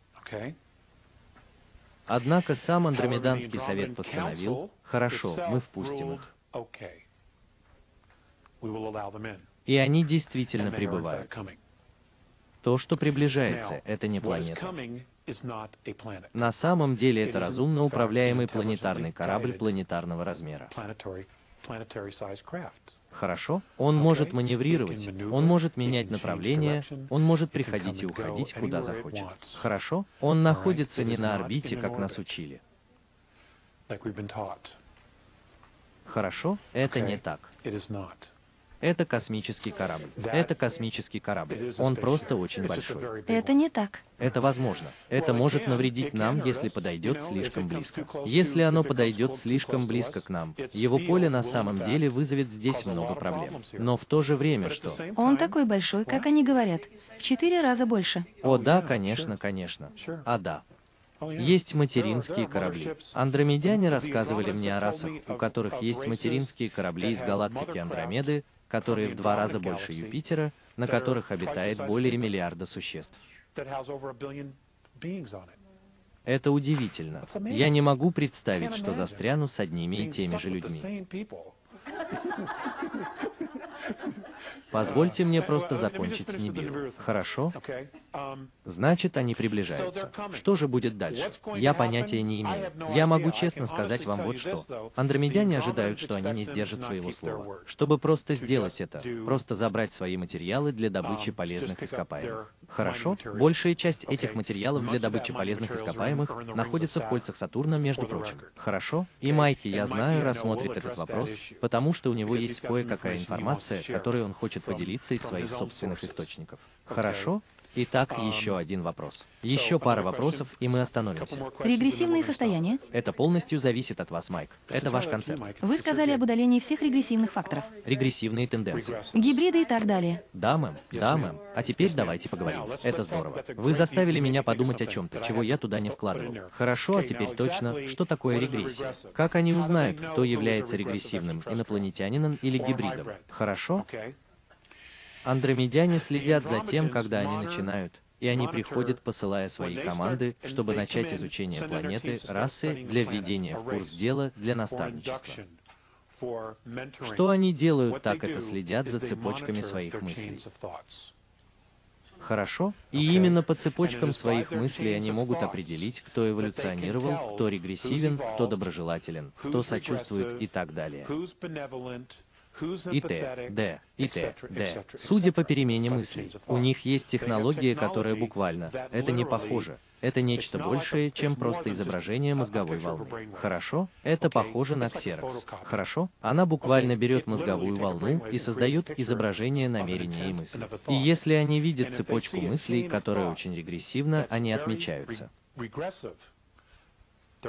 Однако сам Андромеданский совет постановил, хорошо, мы впустим их. И они действительно прибывают. То, что приближается, это не планета. На самом деле это разумно управляемый планетарный корабль планетарного размера. Хорошо? Он может маневрировать, он может менять направление, он может приходить и уходить, куда захочет. Хорошо? Он находится не на орбите, как нас учили. Хорошо? Это не так. Это космический корабль. Это космический корабль. Он просто очень большой. Это не так. Это возможно. Это может навредить нам, если подойдет слишком близко. Если оно подойдет слишком близко к нам, его поле на самом деле вызовет здесь много проблем. Но в то же время что? Он такой большой, как они говорят. В четыре раза больше. О да, конечно, конечно. А да. Есть материнские корабли. Андромедяне рассказывали мне о расах, у которых есть материнские корабли из галактики Андромеды, которые в два раза больше Юпитера, на которых обитает более миллиарда существ. Это удивительно. Я не могу представить, что застряну с одними и теми же людьми. Позвольте мне просто закончить с Нибиру. Хорошо? Значит, они приближаются. Что же будет дальше? Я понятия не имею. Я могу честно сказать вам вот что. Андромедяне ожидают, что они не сдержат своего слова. Чтобы просто сделать это, просто забрать свои материалы для добычи полезных ископаемых. Хорошо? Большая часть этих материалов для добычи полезных ископаемых находится в кольцах Сатурна, между прочим. Хорошо? И Майки, я знаю, рассмотрит этот вопрос, потому что у него есть кое-какая информация, которой он хочет поделиться из своих собственных источников. Хорошо? Итак, еще один вопрос. Еще пара вопросов, и мы остановимся. Регрессивные состояния. Это полностью зависит от вас, Майк. Это ваш концепт. Вы сказали об удалении всех регрессивных факторов. Регрессивные тенденции. Гибриды и так далее. Да, мэм. Да, мэм. А теперь давайте поговорим. Это здорово. Вы заставили меня подумать о чем-то, чего я туда не вкладывал. Хорошо, а теперь точно, что такое регрессия? Как они узнают, кто является регрессивным, инопланетянином или гибридом? Хорошо? Андромедяне следят за тем, когда они начинают, и они приходят, посылая свои команды, чтобы начать изучение планеты, расы, для введения в курс дела, для наставничества. Что они делают, так это следят за цепочками своих мыслей. Хорошо? И именно по цепочкам своих мыслей они могут определить, кто эволюционировал, кто регрессивен, кто доброжелателен, кто сочувствует и так далее и т, д, и т, д. Судя по перемене мыслей, у них есть технология, которая буквально, это не похоже. Это нечто большее, чем просто изображение мозговой волны. Хорошо? Это похоже на ксерокс. Хорошо? Она буквально берет мозговую волну и создает изображение намерения и мысли. И если они видят цепочку мыслей, которая очень регрессивна, они отмечаются.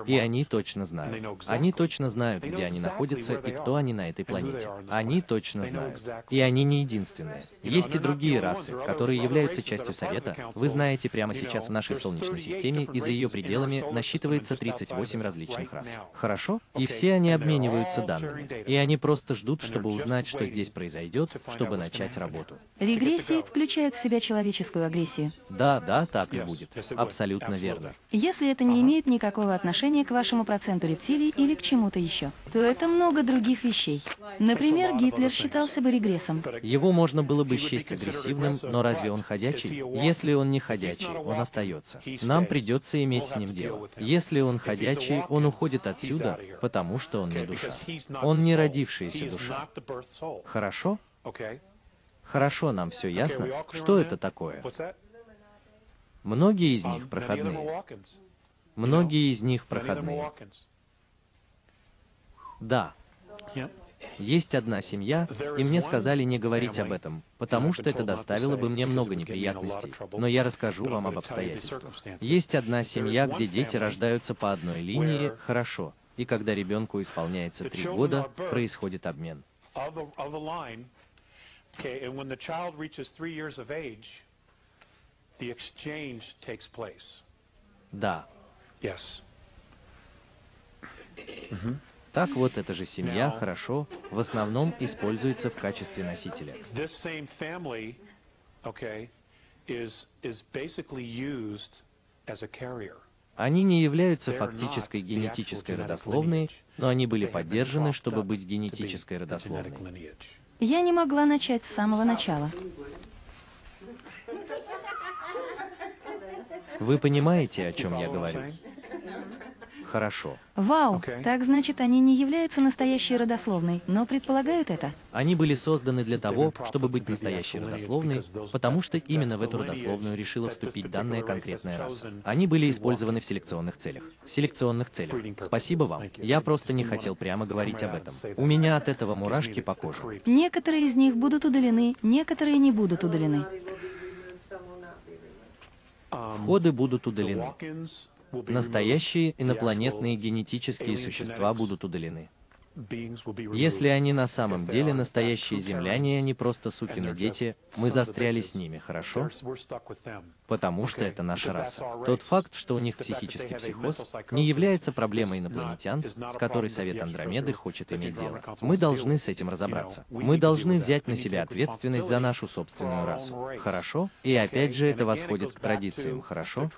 И они точно знают. Они точно знают, где они находятся и кто они на этой планете. Они точно знают. И они не единственные. Есть и другие расы, которые являются частью Совета. Вы знаете, прямо сейчас в нашей Солнечной системе и за ее пределами насчитывается 38 различных рас. Хорошо? И все они обмениваются данными. И они просто ждут, чтобы узнать, что здесь произойдет, чтобы начать работу. Регрессии включают в себя человеческую агрессию. Да, да, так и будет. Абсолютно верно. Если это не имеет никакого отношения отношение к вашему проценту рептилий или к чему-то еще, то это много других вещей. Например, Гитлер считался бы регрессом. Его можно было бы счесть агрессивным, но разве он ходячий? Если он не ходячий, он остается. Нам придется иметь с ним дело. Если он ходячий, он уходит отсюда, потому что он не душа. Он не родившаяся душа. Хорошо? Хорошо, нам все ясно. Что это такое? Многие из них проходные. Многие из них проходные. Да. Есть одна семья, и мне сказали не говорить об этом, потому что это доставило бы мне много неприятностей, но я расскажу вам об обстоятельствах. Есть одна семья, где дети рождаются по одной линии, хорошо, и когда ребенку исполняется три года, происходит обмен. Да. Yes. Угу. Так вот, эта же семья, хорошо, в основном используется в качестве носителя. Они не являются фактической генетической родословной, но они были поддержаны, чтобы быть генетической родословной. Я не могла начать с самого начала. Вы понимаете, о чем я говорю? Хорошо. Вау, так значит, они не являются настоящей родословной, но предполагают это? Они были созданы для того, чтобы быть настоящей родословной, потому что именно в эту родословную решила вступить данная конкретная раса. Они были использованы в селекционных целях. В селекционных целях. Спасибо вам. Я просто не хотел прямо говорить об этом. У меня от этого мурашки по коже. Некоторые из них будут удалены, некоторые не будут удалены. Входы будут удалены. Настоящие инопланетные генетические существа будут удалены. Если они на самом деле настоящие земляне, они просто сукины дети, мы застряли с ними, хорошо? Потому что это наша раса. Тот факт, что у них психический психоз, не является проблемой инопланетян, с которой Совет Андромеды хочет иметь дело. Мы должны с этим разобраться. Мы должны взять на себя ответственность за нашу собственную расу. Хорошо? И опять же это восходит к традициям, хорошо?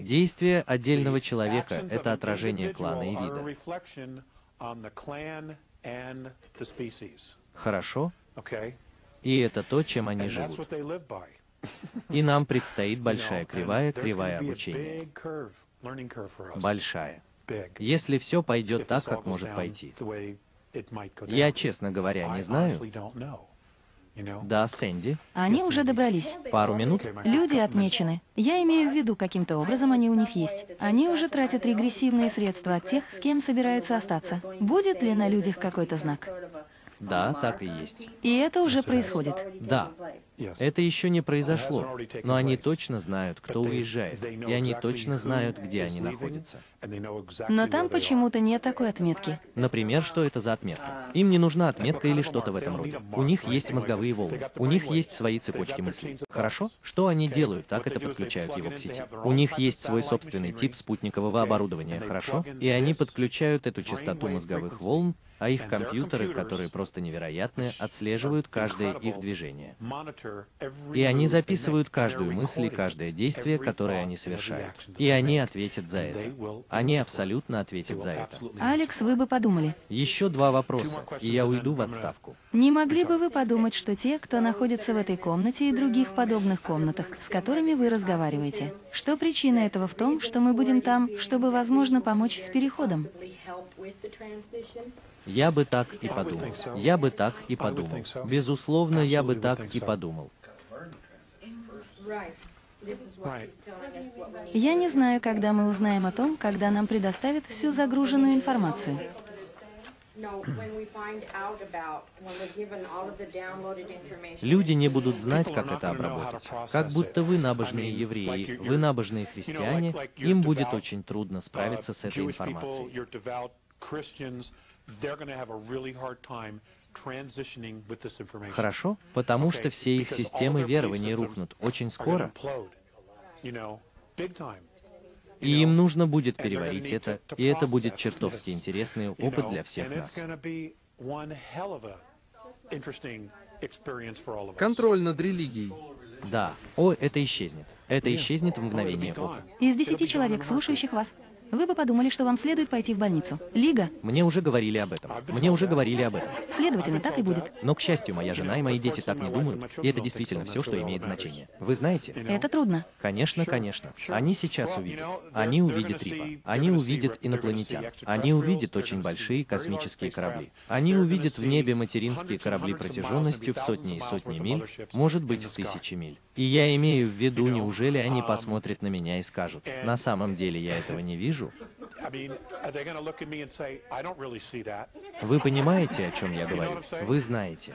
Действие отдельного человека — это отражение клана и вида. Хорошо? И это то, чем они живут. И нам предстоит большая кривая, кривая обучения. Большая. Если все пойдет так, как может пойти. Я, честно говоря, не знаю, да, Сэнди. Они уже добрались. Пару минут? Люди отмечены. Я имею в виду, каким-то образом они у них есть. Они уже тратят регрессивные средства от тех, с кем собираются остаться. Будет ли на людях какой-то знак? Да, так и есть. И это уже происходит. Да. Это еще не произошло, но они точно знают, кто уезжает, и они точно знают, где они находятся. Но там почему-то нет такой отметки. Например, что это за отметка? Им не нужна отметка или что-то в этом роде. У них есть мозговые волны, у них есть свои цепочки мыслей. Хорошо? Что они делают, так это подключают его к сети. У них есть свой собственный тип спутникового оборудования, хорошо? И они подключают эту частоту мозговых волн а их компьютеры, которые просто невероятные, отслеживают каждое их движение. И они записывают каждую мысль и каждое действие, которое они совершают. И они ответят за это. Они абсолютно ответят за это. Алекс, вы бы подумали. Еще два вопроса, и я уйду в отставку. Не могли бы вы подумать, что те, кто находится в этой комнате и других подобных комнатах, с которыми вы разговариваете, что причина этого в том, что мы будем там, чтобы, возможно, помочь с переходом? Я бы так и подумал. Я бы так и подумал. Безусловно, я бы так и подумал. Я не знаю, когда мы узнаем о том, когда нам предоставят всю загруженную информацию. Люди не будут знать, как это обработать. Как будто вы набожные евреи, вы набожные христиане, им будет очень трудно справиться с этой информацией. Хорошо, потому что все их системы верований рухнут очень скоро. И им нужно будет переварить это, и это будет чертовски интересный опыт для всех нас. Контроль над религией. Да. О, это исчезнет. Это исчезнет в мгновение ока. Из десяти человек, слушающих вас, вы бы подумали, что вам следует пойти в больницу. Лига. Мне уже говорили об этом. Мне уже говорили об этом. Следовательно, так и будет. Но, к счастью, моя жена и мои дети так не думают, и это действительно все, что имеет значение. Вы знаете? Это трудно. Конечно, конечно. Они сейчас увидят. Они увидят Рипа. Они увидят инопланетян. Они увидят очень большие космические корабли. Они увидят в небе материнские корабли протяженностью в сотни и сотни миль, может быть, в тысячи миль. И я имею в виду, неужели они посмотрят на меня и скажут, на самом деле я этого не вижу, вижу. Вы понимаете, о чем я говорю? Вы знаете.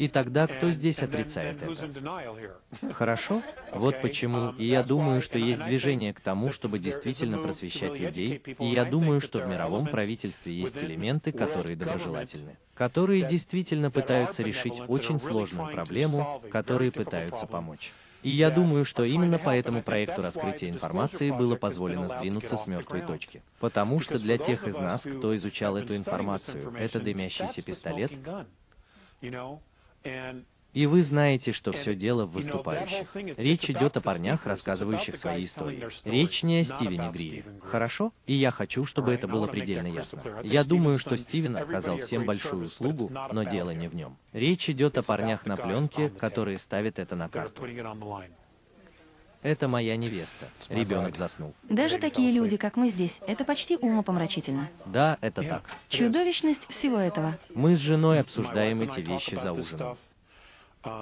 И тогда кто здесь отрицает это? Хорошо? Вот почему. И я думаю, что есть движение к тому, чтобы действительно просвещать людей. И я думаю, что в мировом правительстве есть элементы, которые доброжелательны, которые действительно пытаются решить очень сложную проблему, которые пытаются помочь. И я думаю, что именно по этому проекту раскрытия информации было позволено сдвинуться с мертвой точки. Потому что для тех из нас, кто изучал эту информацию, это дымящийся пистолет, и вы знаете, что все дело в выступающих. Речь идет о парнях, рассказывающих свои истории. Речь не о Стивене Гриле. Хорошо? И я хочу, чтобы это было предельно ясно. Я думаю, что Стивен оказал всем большую услугу, но дело не в нем. Речь идет о парнях на пленке, которые ставят это на карту. Это моя невеста. Ребенок заснул. Даже такие люди, как мы здесь, это почти умопомрачительно. Да, это так. Чудовищность всего этого. Мы с женой обсуждаем эти вещи за ужином.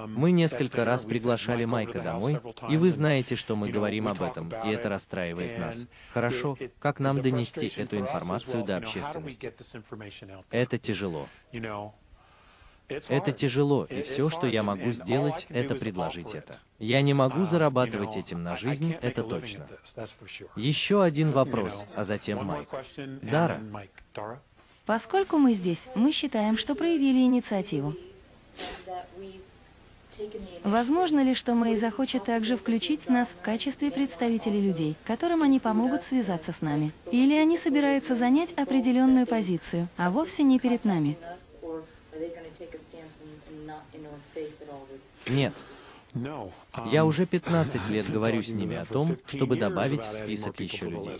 Мы несколько раз приглашали Майка домой, и вы знаете, что мы говорим об этом, и это расстраивает нас. Хорошо, как нам донести эту информацию до общественности? Это тяжело. Это тяжело, и все, что я могу сделать, это предложить это. Я не могу зарабатывать этим на жизнь, это точно. Еще один вопрос, а затем Майк. Дара. Поскольку мы здесь, мы считаем, что проявили инициативу. Возможно ли, что Мэй захочет также включить нас в качестве представителей людей, которым они помогут связаться с нами? Или они собираются занять определенную позицию, а вовсе не перед нами? Нет. Я уже 15 лет говорю с ними о том, чтобы добавить в список еще людей.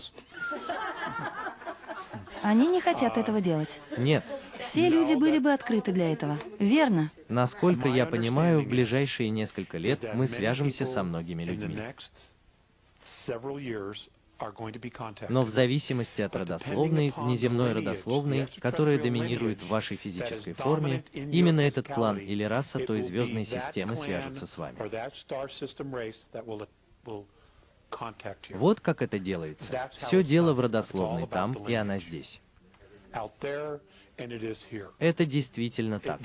Они не хотят этого делать. Нет. Все люди были бы открыты для этого. Верно? Насколько я понимаю, в ближайшие несколько лет мы свяжемся со многими людьми. Но в зависимости от родословной, внеземной родословной, которая доминирует в вашей физической форме, именно этот клан или раса той звездной системы свяжутся с вами. Вот как это делается. Все дело в родословной там, и она здесь. Это действительно так.